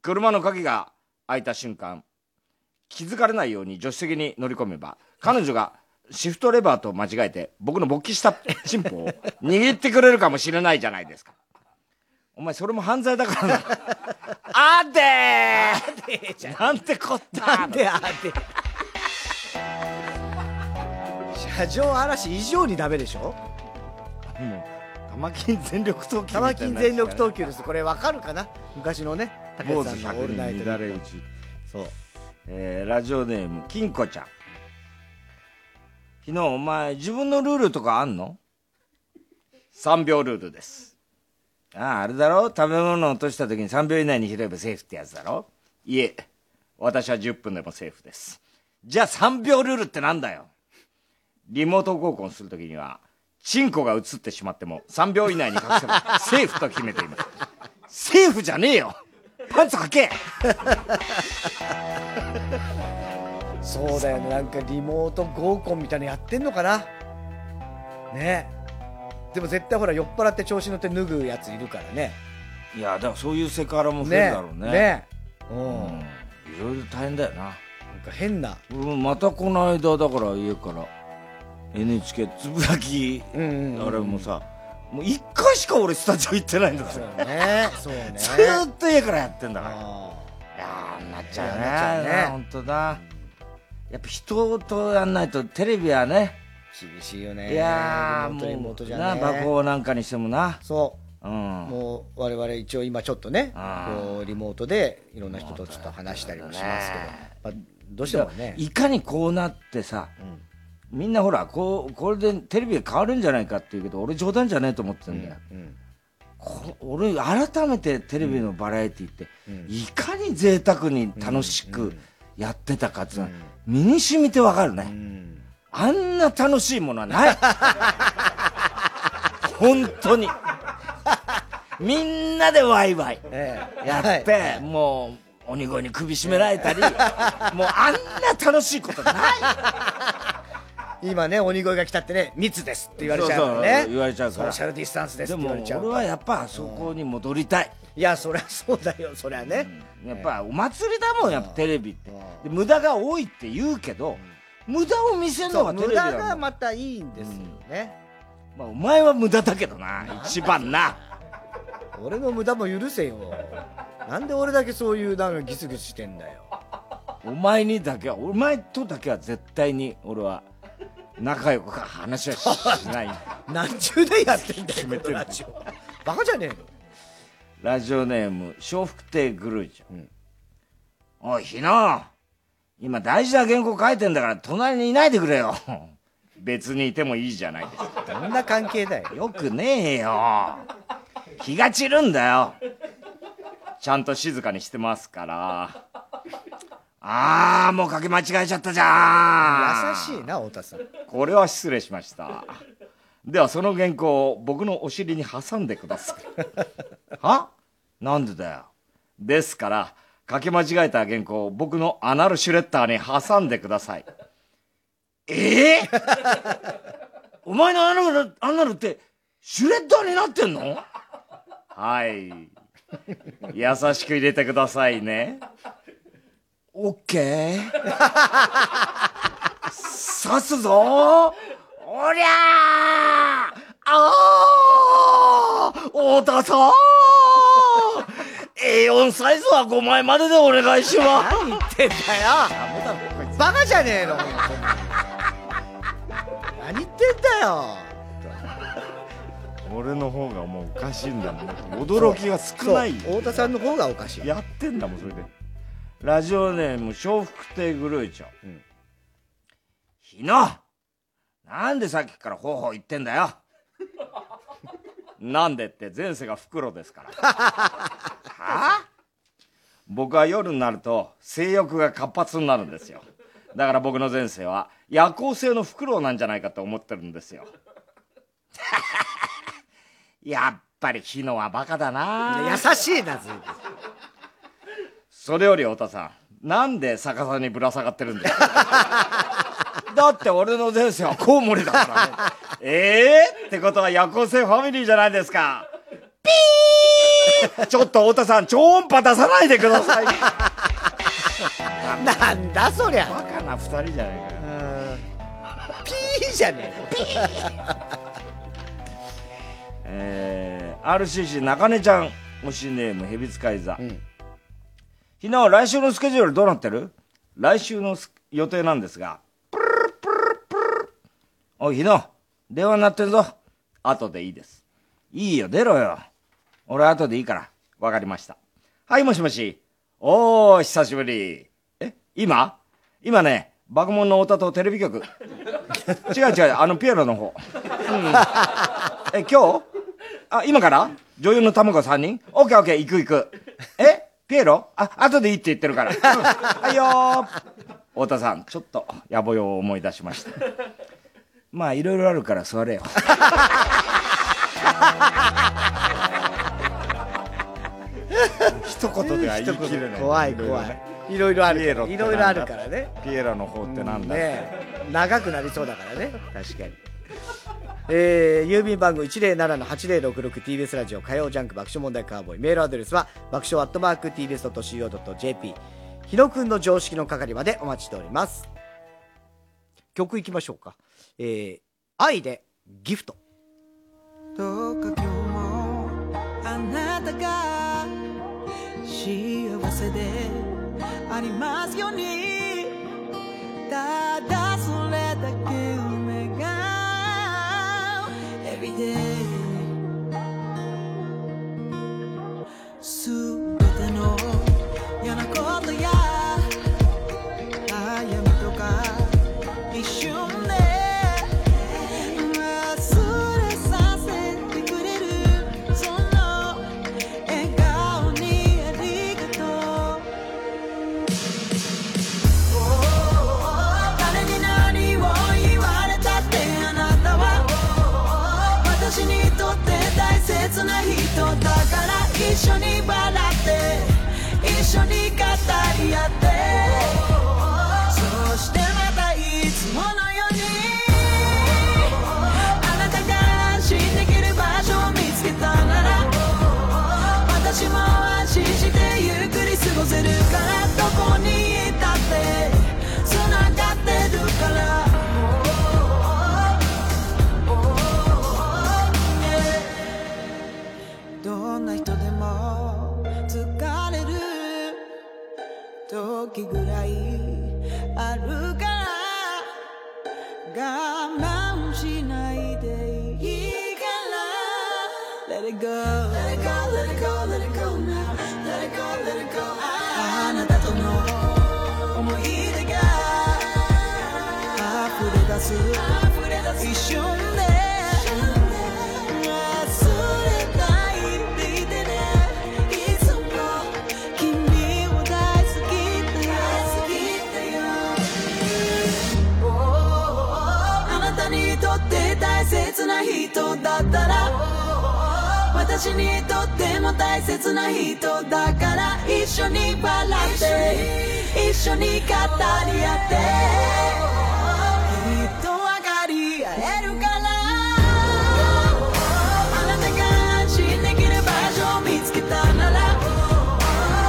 車の鍵が開いた瞬間気づかれないように助手席に乗り込めば、彼女がシフトレバーと間違えて、僕の勃起したチンポを握ってくれるかもしれないじゃないですか。お前、それも犯罪だからな。あでー！なんてこったなんであで 車上荒らし以上にダメでしょ？もう、玉金全力投球玉金全力投球ですこれわかるかな？昔のね武さんの「オールナイ100トれ打ち。そう。えー、ラジオネーム、金子ちゃん。昨日お前、自分のルールとかあんの ?3 秒ルールです。ああ、あれだろ？食べ物を落とした時に3秒以内に拾えばセーフってやつだろ？いえ、私は10分でもセーフです。じゃあ3秒ルールってなんだよ？リモート合コンするときには、チンコが映ってしまっても3秒以内に隠せば セーフと決めています。セーフじゃねえよパンツ履け そうだよねなんかリモート合コンみたいなのやってんのかなねでも絶対ほら酔っ払って調子乗って脱ぐやついるからねいや、だからそういうセクハラも増えるだろうね。ねうん。いろいろ大変だよな。なんか変な。うん、またこの間、だから家から、NHK つぶやき、あれもさ、もう一回しか俺スタジオ行ってないんだよ。そうねそうねずーっと家からやってんだから。いやー、なっちゃうね。いやなっちゃうね本当だ。やっぱ人とやんないとテレビはね。厳しいよねいやもう、な、馬行なんかにしてもな。そううん。もう我々一応今ちょっとねこうリモートでいろんな人とちょっと話したりもしますけど、まあ、どうしてもねいかにこうなってさ、みんなほらこうこれでテレビが変わるんじゃないかって言うけど俺冗談じゃねえと思ってんだよ、こ俺改めてテレビのバラエティって、いかに贅沢に楽しくやってたかっていうのは、身に染みてわかるね、あんな楽しいものはない。本当に。みんなでワイワイ。やって、もう鬼越に首絞められたり。もうあんな楽しいことない今ね鬼越が来たってね密ですって言われちゃうからね。そうそう言われちゃうから。ソーシャルディスタンスですってでも言われちゃう俺はやっぱそこに戻りたい、いやそりゃそうだよそりゃね、やっぱお祭りだもんやっぱテレビって。で無駄が多いって言うけど、無駄を見せるのがテレ無ビだもん。駄がまたいいんですよね、まあ、お前は無駄だけどな一番な。俺の無駄も許せよ。なんで俺だけそういうなんかギスギスしてんだよ。お前にだけはお前とだけは絶対に俺は仲良く話はしない。何十年やってんだよ決めてるこの。ラジオ。バカじゃねえの。ラジオネーム笑福亭グルージョ、おい日野。今大事な原稿書いてんだから隣にいないでくれよ。別にいてもいいじゃないです。かどんな関係だよ。よくねえよ。気が散るんだよ。ちゃんと静かにしてますからああもう書き間違えちゃったじゃん。優しいな太田さん。これは失礼しました。ではその原稿を僕のお尻に挟んでください。は？なんでだよ。ですから書き間違えた原稿を僕のアナルシュレッダーに挟んでください。え？え お前のアナルアナルってシュレッダーになってんの？はい。優しく入れてくださいねオッケー刺すぞ？おりゃー！あー！太田さん !A4 サイズは5枚まででお願いします。何言ってんだよ。バカじゃねえの。何言ってんだよ。俺の方がもうおかしいんだもん。驚きが少ない太田さんの方がおかしい。やってんだもんそれでラジオネーム笑福亭グルーチョ、日野なんでさっきからほうほう言ってんだよ。なんでって前世が袋ですから。はあ？僕は夜になると性欲が活発になるんですよ。だから僕の前世は夜行性のフクロウなんじゃないかと思ってるんですよ。やっぱり日野はバカだな。優しいなずいぶんそれより太田さんなんで逆さにぶら下がってるんだよ だって俺の前世はコウモリだからね。ええってことは夜行性ファミリーじゃないですか。ピー！ちょっと太田さん超音波出さないでください。ダなんだそりゃ。バカな二人じゃないかよ。ピーじゃねえ。ピー。えー、RCC 中根ちゃん推しネームヘビ使い座、昨日来週のスケジュールどうなってる？来週の予定なんですが。プルプルプルおい日電話鳴ってんぞ。後でいいです。いいよ出ろよ。俺後でいいから。わかりました。はいもしもし。おー久しぶり。え今？今ね爆問の太田とテレビ局。違う違うあのピエロの方。うん。え今日？あ今から？女優の卵3人オッケーオッケー行く行く。え？ピエロ？あ後でいいって言ってるから、うん。はいよー。太田さんちょっと野暮用を思い出しました。まあいろいろあるから座れよ。一言では言い切れない。怖い怖い。いろいろあるピエロいろいろあるからね。ピエロの方ってなんだ、ね長くなりそうだからね。確かにえー、郵便番号 107-8066TBS ラジオ火曜ジャンク爆笑問題カーボーイ。メールアドレスは爆笑アットマーク TBS.CO.JP 日野くんの常識の係までお待ちしております。曲いきましょうか。えー、愛でギフト。どうか今日もあなたが幸せでありますように。ただそれだけ一緒に笑って一緒に語り合って時ぐらいあるから我慢しないでいいから。Let it go な人だったら私にとっても大切な人だから一緒に笑って一緒に語り合ってきっと分かり合えるから。あなたが安心できる場所を見つけたなら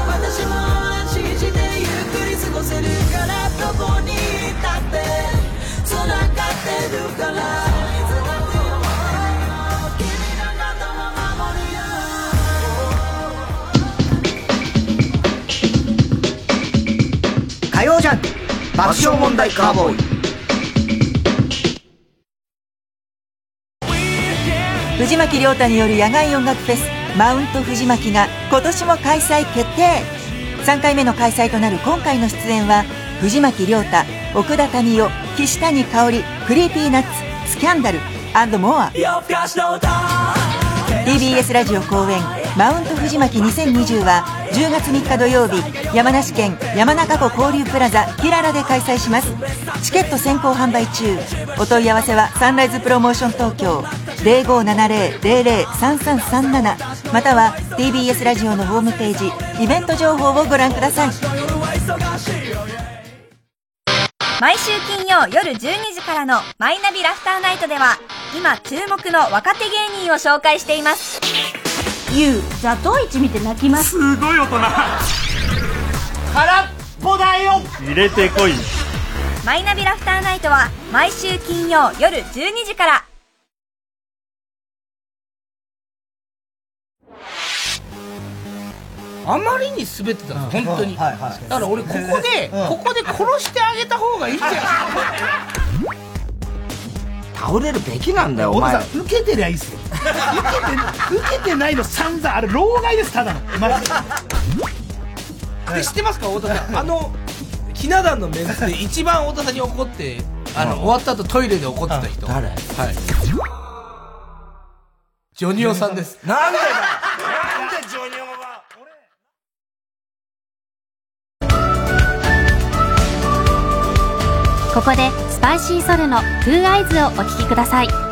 私も安心してゆっくり過ごせるからどこにいたってつながってるから。爆笑問題カーボーイ。藤巻亮太による野外音楽フェスマウント藤巻が今年も開催決定。3回目の開催となる今回の出演は藤巻亮太奥田民生岸谷香織クリーピーナッツスキャンダルモア。TBS ラジオ公演マウント藤巻2020は10月3日土曜日山梨県山中湖交流プラザキララで開催します。チケット先行販売中。お問い合わせはサンライズプロモーション東京0570-003337または TBS ラジオのホームページイベント情報をご覧ください。毎週金曜夜12時からの「マイナビラフターナイト」では今注目の若手芸人を紹介しています。ゆうザトウイチ見て泣きます。すごい大人。からぽだよ。入れてこい。マイナビラフターナイトは毎週金曜夜12時から。あまりに滑ってたんです、本当に、はいはい。だから俺ここで、うん。ここで殺してあげた方がいいんじゃない？倒れるべきなんだよお前。さん受けてりゃいいっすよ。受けて受けてないの散々あれ老害ですただの。マジで。で知ってますか太田さん。あのひな壇のメンツで一番太田さんに怒ってあの、うん終わった後トイレで怒ってた人。誰？はい。ジョニオさんです。なんでだなんでジョニオがここでスパイシーソルの「 Two Eyes をお聴きください。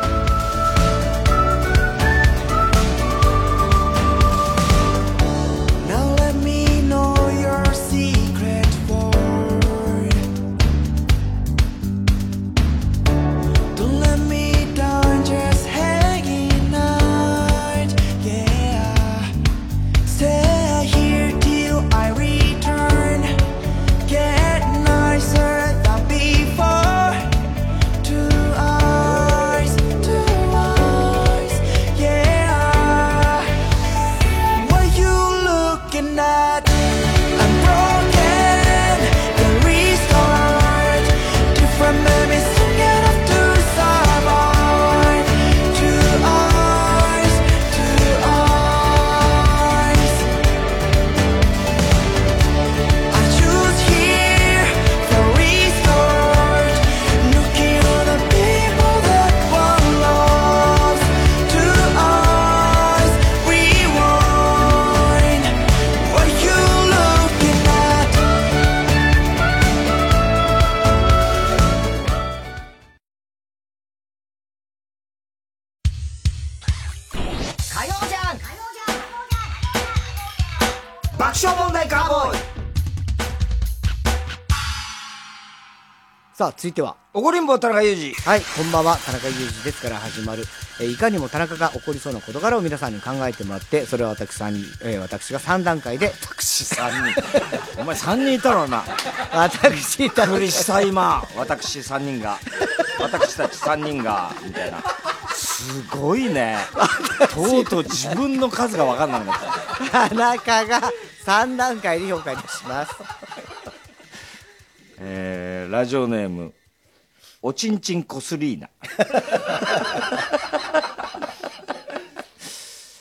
さあ、続いては。怒りんぼ田中裕二。はい、こんばんは、田中裕二ですから始まる。えーいかにも田中が起こりそうな事柄を皆さんに考えてもらって、それを私さんに、えー私が3段階で。私3人。お前3人いたろな。私いたびっくりした今。私3人が。私たち3人が。みたいな。すごいね。とうとう自分の数が分かんなくなった。田中が3段階で評価いたします。えー、ラジオネーム、おちんちんこすりーな。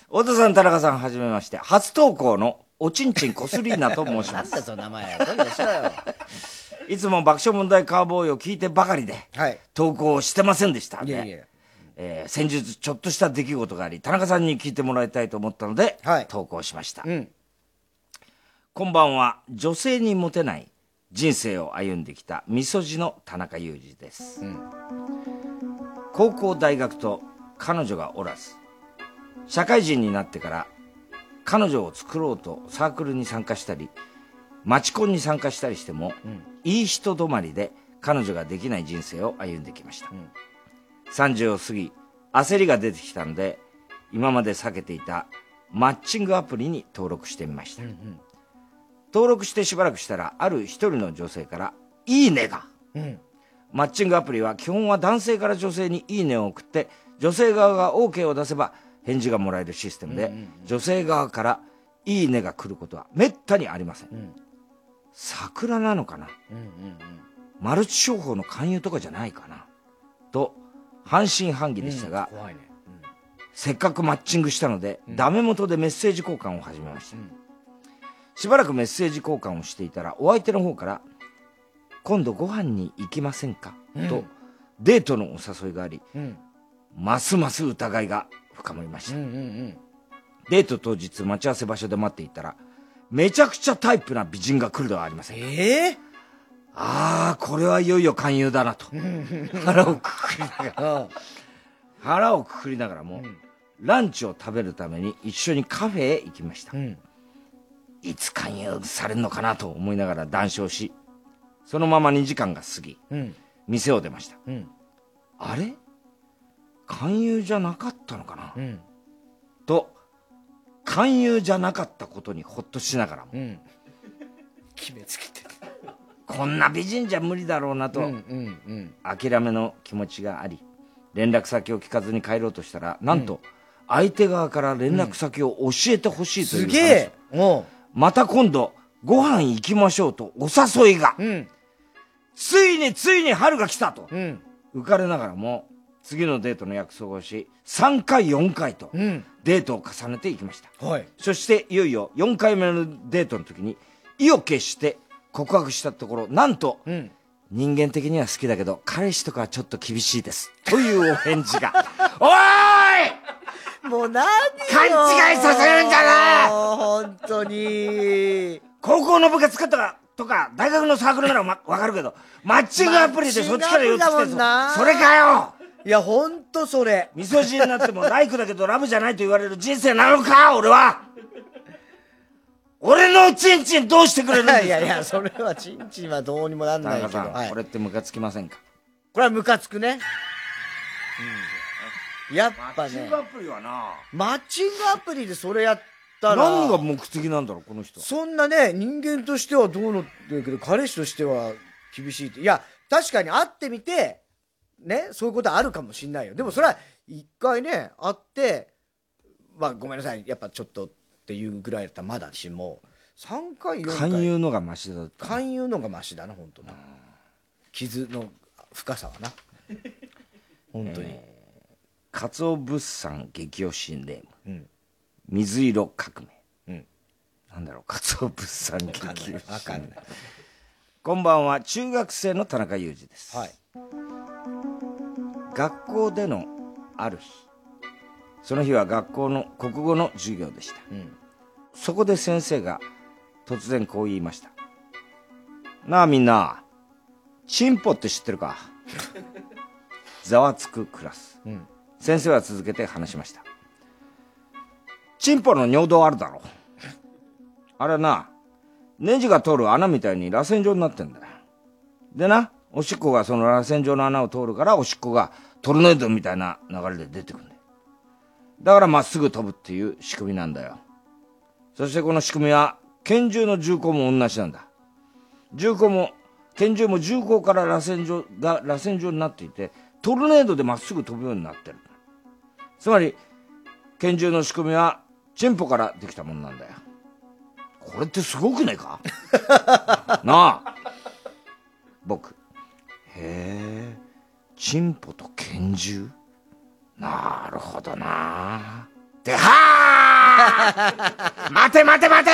太田さん、田中さん、はじめまして。初投稿のおちんちんこすりーなと申します。なんだその名前。どうでしょうよ。いつも爆笑問題カーボーイを聞いてばかりで、はい。投稿してませんでしたね。いやいやえー先日ちょっとした出来事があり、田中さんに聞いてもらいたいと思ったので、投稿しました。うん。こんばんは、女性にモテない人生を歩んできたみそじの田中裕二です。高校、大学と彼女がおらず、社会人になってから彼女を作ろうとサークルに参加したり、マチコンに参加したりしても、いい人止まりで彼女ができない人生を歩んできました。30を過ぎ、焦りが出てきたので、今まで避けていたマッチングアプリに登録してみました。登録してしばらくしたら、ある一人の女性から、いいねが。うん。マッチングアプリは基本は男性から女性にいいねを送って、女性側が OK を出せば返事がもらえるシステムで、女性側からいいねが来ることはめったにありません。桜なのかな？うんうんマルチ商法の勧誘とかじゃないかな？と、半信半疑でしたが、怖いね。せっかくマッチングしたので、ダメ元でメッセージ交換を始めました。しばらくメッセージ交換をしていたら、お相手の方から、今度ご飯に行きませんか、うんと、デートのお誘いがあり、うん。ますます疑いが深まりました。うんうんうん。デート当日待ち合わせ場所で待っていたら、めちゃくちゃタイプな美人が来るではありませんか。ええ？ああ、これはいよいよ勧誘だなと。腹をくくりながら、腹をくくりながらも、ランチを食べるために一緒にカフェへ行きました。いつ勧誘されるのかなと思いながら談笑し、そのまま2時間が過ぎ、うん。店を出ました。うん。あれ？勧誘じゃなかったのかな、うん。と、勧誘じゃなかったことにほっとしながらも、うん。決めつけてこんな美人じゃ無理だろうなと、諦めの気持ちがあり、連絡先を聞かずに帰ろうとしたら、なんと、相手側から連絡先を教えてほしいという話、すげえまた今度、ご飯行きましょうとお誘いが。ついについに春が来たと。浮かれながらも、次のデートの約束をし、3回4回と、デートを重ねていきました。はい。そして、いよいよ4回目のデートの時に、意を決して告白したところ、なんと、人間的には好きだけど、彼氏とかはちょっと厳しいです。というお返事が。おーいもう何勘違いさせるんじゃない本当に。高校の部活とか、とか、大学のサークルならわわかるけど、マッチングアプリでそっちから寄ってきてんなそれかよいや、ほんとそれ。味噌汁になってもライクだけどラブじゃないと言われる人生なのか俺は俺のチンチンどうしてくれるんですか？いやいや、それはチンチンはどうにもなん田ないけど。中さん、はいこれってムカつきませんかこれはムカつくね。うん。やっぱねマッチング、アプリはなマッチングアプリでそれやったら、何が目的なんだろうこの人そんなね、人間としてはどうのってけど、彼氏としては厳しいって。いや、確かに会ってみて、ね、そういうことあるかもしんないよ。でもそれは、一回ね、会って、まあごめんなさい、やっぱちょっとっていうぐらいだったらまだしも、3回、4回。勧誘のがマシだった勧誘のがマシだな、本当な。傷の深さはな。本当に。かつお物産激推しネーム、うん。水色革命、うん。なんだろうかつお物産激推しわかんない。こんばんは中学生の田中裕二です、はい。学校でのある日。その日は学校の国語の授業でした、そこで先生が突然こう言いました。なあみんなチンポって知ってるか？ざわつくクラス、うん先生は続けて話しました。チンポの尿道あるだろ。あれなネジが通る穴みたいに螺旋状になってんだよ。でなおしっこがその螺旋状の穴を通るからおしっこがトルネードみたいな流れで出てくるんだよ。だからまっすぐ飛ぶっていう仕組みなんだよ。そしてこの仕組みは拳銃の銃口も同じなんだ。銃口も拳銃も銃口から螺旋状が螺旋状になっていてトルネードでまっすぐ飛ぶようになってる。つまり拳銃の仕組みはチンポからできたもんなんだよ。これってすごくねえか？なあ。僕。へえ。チンポと拳銃？なるほどな。ではー待て待て待て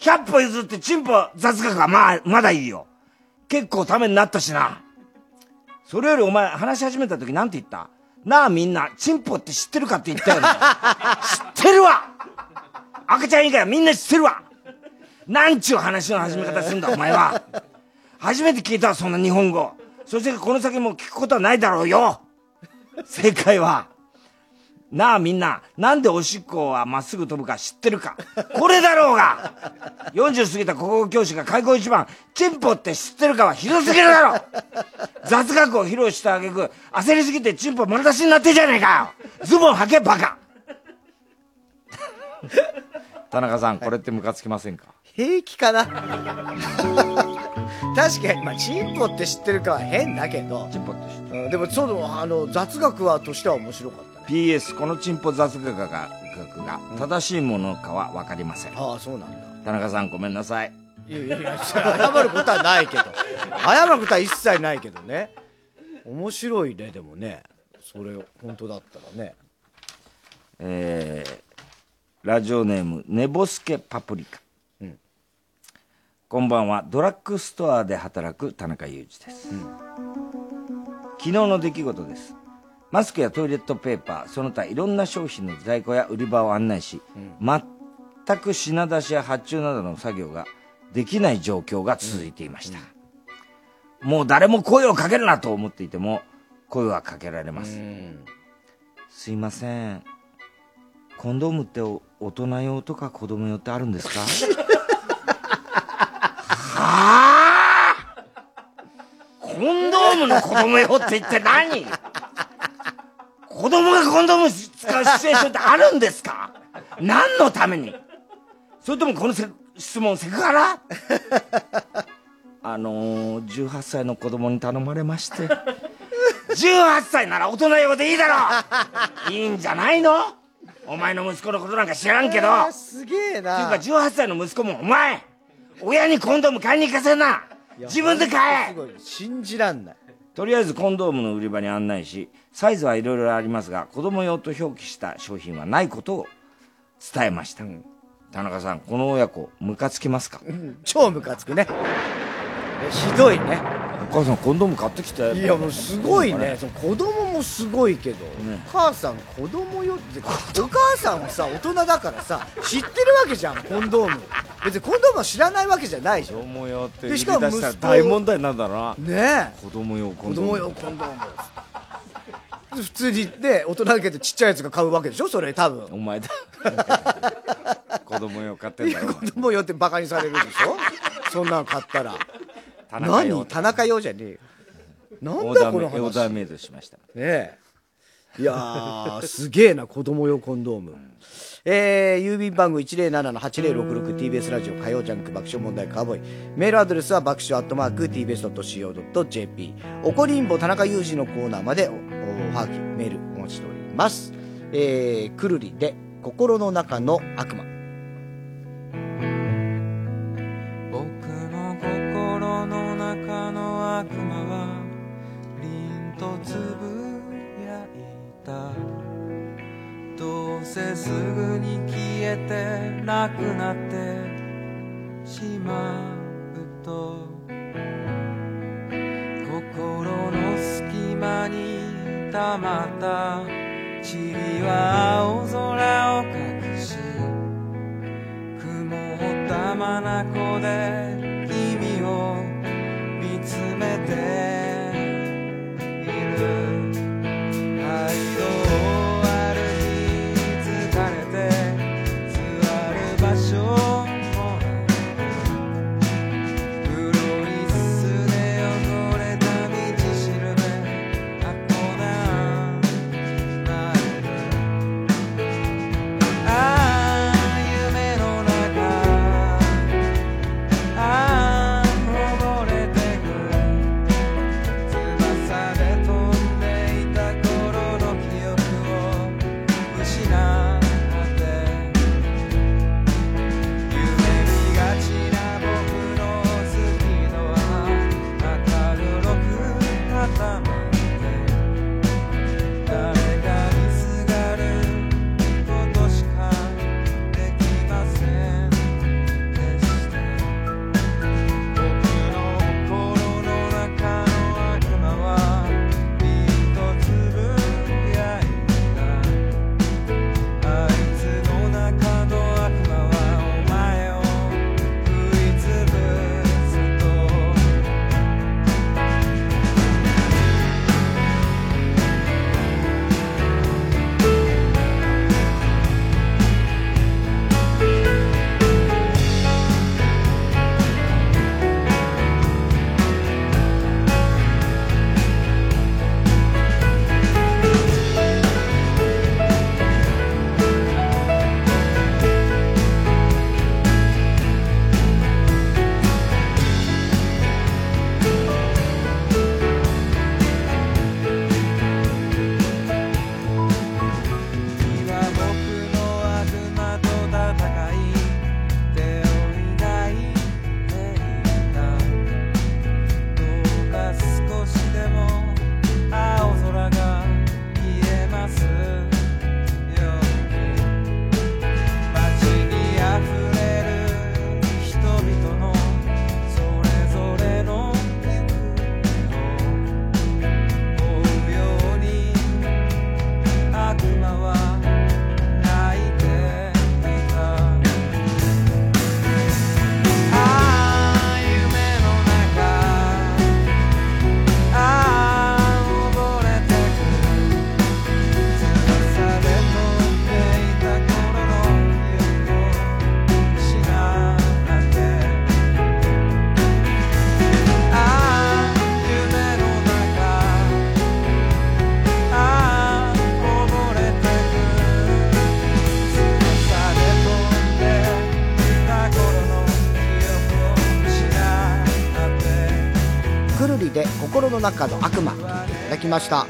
！100歩譲ってチンポ雑学はまあ、まだいいよ。結構ためになったしな。それよりお前話し始めた時なんて言った？なあみんな、チンポって知ってるかって言ったよね。知ってるわ赤ちゃん以外はみんな知ってるわなんちゅう話の始め方すんだお前は。初めて聞いたわそんな日本語。そしてこの先も聞くことはないだろうよ正解は、なあみんな、なんでおしっこはまっすぐ飛ぶか知ってるかこれだろうが !40 過ぎた国語教師が開口一番、チンポって知ってるかはひどすぎるだろ雑学を披露した挙句、焦りすぎてチンポ丸出しになってんじゃねえかよズボン履けバカ田中さん、これってムカつきませんか？平気かな 確かに、まあ、チンポって知ってるかは変だけど。チンポって知ってる。でも、その、あの、雑学はとしては面白かった。?PS、このチンポ雑学がが正しいものかはわかりません。ああ、そうなんだ。田中さん、ごめんなさい。いやいやいや、謝ることはないけど。謝ることは一切ないけどね。面白いね、でもね。それ、本当だったらね。えー、ラジオネーム、寝ぼすけパプリカ。こんばんは、ドラッグストアで働く田中裕二です。昨日の出来事です。マスクやトイレットペーパー、その他いろんな商品の在庫や売り場を案内し、全く品出しや発注などの作業ができない状況が続いていました。もう誰も声をかけるなと思っていても、声はかけられます。すいません。コンドームってお大人用とか子供用ってあるんですか？はあ？コンドームの子供用って言って何？子供がコンドーム使うシチュエーションってあるんですか？何のために？それともこのせ質問セクハラ？あのー、18歳の子供に頼まれまして。18歳なら大人用でいいだろいいんじゃないの？お前の息子のことなんか知らんけど、えーすげえな。っていうか18歳の息子もお前親にコンドーム買いに行かせんな。自分で買え。信じらんないとりあえずコンドームの売り場に案内しサイズはいろいろありますが子供用と表記した商品はないことを伝えました、田中さんこの親子ムカつきますか？うん。超ムカつくね。えひどいね。お母さんコンドーム買ってきていやもうすごいね。その子供もすごいけど、お母さん子供よってお母さんはさ大人だからさ知ってるわけじゃんコンドーム。別にコンドームは知らないわけじゃないじゃん。子供用って売り出でしかもしたら息子大問題になるだろうな。ね子供用コ子ンドーム。供用コンドーム。普通にね大人だけどちっちゃいやつが買うわけでしょそれ多分。お前だ。子供用買ってんだろ。子供用ってバカにされるでしょ。そんなの買ったら。田中用何？田中用じゃねえよなんだこの話。オーダーメイドしました。ねえ。いやー すげえな子供用コンドーム、えー、郵便番号 107-8066TBS ラジオ火曜ジャンク爆笑問題カーボーイ。メールアドレスは爆笑アットマーク TBS.CO.JP おこりんぼ田中裕二のコーナーまでおおはがきメールお待ちしております。えー、くるりで心の中の悪魔。僕の心の中の悪魔つぶやいた。どうせすぐに消えてなくなってしまうと。心の隙間にたまった塵は青空を隠し雲をたまなこで君を見つめて中の悪魔。聞いていただきました。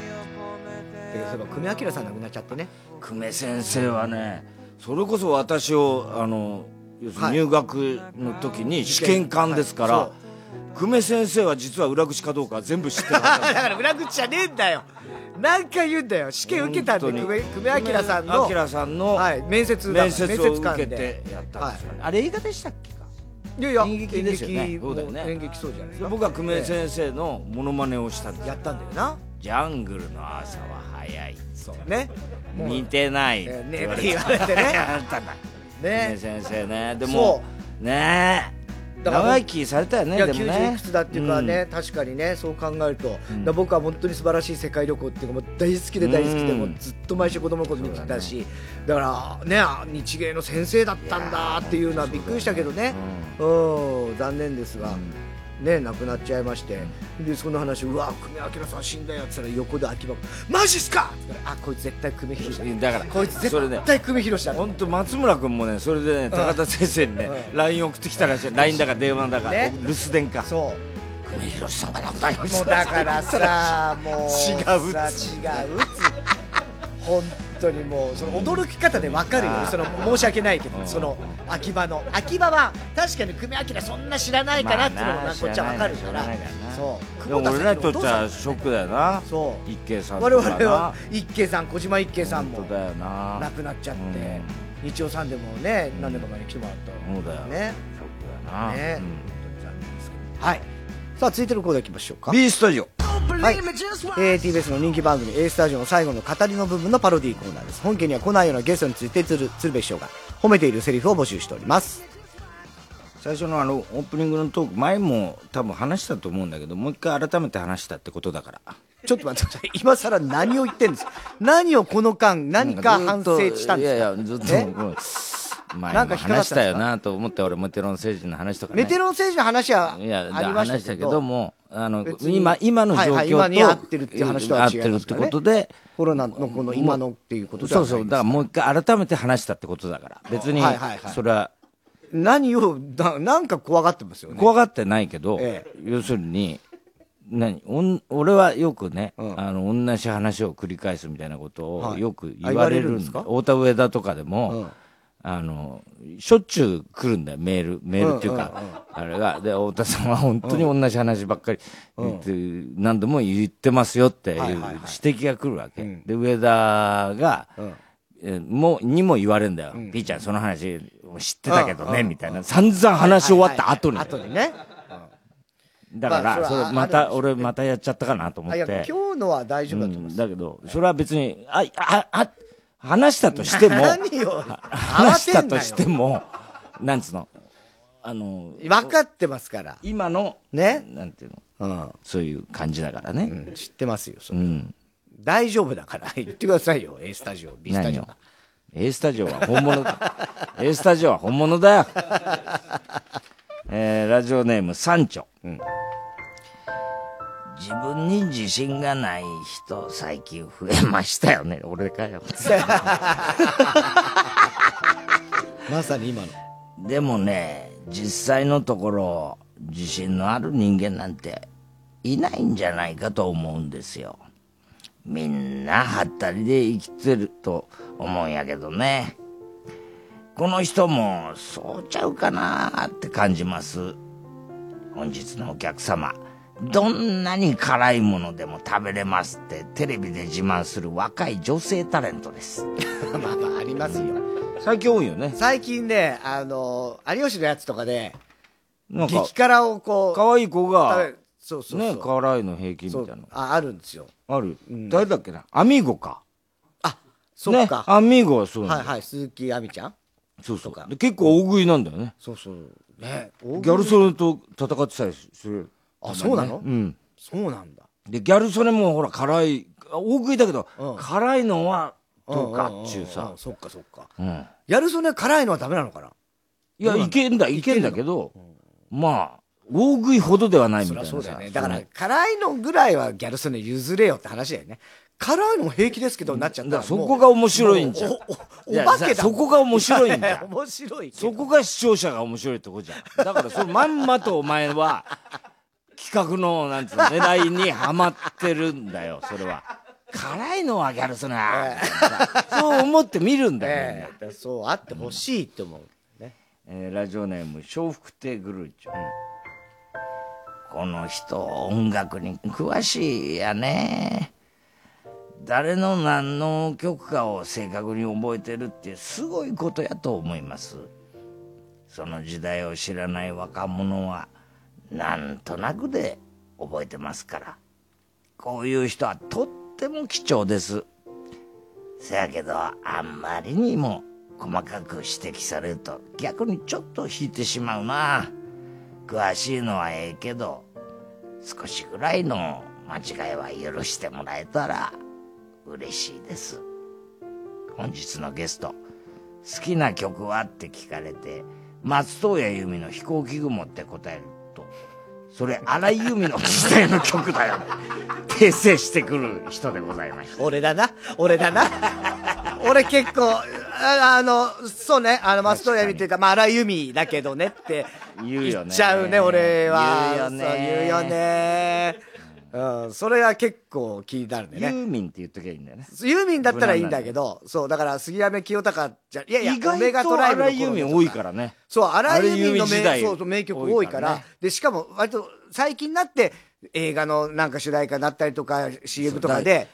でそういえば久米明さん亡くなっちゃってね。久米先生はねそれこそ私をあの要するに入学の時に試験官ですから、はい。久米先生は実は裏口かどうか全部知ってる だから裏口じゃねえんだよ。何回言うんだよ。試験受けたんで久米久米明さんの明さんのはい、面接だ面接を官受けてやったんですよね、あれ映画でしたっけか？いやいや演劇ですよね。そうだよね。演劇そうじゃないですか。僕は久米先生のモノマネをしたんです。やったんだよな。ジャングルの朝は早い。そうね。似てないえって言われてね。やったんだ。ね。久米先生ね。でもね。え長生きされたよねいやでもね。90いくつだっていうかね、確かにねそう考えると、だから僕は本当に素晴らしい世界旅行っていうかもう大好きで大好きで、うん。もうずっと毎週子供の頃見てたしだ,、からねあ日芸の先生だったんだっていうのはびっくりしたけどね。うん。残念ですが、ね亡くなっちゃいまして。でその話うわ久米明さん死んだよって言ったら横で秋葉がマジっすか？って言ったらあこいつ絶対久米宏だ。だからこいつ絶対久米宏だ。本当松村君もねそれでね高田先生にね LINE 送ってきたらしい。LINE だか電話だかね留守電か。そう。久米宏さんが亡くなりました。もうだからさ もう違う違う本当にもうその驚き方で分かるよその申し訳ないけど、うん。その秋葉の。秋葉は確かに久米明そんな知らないかなっていうのもな、まあなこっちは分かるから。知らないからな。そう。でも俺らにとって久保田さんはショックだよな。そう。一慶さんと我々は一慶さん小島一慶さんも。亡くなっちゃって、日曜さんでもね何年か前に来てもらった。そうだよねショックだよな。ね、うん。本当に残念ですけど。はいさあ続いてのコーナー行きましょうか。B スタジオ。はい、えー TBS の人気番組 A スタジオの最後の語りの部分のパロディーコーナーです。本家には来ないようなゲストについて鶴鶴瓶師匠が褒めているセリフを募集しております。最初のあのオープニングのトーク前も多分話したと思うんだけどもう一回改めて話したってことだから。ちょっと待ってください。今更何を言ってんです？か何をこの間何か反省したんですか？いやいやずっと前なんかも引っか話したよなと思って俺メテロン星人の話とかね。メテロン政治の話はいやありましたけど。話したけどもあの別に。今今の状況と、はいはい今に合ってるっていう話とは違い合ってるってことでコロナのこの今のっていうことではないそうそうだからもう一回改めて話したってことだから。別にはいはいはい。それは。何をななんか怖がってますよね。怖がってないけど、え要するに何おん俺はよくね、あの同じ話を繰り返すみたいなことをはい。よく言われるん言われるんですか？太田上田とかでも、あのしょっちゅう来るんだよメールメールっていうか、あれが。で太田さんは本当に同じ話ばっかり言って、何度も言ってますよっていう指摘が来るわけ、で上田が、えーもうにも言われるんだよ、ピーちゃんその話知ってたけどね、みたいな。散々話し終わった後に、後にね。だから、まあそれまた、俺またやっちゃったかなと思って。今日のは大丈夫だと思うん。だけど、それは別に、あ、あ、あ、話したとしても、話したとしても、なんつうの、あの、分かってますから。今の、ね？なんていうの、そういう感じだからね。知ってますよ、それ。うん。大丈夫だから。言ってくださいよ。A スタジオ B スタジオ A スタジオは本物だ。A スタジオは本物だよ。えー、ラジオネーム、サンチョ。自分に自信がない人、最近増えましたよね。俺かよ。まさに今のでもね、実際のところ、自信のある人間なんていないんじゃないかと思うんですよ。みんなはったりで生きてると思うんやけどね。この人もそうちゃうかなって感じます。本日のお客様、どんなに辛いものでも食べれますってテレビで自慢する若い女性タレントです。まあまあありますよ最近多いよね。最近ねあの有吉のやつとかでなんか激辛をこう可愛い子がそうそうそうね、辛いの平均みたいなの。ああるんですよある？誰だっけな？アミーゴか。そっか、ね、アミーゴはそうなんだよはいはい鈴木亜美ちゃん？そうそう。で結構大食いなんだよね。そうそうねギャル曽根と戦ってたりする。あそうなの？うん。そうなんだ。で、ギャル曽根もほら辛い、大食いだけど、辛いのはどうかっちゅうさ。んんんん。そっかそっか。うん。やるそね辛いのはダメなのかな？いや、いけんだ、いけんだけど、まあ、大食いほどではないみそたいなそうだよね。だから辛いのぐらいはギャル曽根譲れよって話だよね。辛いのも平気ですけどなっちゃったらだからそこが面白いんじゃん。お化けだそこが面白いんだよ 面白いそこが視聴者が面白いとこじゃん。だからそのまんまとお前は、企画の、なんつうの、狙いにはまってるんだよ、それは。辛いのはギャルすな、そう思って見るんだよ、みんな。ええそうあってほしいって思う。えーラジオネーム笑福亭グルーチョ、この人音楽に詳しいやね。誰の何の曲かを正確に覚えてるってすごいことやと思います。その時代を知らない若者はなんとなくで覚えてますから。こういう人はとっても貴重です。せやけどあんまりにも細かく指摘されると逆にちょっと引いてしまうな。詳しいのはええけど少しぐらいの間違いは許してもらえたら嬉しいです。本日のゲスト好きな曲は？って聞かれて松任谷由実の飛行機雲って答えるそれ荒井由実の時代の曲だよ。訂正してくる人でございました俺だな、俺だな。俺結構、ああの、そうね、あの、松任谷由実っていうか、まあ、荒井由実だけどねって言っちゃうね、俺は。言うよね。言うよね。うん、それは結構気になるんでね。ユーミンって言っときゃいいんだよね。ユーミンだったらいいんだけど、そう、だから杉山清隆じゃ、いやいや、意外と荒井由実多いからね。そう、荒井由実の荒井由実時代名そうそう名曲多いから、ね。で、しかも割と最近になって映画のなんか主題歌になったりとか、CM とかで、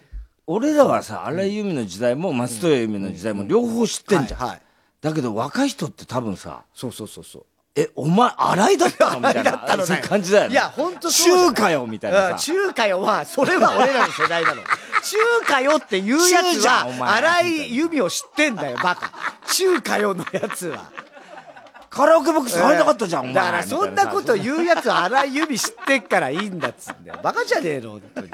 俺らはさ荒井由実の時代も松任谷由実の時代も両方知ってんじゃん、だけど若い人って多分さそうそうそうそうえお前荒井だったのみたいなそういう感じだよね。いや、ほんとそうじゃん中華よみたいなさ。うん中華よは、それは俺らの世代なの。中華よっていうや中つは、荒井由実を知ってんだよ、バカ。中華よのやつは。カラオケボックス入らなかったじゃん、お前。だから、そんなこと言うやつは荒井由実知ってっからいいんだっつうんだよ。バカじゃねえの、本当に。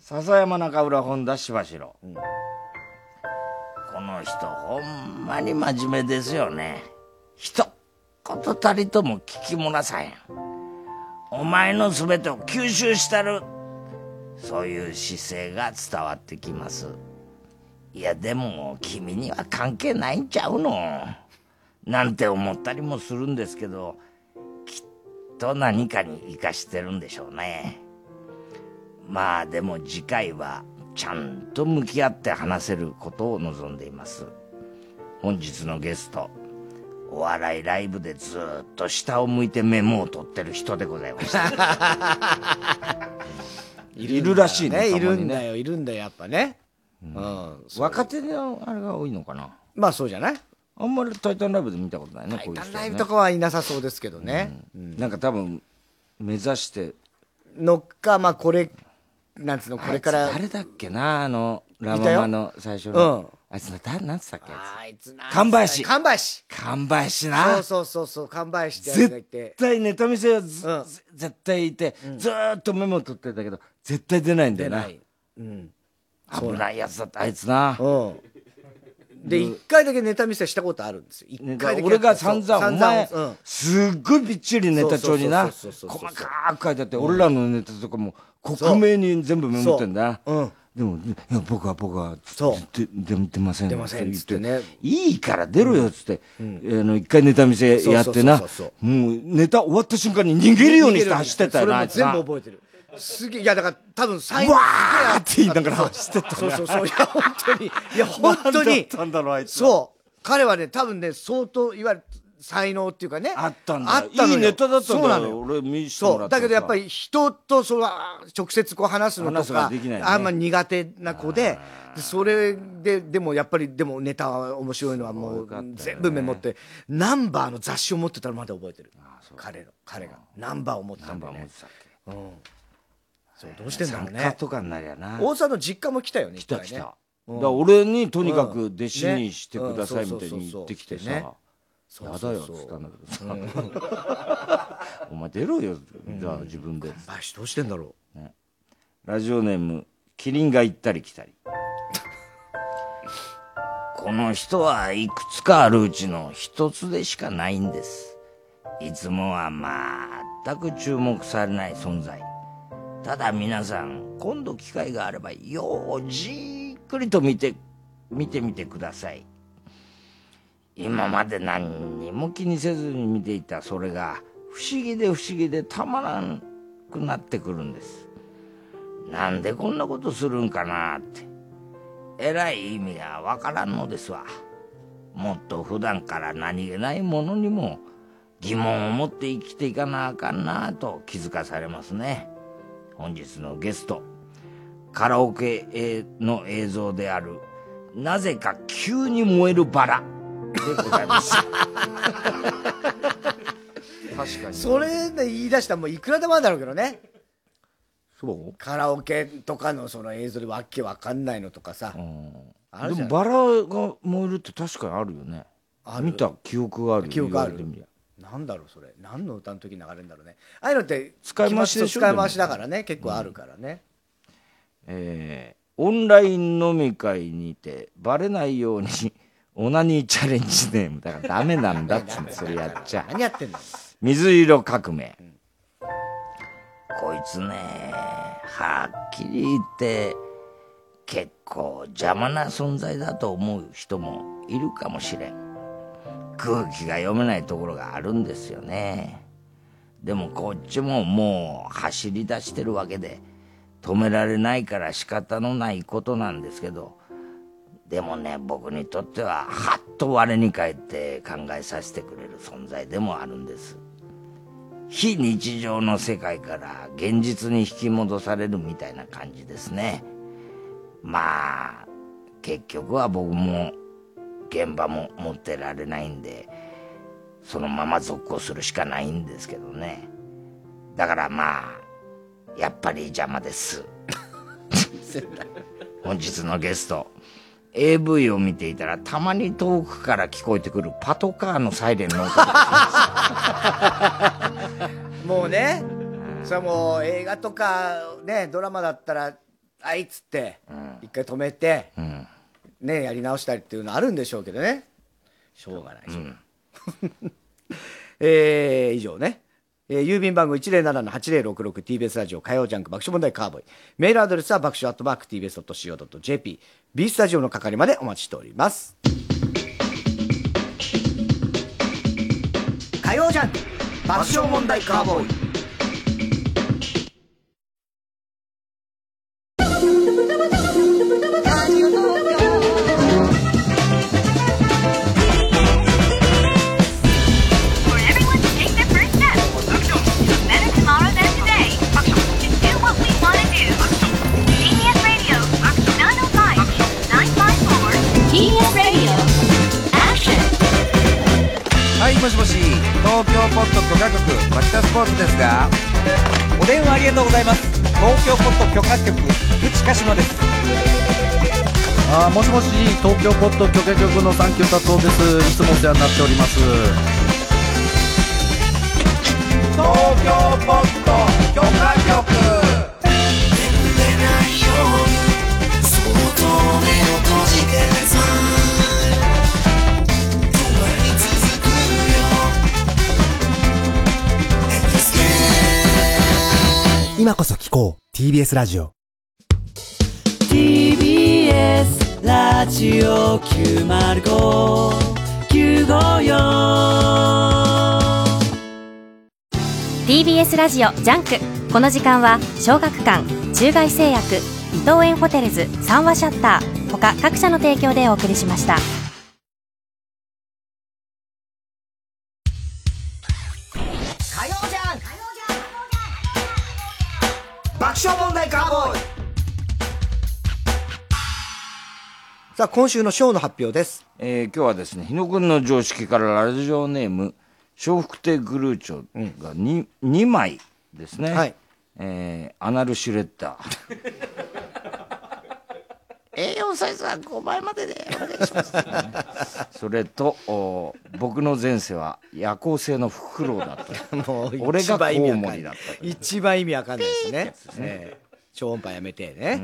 笹山中浦本田しばしろ、この人ほんまに真面目ですよね一言たりとも聞き漏らさへん。お前の全てを吸収したる。そういう姿勢が伝わってきます。いやでも君には関係ないんちゃうの。なんて思ったりもするんですけどきっと何かに生かしてるんでしょうね。まあでも次回はちゃんと向き合って話せることを望んでいます。本日のゲストお笑いライブでずーっと下を向いてメモを取ってる人でございました。いるらしいねいるんだよ、いるんだよ、やっぱね。うん。若手のあれが多いのかな。まあそうじゃない？あんまり「タイタンライブ」で見たことないねこういう人はね。ライブとかはいなさそうですけどね。なんか多分目指して。のか、まあこれ、なんつうの、これから。あいつ誰だっけなあのラママの最初の、うんあいつな誰なんつったっけあいつ。な神林。神林。神林な。そうそうそうそう、神林ってやつがいて。絶。対ネタ見せはず、絶対いて、ずーっとメモ取ってたけど絶対出ないんだよな。出ない。うん。危ないやつだったあいつな。うん。で、一回だけネタ見せしたことあるんですよ。一ね回だけ。俺が散々、お前うん、すっごいびっちりネタ帳にな、細かく書いてあって、俺らのネタとかも、克明に全部メモってんだ。でも、いや、僕は僕は、で、で出ません。出ませんっつって言ね。いいから出ろよっつって、あの、一回ネタ見せやってなそうそうそう、もうネタ終わった瞬間に逃げるようにして走ってたよな、あいつ全部覚えてる。すげえ、いや、だから多分最うわーって言いながら走ってったそうそうそう。いや、本当に。いや、本当に。たんだろう、あいつ。そう。彼はね、多分ね、相当、いわゆる才能っていうかね。あったんだあったのよいいネタだったんだよそうなのよ。俺見せてもそう。らっただけどやっぱり人とその直接こう話すのとかねあんま苦手な子で、でそれで、でもやっぱりでもネタは面白いのはもう全部メモって、ナンバーの雑誌を持ってたらまだ覚えてる。彼の、彼が。ナンバーを持ってたんだよね。うん。そう、どうしてんだろうね。とかになりゃな。大沢の実家も来たよね、来た来た。うんだから俺にとにかく弟子うんにしてくださいねみたいに言ってきてさ、そうそうそうだよっつったんだけどさ、お前出ろよ、じゃあ自分で。林どうしてんだろう、ラジオネーム、キリンが行ったり来たり。この人はいくつかあるうちの一つでしかないんです。いつもは全く注目されない存在。ただ皆さん、今度機会があれば、ようじっくりと見て、見てみてください。今まで何にも気にせずに見ていたそれが、不思議で不思議でたまらんくなってくるんです。なんでこんなことするんかなって。えらい意味がわからんのですわ。もっと普段から何気ないものにも疑問を持って生きていかなあかんなと気づかされますね。本日のゲストカラオケの映像であるなぜか急に燃えるバラ。でございます。確かに。それで言い出したらもういくらでもあるだろうけどね。そう？カラオケとかのその映像でわけわかんないのとかさ、あるじゃん。でもバラが燃えるって確かにあるよね。ある。見た記憶がある記憶ある。言われてみりゃ。なんだろうそれ。何の歌の時に流れるんだろうね。ああいうのって使い回しでしょ？使い回しだからね。結構あるからね、えーオンライン飲み会にてバレないようにオナニーチャレンジネームだからダメなんだっつうんだそれやっちゃ。何やってんの？水色革命、こいつねはっきり言って結構邪魔な存在だと思う人もいるかもしれん。空気が読めないところがあるんですよね。でもこっちももう走り出してるわけで止められないから仕方のないことなんですけどでもね僕にとってははっと我に返って考えさせてくれる存在でもあるんです。非日常の世界から現実に引き戻されるみたいな感じですね。まあ結局は僕も現場も持ってられないんでそのまま続行するしかないんですけどね。だからまあやっぱり邪魔です。本日のゲスト AV を見ていたらたまに遠くから聞こえてくるパトカーのサイレンの音がもうねそれはもう映画とかねドラマだったらあいっつって一回止めて、ねやり直したりっていうのあるんでしょうけどね。しょうがない、えー以上ね、えー郵便番号 107-8066TBS ラジオ火曜ジャンク爆笑問題カーボーイ。メールアドレスは爆笑アットマーク TBS.CO.JP B スタジオの係までお待ちしております。火曜ジャンク爆笑問題カーボーイ。はいもしもし東京ポット許可局町田スポーツですがお電話ありがとうございます。東京ポット許可局菊池鹿島です。あーもしもし東京ポッド許可局のサンキュー達夫です。いつもお世話になっております。東京ポット許可局今こそ聞こう。TBS ラジオ。TBS ラジオ905954 TBS ラジオジャンク。この時間は小学館中外製薬伊藤園ホテルズ三和シャッター他各社の提供でお送りしましたさあ今週のショーの発表です。えー今日はですね日野君の常識からラジオネーム笑福亭グルーチョが 2,、二枚ですね、はい。えーアナルシュレッダー。A4 サイズは5倍まででお願いします、それとお僕の前世は夜行性のフクロウだった。俺がコウモリだった一番意味わかんないですね。ね。ええ超音波やめてね、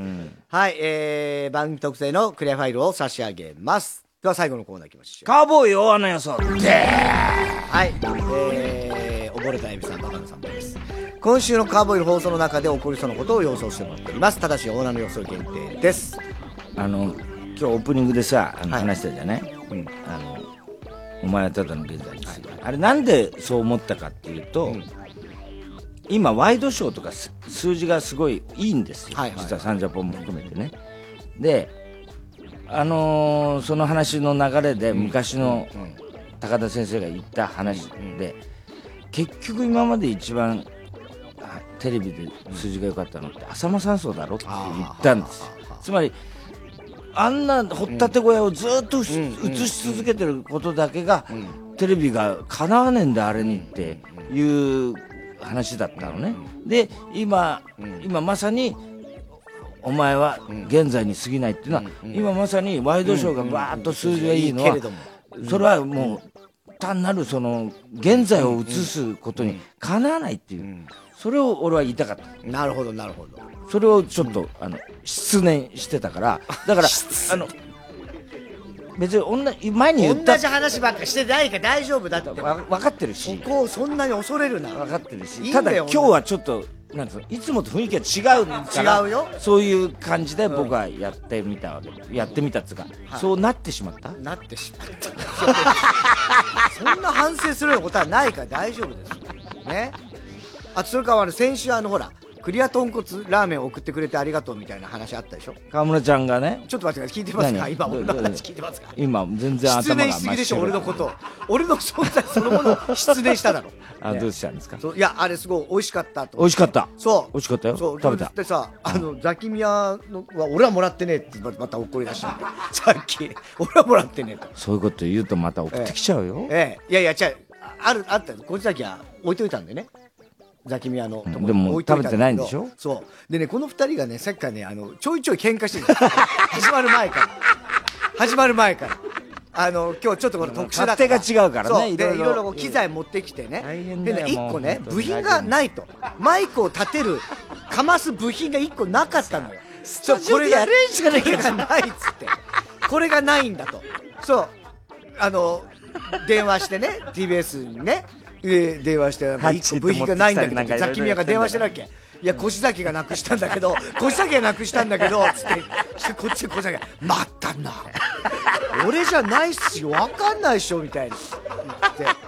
はい、えー、番組特製のクリアファイルを差し上げます。では最後のコーナーいきましょう。カーボーイ大穴予想ではい、えー、溺れたエビさん、バカナさんです。今週のカーボーイの放送の中で起こりそうなことを予想してもらっております。ただし、オーナーの予想限定です。あの今日オープニングでさあの話したじゃない、あのお前はただの現在ですよ、あれなんでそう思ったかっていうと、今ワイドショーとかす数字がすごいいいんですよ、実はサンジャポンも含めてね。であのーその話の流れで昔の高田先生が言った話で、結局今まで一番あテレビで数字が良かったのって浅間山荘だろって言ったんですよ。つまりあんな掘ったて小屋をずっとし映し続けてることだけが、テレビがかなわねえんだあれにっていう話だったのね。で今、今まさにお前は現在に過ぎないっていうのは、今まさにワイドショーがバーッと数字がいいのは、それはもう単なるその現在を映すことにかなわないっていう、それを俺は言いたかった。なるほどなるほど。それをちょっと、あの失念してたから。だから あの別に女前に言った同じ話ばっかしてないから大丈夫だって。分かってるし。ここをそんなに恐れるな。分かってるし。ただ今日はちょっとなんつうのいつもと雰囲気が違うから違うよ。そういう感じで僕はやってみたわけ、やってみたっつうか、はい。そうなってしまった？なってしまった。そんな反省するようなことはないから大丈夫ですね。あとそれから先週あのほらクリア豚骨ラーメンを送ってくれてありがとうみたいな話あったでしょ？川村ちゃんがね。ちょっと待ってください。聞いてますか？何今俺の話聞いてますか？今全然頭失が念しすぎでしょ俺のこと。俺の存在そのものを失念しただろ。あどうしたんですか？いやあれすごい美味しかったと。美味しかった？そう。美味しかったよ。そう食べた？でさあのザキミヤのは俺はもらってねえってまた怒り出したさっき。俺はもらってねえと。そういうこと言うとまた送ってきちゃうよ、ええ。いやいや違う。あるあったこっちだけは置いといたんでねザキミヤのところでも置いといた食べてないんでしょ？そう。でねこの二人がねさっきからねあのちょいちょい喧嘩してる 始まる前から。始まる前から。あの今日ちょっとこれ特殊だから勝手が違うからねいろいろ。機材持ってきてね。でね一個ね部品がないと。マイクを立てるかます部品が一個なかったのよ。そうタジオでやれんじゃねえかこれがないっつって。これがないんだと。そう。あの電話してね TBS にねえー電話してなんか一個部品がないんだけどザキミヤが電話してるわけいや越崎がなくしたんだけど越崎がなくしたんだけどつってこっちで越崎が「まったな。俺じゃないっすよ。分かんないっしょ」みたいに言って。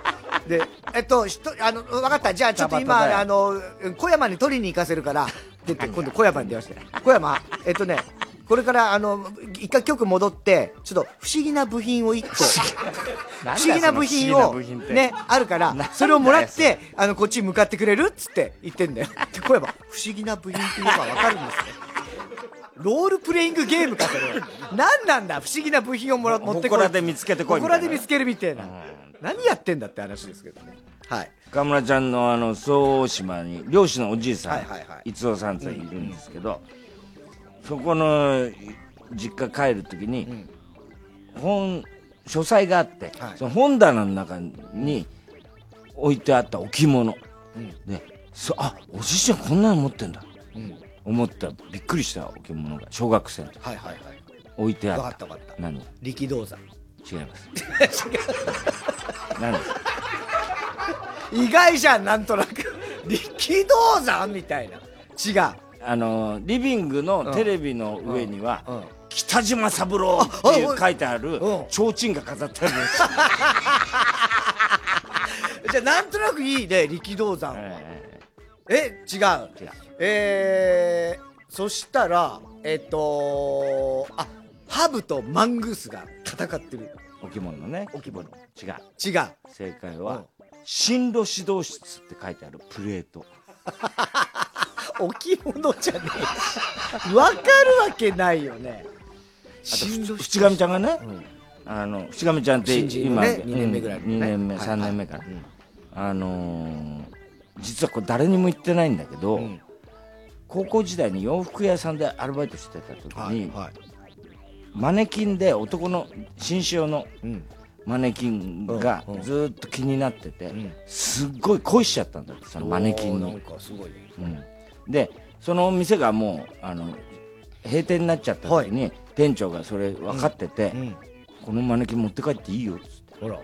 でえっとあの分かった。じゃあちょっと今あの小山に取りに行かせるから。って言って今度小山に電話して。小山えっとねこれからあの一回局戻ってちょっと不思議な部品を一個。不思議。な部品をねあるからそれをもらってあのこっちに向かってくれるっつって言ってんだよ。で小山不思議な部品っていうのが分かるんですねロールプレイングゲームかそれ何なんだ不思議な部品をもら持ってこい。祠で見つけてこいみたいな。祠で見つけるみたいな。何やってんだって話ですけどね。はい。川村ちゃんのあの総大島に漁師のおじいさん、はいはいはい。逸夫さんっているんですけど、そこの実家帰る時に、本書斎があって、その本棚の中に置いてあった置物、でそあおじいちゃんこんなの持ってんだ、思った。びっくりした置物が小学生の時。はいはいはい。置いてあった。分かった何？力道山。違います。何ですか意外じゃんなんとなく。力道山みたいな。違うあのリビングのテレビの上には、北島三郎っていう書いてある提灯が飾ってあるんです。じゃあなんとなくいいね力道山は。え違う。えー、そしたらえっとあハブとマングースが戦ってる。置物のね。置物。違う。違う。正解は進路指導室って書いてあるプレート置物じゃねえ。わかるわけないよね。あと淵上ちゃんがね、あの淵上ちゃんって今、ね二年目ぐらいのね。2年目はい。3年目かな、あのー実はこれ誰にも言ってないんだけど、高校時代に洋服屋さんでアルバイトしてた時に、マネキンで男の紳士用のマネキンがずーっと気になってて、すっごい恋しちゃったんだってそのマネキンに。おーなん。かすごいうんでその店がもうあの閉店になっちゃった時に、店長がそれ分かってて、このマネキン持って帰っていいよっつって。ほら。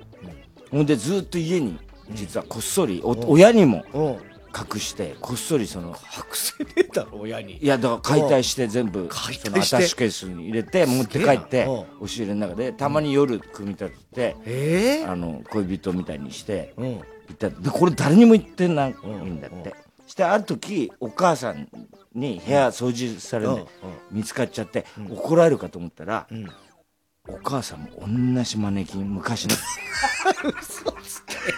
ほんでずっと家に実はこっそり、お親にもうん。隠してこっそりその隠せねえだろ親に。いやだから解体して全部解そのアタッシュケースに入れて持って帰って押し入れの中でたまに夜組み立てて、あの恋人みたいにして行った。でこれ誰にも言ってないんだって、してある時お母さんに部屋掃除されるんでうん。見つかっちゃって怒られるかと思ったら、お母さんも同じマネキン昔の。嘘つけよ。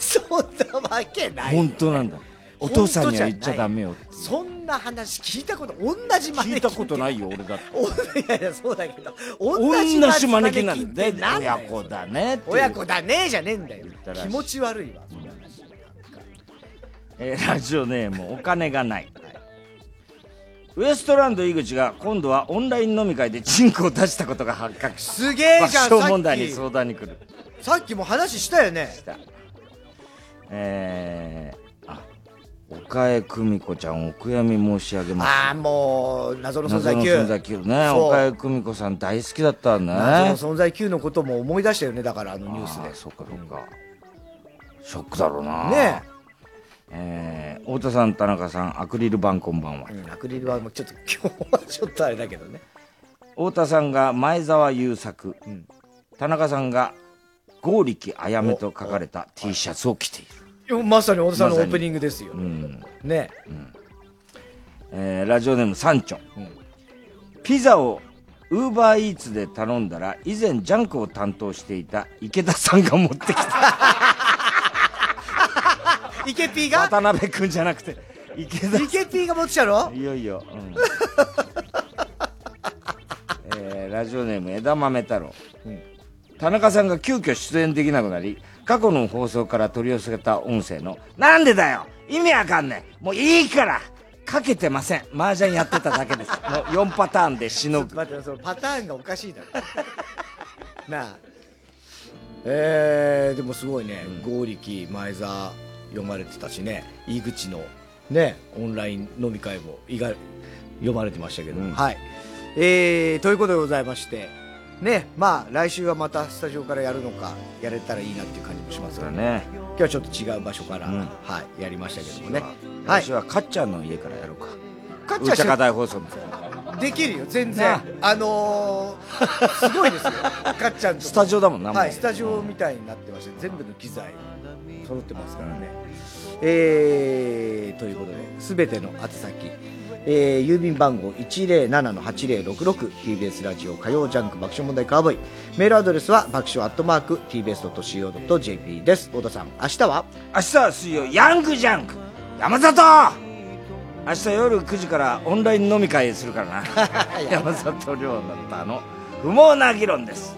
そんなわけない。本当なんだ。お父さんには言っちゃダメよそんな話聞いたこと同じマネキン聞いたことないよ俺だって。おいやいやそうだけど同同じじマネキンなんだってなんだよ親子だね親子だねじゃねえんだよ。気持ち悪いわえーラジオネームお金がない、ウエストランド井口が今度はオンライン飲み会でチンコを出したことが発覚。しすげえじゃん爆笑問題に相談に来る。さっきも話したよね。えー、あ岡江久美子ちゃんお悔やみ申し上げます。ああもう謎の存在謎 Q の存在 Q ね。岡江久美子さん大好きだったね。謎の存在 Q のことも思い出したよねだからあのニュースで。そっかそっか。ショックだろうな。ねえー、太田さん田中さんアクリル板こんばんは、アクリルはもうちょっと今日はちょっとあれだけどね。太田さんが前澤友作、田中さんが剛力あやめと書かれた T シャツを着ている。まさに太田さんのオープニングですよ、うん。ねえーラジオネームサンチョ、ピザをウーバーイーツで頼んだら以前ジャンクを担当していた池田さんが持ってきたイケピーが渡辺君じゃなくて池田イケピーが持ってきたのいよいよ、うん。えーラジオネーム枝豆太郎、田中さんが急遽出演できなくなり過去の放送から取り寄せた音声の「なんでだよ意味わかんねえ。もういいから。かけてません。麻雀やってただけです。もう4パターンでしのぐ。待ってそのパターンがおかしいだろ。なあ。えー、でもすごいね。剛力前澤読まれてたしね。井口のねオンライン飲み会も意外読まれてましたけど、はい。えー、ということでございましてねまあ来週はまたスタジオからやるのかやれたらいいなっていう感じもしますがね。今日はちょっと違う場所から、はい、やりましたけどもね。来週はかっちゃんの家からやろうか。かっちゃん大放送のできるよ全然。なあ。のー、すごいですよ。かっちゃんとスタジオだもんなはいスタジオみたいになってまして全部の機材揃ってますからね。えー、ということで全ての宛先えー郵便番号 107-8066TBS ラジオ火曜ジャンク爆笑問題カーボーイ。メールアドレスは爆笑アットマーク TBS.CO.JP です。太田さん明日は？明日は水曜ヤングジャンク。山里！明日夜9時からオンライン飲み会するからな。山里亮太の。不毛な議論です。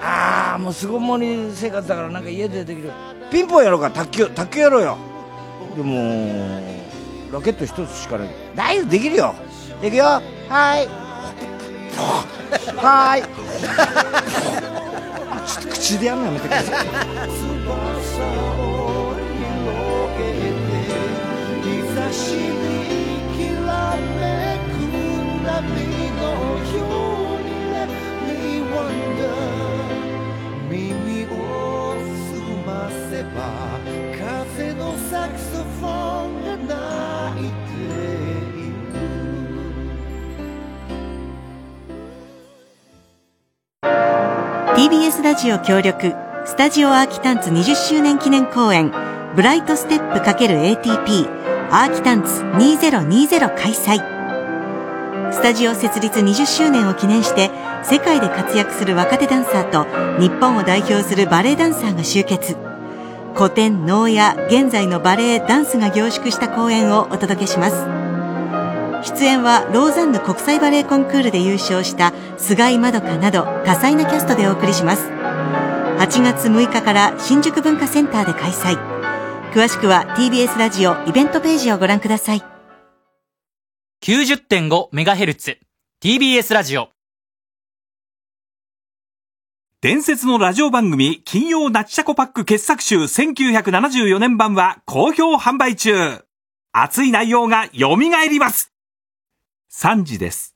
ああもう巣ごもり生活だからなんか家でできるピンポンやろうか卓球卓球やろうよ。でもラケット一つしかない。大丈夫できるよ。いくよ。はーい。はーい。ちょっと口でやるのやめてください。日差しにきらめく波せば風のサクソフォンが鳴いている TBS ラジオ協力スタジオアーキタンツ20周年記念公演ブライトステップ ×ATP アーキタンツ2020開催。スタジオ設立20周年を記念して世界で活躍する若手ダンサーと日本を代表するバレエダンサーが集結。古典能や現在のバレエダンスが凝縮した公演をお届けします。出演はローザンヌ国際バレエコンクールで優勝した菅井まどかなど多彩なキャストでお送りします。8月6日から新宿文化センターで開催。詳しくは TBS ラジオイベントページをご覧ください。90.5MHz TBS ラジオ。伝説のラジオ番組金曜ナッチャコパック傑作集1974年版は好評販売中。熱い内容が蘇ります。3時です。